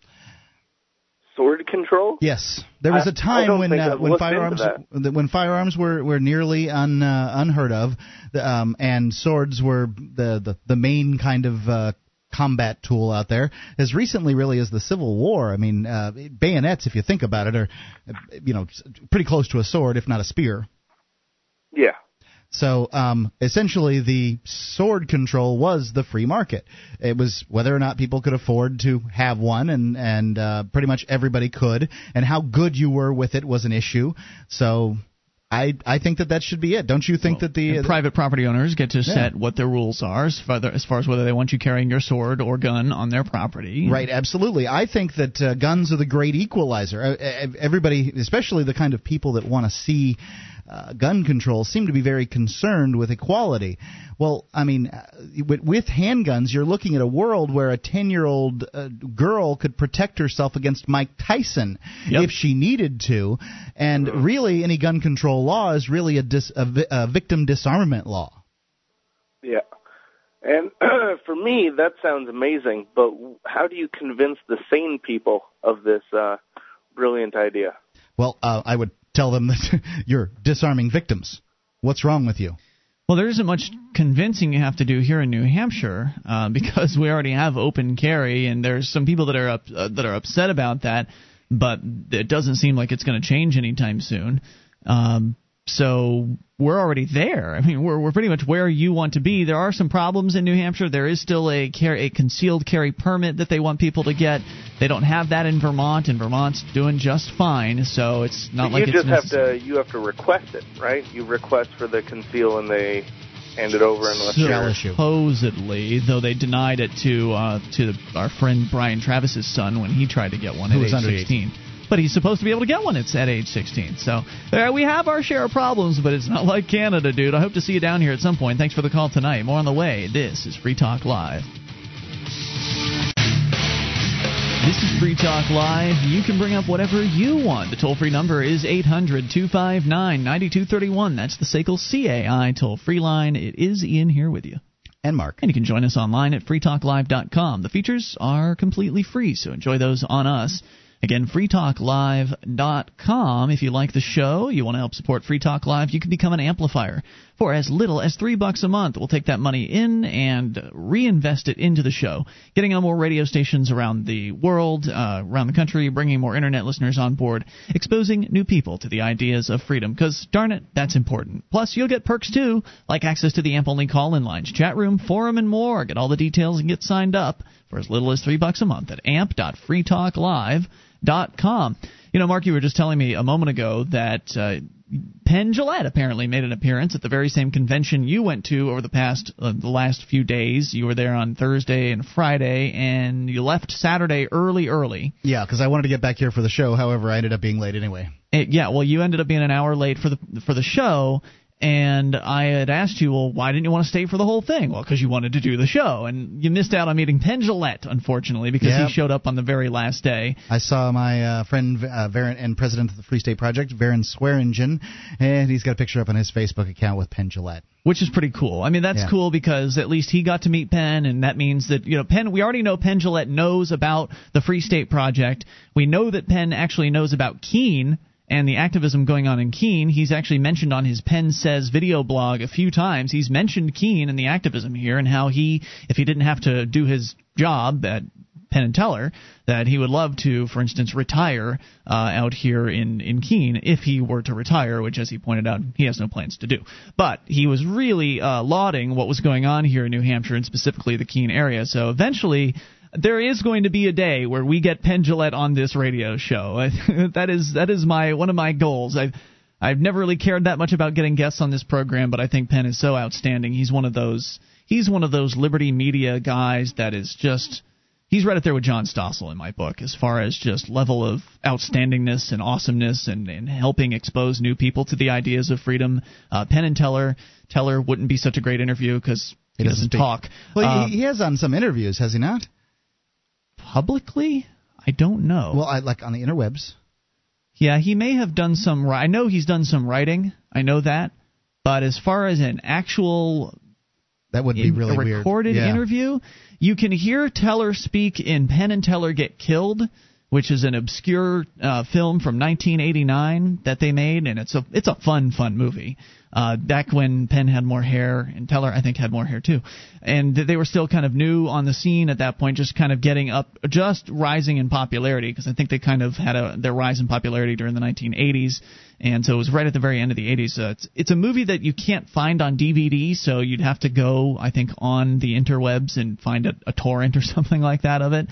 Sword control? Yes, there was a time when uh, when firearms when firearms were were nearly un, uh, unheard of, um, and swords were the the, the main kind of uh, combat tool out there. As recently, really, as the Civil War. I mean, uh, bayonets, if you think about it, are you know pretty close to a sword, if not a spear. Yeah. So um, essentially, the sword control was the free market. It was whether or not people could afford to have one, and and uh, pretty much everybody could, and how good you were with it was an issue. So I I think that that should be it. Don't you think well, that the uh, private property owners get to yeah. set what their rules are as far, as far as whether they want you carrying your sword or gun on their property? Right, absolutely. I think that uh, guns are the great equalizer. Uh, everybody, especially the kind of people that want to see uh, gun control seem to be very concerned with equality. Well, I mean, uh, with, with handguns, you're looking at a world where a 10 year old uh, girl could protect herself against Mike Tyson yep. if she needed to. And really, any gun control law is really a, dis, a, a victim disarmament law. Yeah. And for me, that sounds amazing, but how do you convince the sane people of this uh, brilliant idea? Well, uh, I would tell them that you're disarming victims. What's wrong with you? Well, there isn't much convincing you have to do here in New Hampshire uh, because we already have open carry, and there's some people that are up, uh, that are upset about that, but it doesn't seem like it's going to change anytime soon. Um, so we're already there. I mean, we're we're pretty much where you want to be. There are some problems in New Hampshire. There is still a carry, a concealed carry permit that they want people to get. They don't have that in Vermont, and Vermont's doing just fine. So it's not but like you just have to you have to request it, right? You request for the conceal, and they hand it over unless so, supposedly, though they denied it to uh, to our friend Brian Travis's son when he tried to get one Who at age 16 but he's supposed to be able to get one it's at age 16. So there we have our share of problems, but it's not like Canada, dude. I hope to see you down here at some point. Thanks for the call tonight. More on the way. This is Free Talk Live. This is Free Talk Live. You can bring up whatever you want. The toll free number is 800 259 9231. That's the SACL CAI toll free line. It is Ian here with you. And Mark. And you can join us online at freetalklive.com. The features are completely free, so enjoy those on us. Again, freetalklive.com. If you like the show, you want to help support Free Talk Live, you can become an amplifier for as little as three bucks a month. We'll take that money in and reinvest it into the show, getting on more radio stations around the world, uh, around the country, bringing more internet listeners on board, exposing new people to the ideas of freedom. Because darn it, that's important. Plus, you'll get perks too, like access to the AMP only call-in lines, chat room, forum, and more. Get all the details and get signed up for as little as three bucks a month at amp.freetalklive.com com. You know, Mark, you were just telling me a moment ago that uh, Penn Jillette apparently made an appearance at the very same convention you went to over the past uh, the last few days. You were there on Thursday and Friday, and you left Saturday early, early. Yeah, because I wanted to get back here for the show. However, I ended up being late anyway. It, yeah, well, you ended up being an hour late for the for the show, and I had asked you, well, why didn't you want to stay for the whole thing? Well, because you wanted to do the show, and you missed out on meeting Penn Jillette, unfortunately, because yep. he showed up on the very last day. I saw my uh, friend uh, Varrin, and president of the Free State Project, Varrin Swearingen, and he's got a picture up on his Facebook account with Penn Jillette. Which is pretty cool. I mean, that's yeah. cool because at least he got to meet Penn, and that means that you know Penn. We already know Penn Jillette knows about the Free State Project. We know that Penn actually knows about Keene and the activism going on in Keene. He's actually mentioned on his Penn Says video blog a few times. He's mentioned Keene and the activism here and how he, if he didn't have to do his job at Penn and Teller, that he would love to, for instance, retire uh, out here in in Keene if he were to retire, which, as he pointed out, he has no plans to do. But he was really uh, lauding what was going on here in New Hampshire and specifically the Keene area. So eventually, there is going to be a day where we get Penn Jillette on this radio show. that is that is my one of my goals. I've I've never really cared that much about getting guests on this program, but I think Penn is so outstanding. He's one of those he's one of those liberty media guys that is just he's right up there with John Stossel in my book as far as just level of outstandingness and awesomeness and, and helping expose new people to the ideas of freedom. Uh, Penn and Teller Teller wouldn't be such a great interview because he, he, doesn't, doesn't talk. Well, uh, he, he has on some interviews, has he not? Publicly? I don't know. Well, I like on the interwebs. Yeah, he may have done some. I know he's done some writing. I know that. But as far as an actual that would be really recorded yeah. interview, you can hear Teller speak in Penn and Teller Get Killed, which is an obscure uh, film from 1989 that they made, and it's a it's a fun fun movie. Uh, back when Penn had more hair and Teller I think had more hair too, and they were still kind of new on the scene at that point, just kind of getting up, just rising in popularity because I think they kind of had a their rise in popularity during the 1980s, and so it was right at the very end of the 80s. Uh, it's it's a movie that you can't find on DVD, so you'd have to go I think on the interwebs and find a, a torrent or something like that of it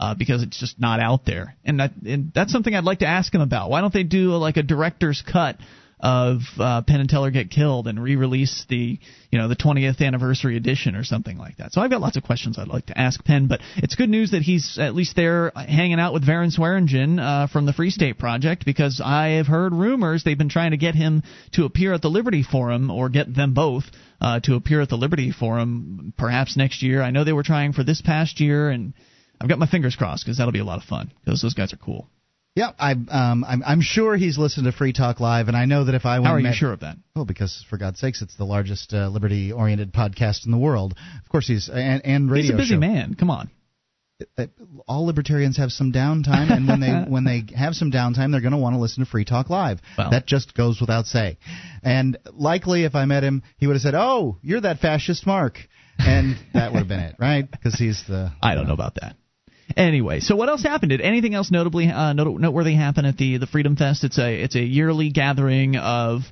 uh, because it's just not out there. And that and that's something I'd like to ask him about. Why don't they do like a director's cut of uh, Penn and Teller get killed and re-release the you know the 20th anniversary edition or something like that. So I've got lots of questions I'd like to ask Penn, but it's good news that he's at least there hanging out with Varrin Swearingen uh, from the Free State Project because I have heard rumors they've been trying to get him to appear at the Liberty Forum or get them both. Uh, to appear at the Liberty Forum perhaps next year. I know they were trying for this past year, and I've got my fingers crossed because that'll be a lot of fun because those guys are cool. Yeah, I, um, I'm, I'm sure he's listened to Free Talk Live, and I know that if I went How are met, you sure of that? Well, because for God's sakes, it's the largest uh, liberty-oriented podcast in the world. Of course, he's and, and radio. He's a busy show. man. Come on. Uh, All libertarians have some downtime, and when they when they have some downtime, they're going to want to listen to Free Talk Live. Well. That just goes without saying. And likely, if I met him, he would have said, "Oh, you're that fascist Mark," and that would have been it, right? Because he's the. I don't know about that. Anyway, so what else happened? Did anything else notably uh, note- noteworthy happen at the the Freedom Fest? It's a it's a yearly gathering of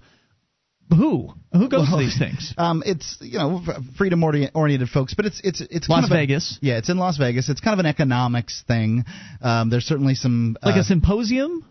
who who goes Well, to these things? Um, it's you know freedom oriented folks, but it's it's it's Las kind of a- Vegas. yeah, it's in Las Vegas. It's kind of an economics thing. Um, there's certainly some Like uh, a symposium,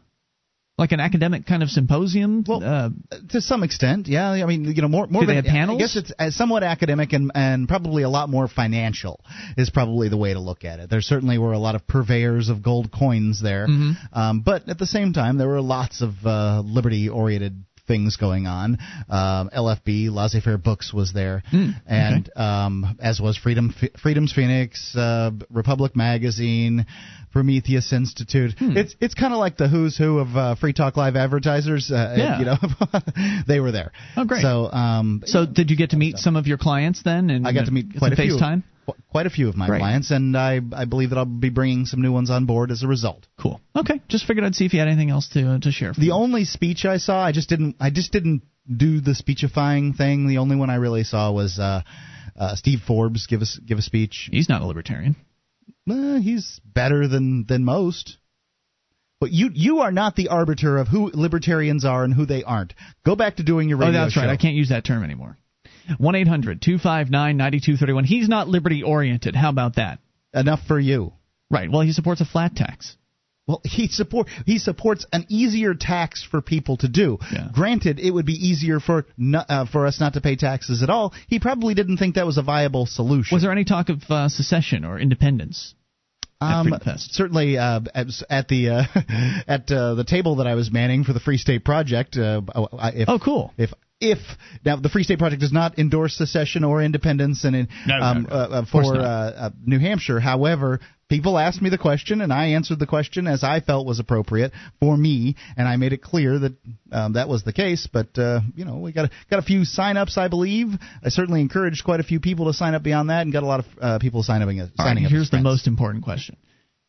like an academic kind of symposium. Well, uh, to some extent, yeah. I mean, you know, more more Do they than have panels? I guess it's uh, somewhat academic and and probably a lot more financial is probably the way to look at it. There certainly were a lot of purveyors of gold coins there, Mhm. um, but at the same time, there were lots of uh, liberty-oriented things going on. Um, LFB, Laissez-faire Books was there, Hmm, and um, as was Freedom Freedom's Phoenix, uh, Republic Magazine, Prometheus Institute. Hmm. It's it's kind of like the who's who of uh, Free Talk Live advertisers. Uh, Yeah. you know, they were there. Oh, great. So, um, so did you get to meet some of your clients then? And I got to meet quite a few, FaceTime. quite a few of my Great. clients, and I I believe that I'll be bringing some new ones on board as a result. Cool. Okay, just figured I'd see if you had anything else to uh, to share. The only speech I saw, I just didn't I just didn't do the speechifying thing. The only one I really saw was uh, uh, Steve Forbes give us give a speech. He's not a libertarian. Uh, he's better than than most. But you you are not the arbiter of who libertarians are and who they aren't. Go back to doing your radio. Oh, that's show. right. I can't use that term anymore. One eight hundred two five nine ninety two thirty one. He's not liberty oriented. How about that? Enough for you. Right. Well, he supports a flat tax. Well, he support he supports an easier tax for people to do. Granted, it would be easier for no, uh, for us not to pay taxes at all. He probably didn't think that was a viable solution. Was there any talk of uh, secession or independence? Um, certainly uh, at, at the uh, at uh, the table that I was manning for the Free State Project. Uh, if, oh, cool. If if now the Free State Project does not endorse secession or independence and in, No, no, um, no. Uh, uh, for uh, uh, New Hampshire. However, people asked me the question and I answered the question as I felt was appropriate for me, and I made it clear that um, that was the case. But uh, you know, we got a, got a few sign-ups, I believe. I certainly encouraged quite a few people to sign up beyond that, and got a lot of uh, people signing up. All right, signing up here's the most important question.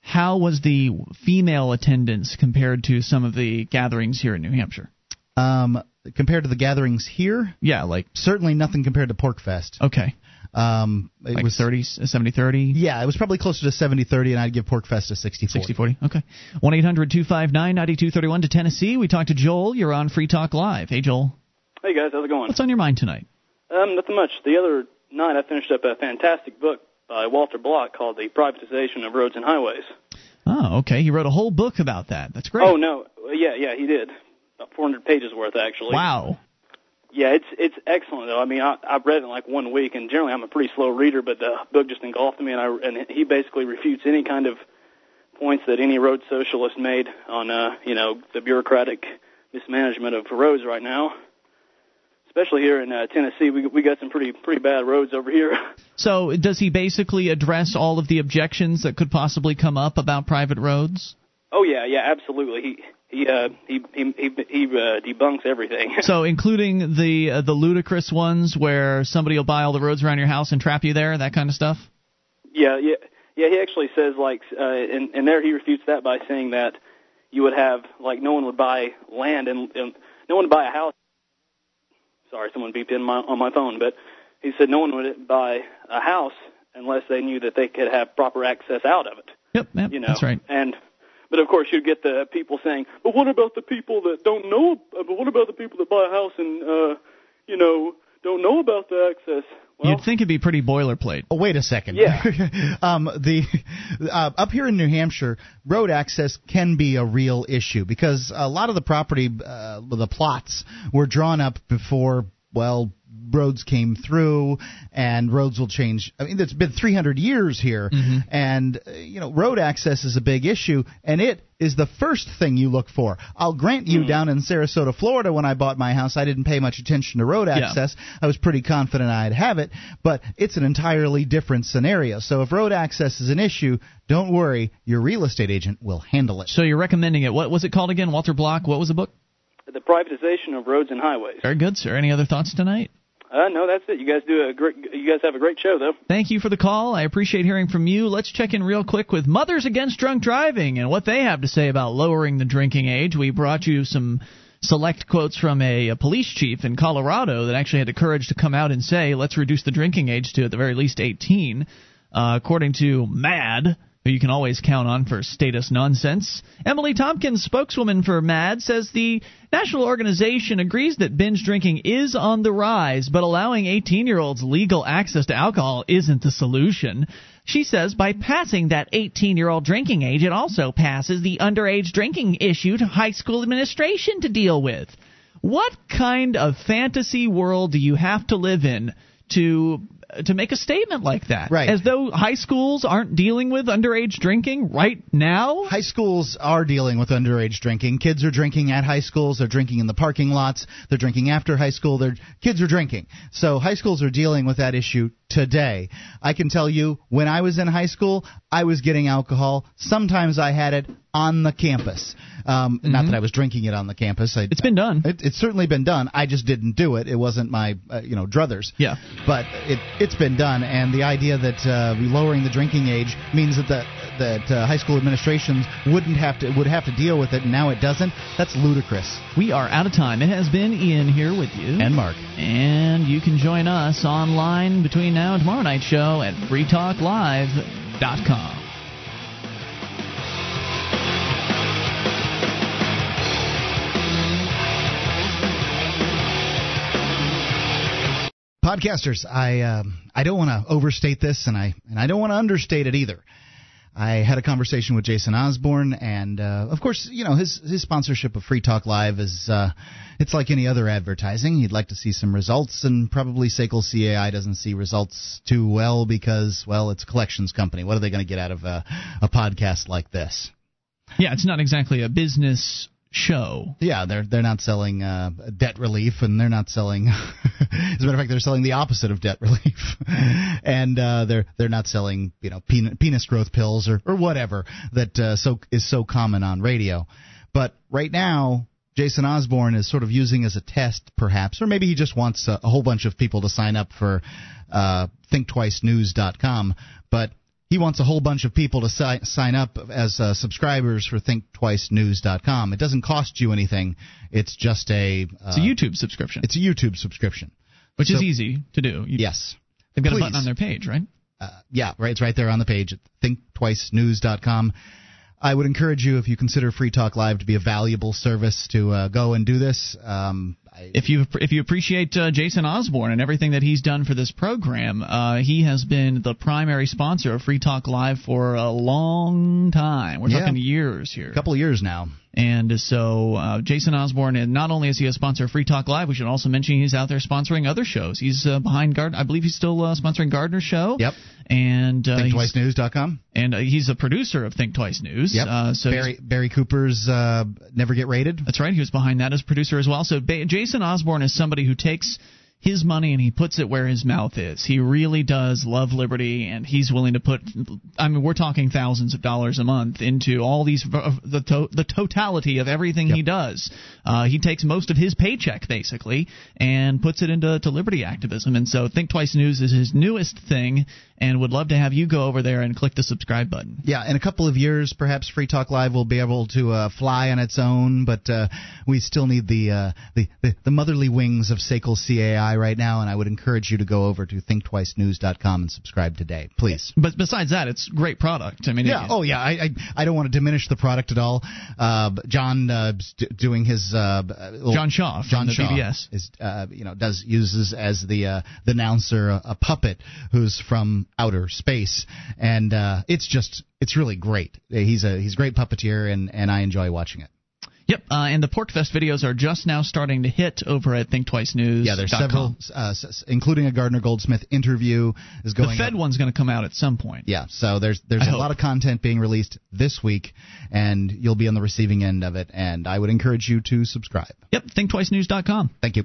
How was the female attendance compared to some of the gatherings here in New Hampshire? Um, compared to the gatherings here, yeah, like certainly nothing compared to PorcFest. Okay. Um, it Like was 30, 70, 30? Yeah, it was probably closer to 70-30, and I'd give PorcFest a 60-40. 60 40. Okay. 1 800 259 9231 to Tennessee. We talked to Joel. You're on Free Talk Live. Hey, Joel. Hey guys, how's it going? What's on your mind tonight? Um, nothing much. The other night I finished up a fantastic book by Walter Block called The Privatization of Roads and Highways. Oh, okay. He wrote a whole book about that. That's great. Oh no, yeah, yeah, he did. About 400 pages worth actually. Wow. Yeah, it's it's excellent though. I mean, I I read it in like one week, and generally I'm a pretty slow reader, but the book just engulfed me, and I and he basically refutes any kind of points that any road socialist made on uh you know the bureaucratic mismanagement of roads right now. Especially here in uh, Tennessee, we we got some pretty pretty bad roads over here. So, does he basically address all of the objections that could possibly come up about private roads? Oh yeah, yeah, absolutely. He he uh he he he, he uh, debunks everything. So, including the uh, the ludicrous ones where somebody will buy all the roads around your house and trap you there, that kind of stuff. yeah, yeah, Yeah, he actually says like, uh, and, and there he refutes that by saying that you would have like no one would buy land and, and no one would buy a house. Sorry, someone beeped in my, on my phone, but he said no one would buy a house unless they knew that they could have proper access out of it. Yep, yep you know, that's right. And but of course, you get the people saying, "But what about the people that don't know? uh, But what about the people that buy a house and uh, you know don't know about the access?" Well, You'd think it'd be pretty boilerplate. Oh, wait a second. Yeah. um, the uh, up here in New Hampshire, road access can be a real issue because a lot of the property, uh, the plots, were drawn up before well roads came through and roads will change i mean it's been 300 years here Mm-hmm. and uh, you know road access is a big issue and it is the first thing you look for i'll grant you down in sarasota florida when i bought my house i didn't pay much attention to road Yeah. access i was pretty confident i'd have it but it's an entirely different scenario so if road access is an issue don't worry your real estate agent will handle it So you're recommending it. What was it called again? Walter Block. What was the book? The privatization of roads and highways. Very good, sir. Any other thoughts tonight? Uh, no, that's it. You guys do a great. You guys have a great show, though. Thank you for the call. I appreciate hearing from you. Let's check in real quick with Mothers Against Drunk Driving and what they have to say about lowering the drinking age. We brought you some select quotes from a, a police chief in Colorado that actually had the courage to come out and say, let's reduce the drinking age to at the very least 18. Uh, according to MADD, who you can always count on for status nonsense. Emily Tompkins, spokeswoman for MADD, says the national organization agrees that binge drinking is on the rise, but allowing 18 year olds legal access to alcohol isn't the solution. She says by passing that 18 year old drinking age, it also passes the underage drinking issue to high school administration to deal with. What kind of fantasy world do you have to live in to to make a statement like that? Right. As though high schools aren't dealing with underage drinking right now? High schools are dealing with underage drinking. Kids are drinking at high schools. They're drinking in the parking lots. They're drinking after high school. Their kids are drinking. So high schools are dealing with that issue today. I can tell you, when I was in high school, I was getting alcohol. Sometimes I had it on the campus. Um, Not that I was drinking it on the campus. I, Mm-hmm. It's been done. It, it's certainly been done. I just didn't do it. It wasn't my, uh, you know, druthers. Yeah. But it it's been done, and the idea that uh, lowering the drinking age means that the that uh, high school administrations wouldn't have to would have to deal with it, and now it doesn't. That's ludicrous. We are out of time. It has been Ian here with you. And Mark. And you can join us online between now and tomorrow night's show at freetalklive.com. Podcasters, I um, I don't want to overstate this, and I and I don't want to understate it either. I had a conversation with Jason Osborne, and uh, of course, you know his his sponsorship of Free Talk Live is uh, it's like any other advertising. He'd like to see some results, and probably Sekel CAI doesn't see results too well because well, it's a collections company. What are they going to get out of a, a podcast like this? Yeah, it's not exactly a business show. Yeah, they're they're not selling uh, debt relief, and they're not selling. as a matter of fact, they're selling the opposite of debt relief, and uh, they're they're not selling you know penis, penis growth pills or or whatever that uh, so is so common on radio. But right now, Jason Osborne is sort of using as a test, perhaps, or maybe he just wants a, a whole bunch of people to sign up for uh, ThinkTwiceNews.com, but he wants a whole bunch of people to si- sign up as uh, subscribers for ThinkTwiceNews.com. It doesn't cost you anything. It's just a. Uh, It's a YouTube subscription, It's a YouTube subscription. which is easy to do. You, Yes. They've got a button on their page, right? Uh, yeah, right. It's right there on the page at ThinkTwiceNews.com. I would encourage you, if you consider Free Talk Live to be a valuable service, to uh, go and do this. Um, I, If you if you appreciate uh, Jason Osborne and everything that he's done for this program, uh, he has been the primary sponsor of Free Talk Live for a long time. We're Yeah. talking years here. a couple of years now. And so uh, Jason Osborne, and not only is he a sponsor of Free Talk Live, we should also mention he's out there sponsoring other shows. He's uh, behind Gard. I believe he's still uh, sponsoring Gardner's show. Yep. And uh, ThinkTwiceNews.com. and uh, he's a producer of Think Twice News. Yep. Uh, so Barry Barry Cooper's uh, Never Get Raided. That's right. He was behind that as producer as well. So ba- Jason Osborne is somebody who takes his money and he puts it where his mouth is. He really does love liberty, and he's willing to put. I mean, we're talking thousands of dollars a month into all these the to, the totality of everything yep. he does. Uh, he takes most of his paycheck basically and puts it into to liberty activism. And so, Think Twice News is his newest thing, and would love to have you go over there and click the subscribe button. Yeah, in a couple of years, perhaps Free Talk Live will be able to uh, fly on its own, but uh, we still need the, uh, the, the the motherly wings of SACL CAI right now, and I would encourage you to go over to thinktwicenews.com and subscribe today, please. But besides that, it's great product. I mean, yeah, it, oh yeah, I, I, I don't want to diminish the product at all. Uh, John uh, doing his uh, John Shaw John Shaw BBS is uh, you know does uses as the uh, the announcer a, a puppet who's from outer space, and uh, it's just it's really great. He's a he's a great puppeteer, and and I enjoy watching it. Yep, uh, and the PorcFest videos are just now starting to hit over at Think Twice News. Yeah, there's several, uh, including a Gardner Goldsmith interview is going. The Fed up. one's going to come out at some point. Yeah, so there's there's I a hope. lot of content being released this week, and you'll be on the receiving end of it. And I would encourage you to subscribe. Yep, ThinkTwiceNews.com. Thank you.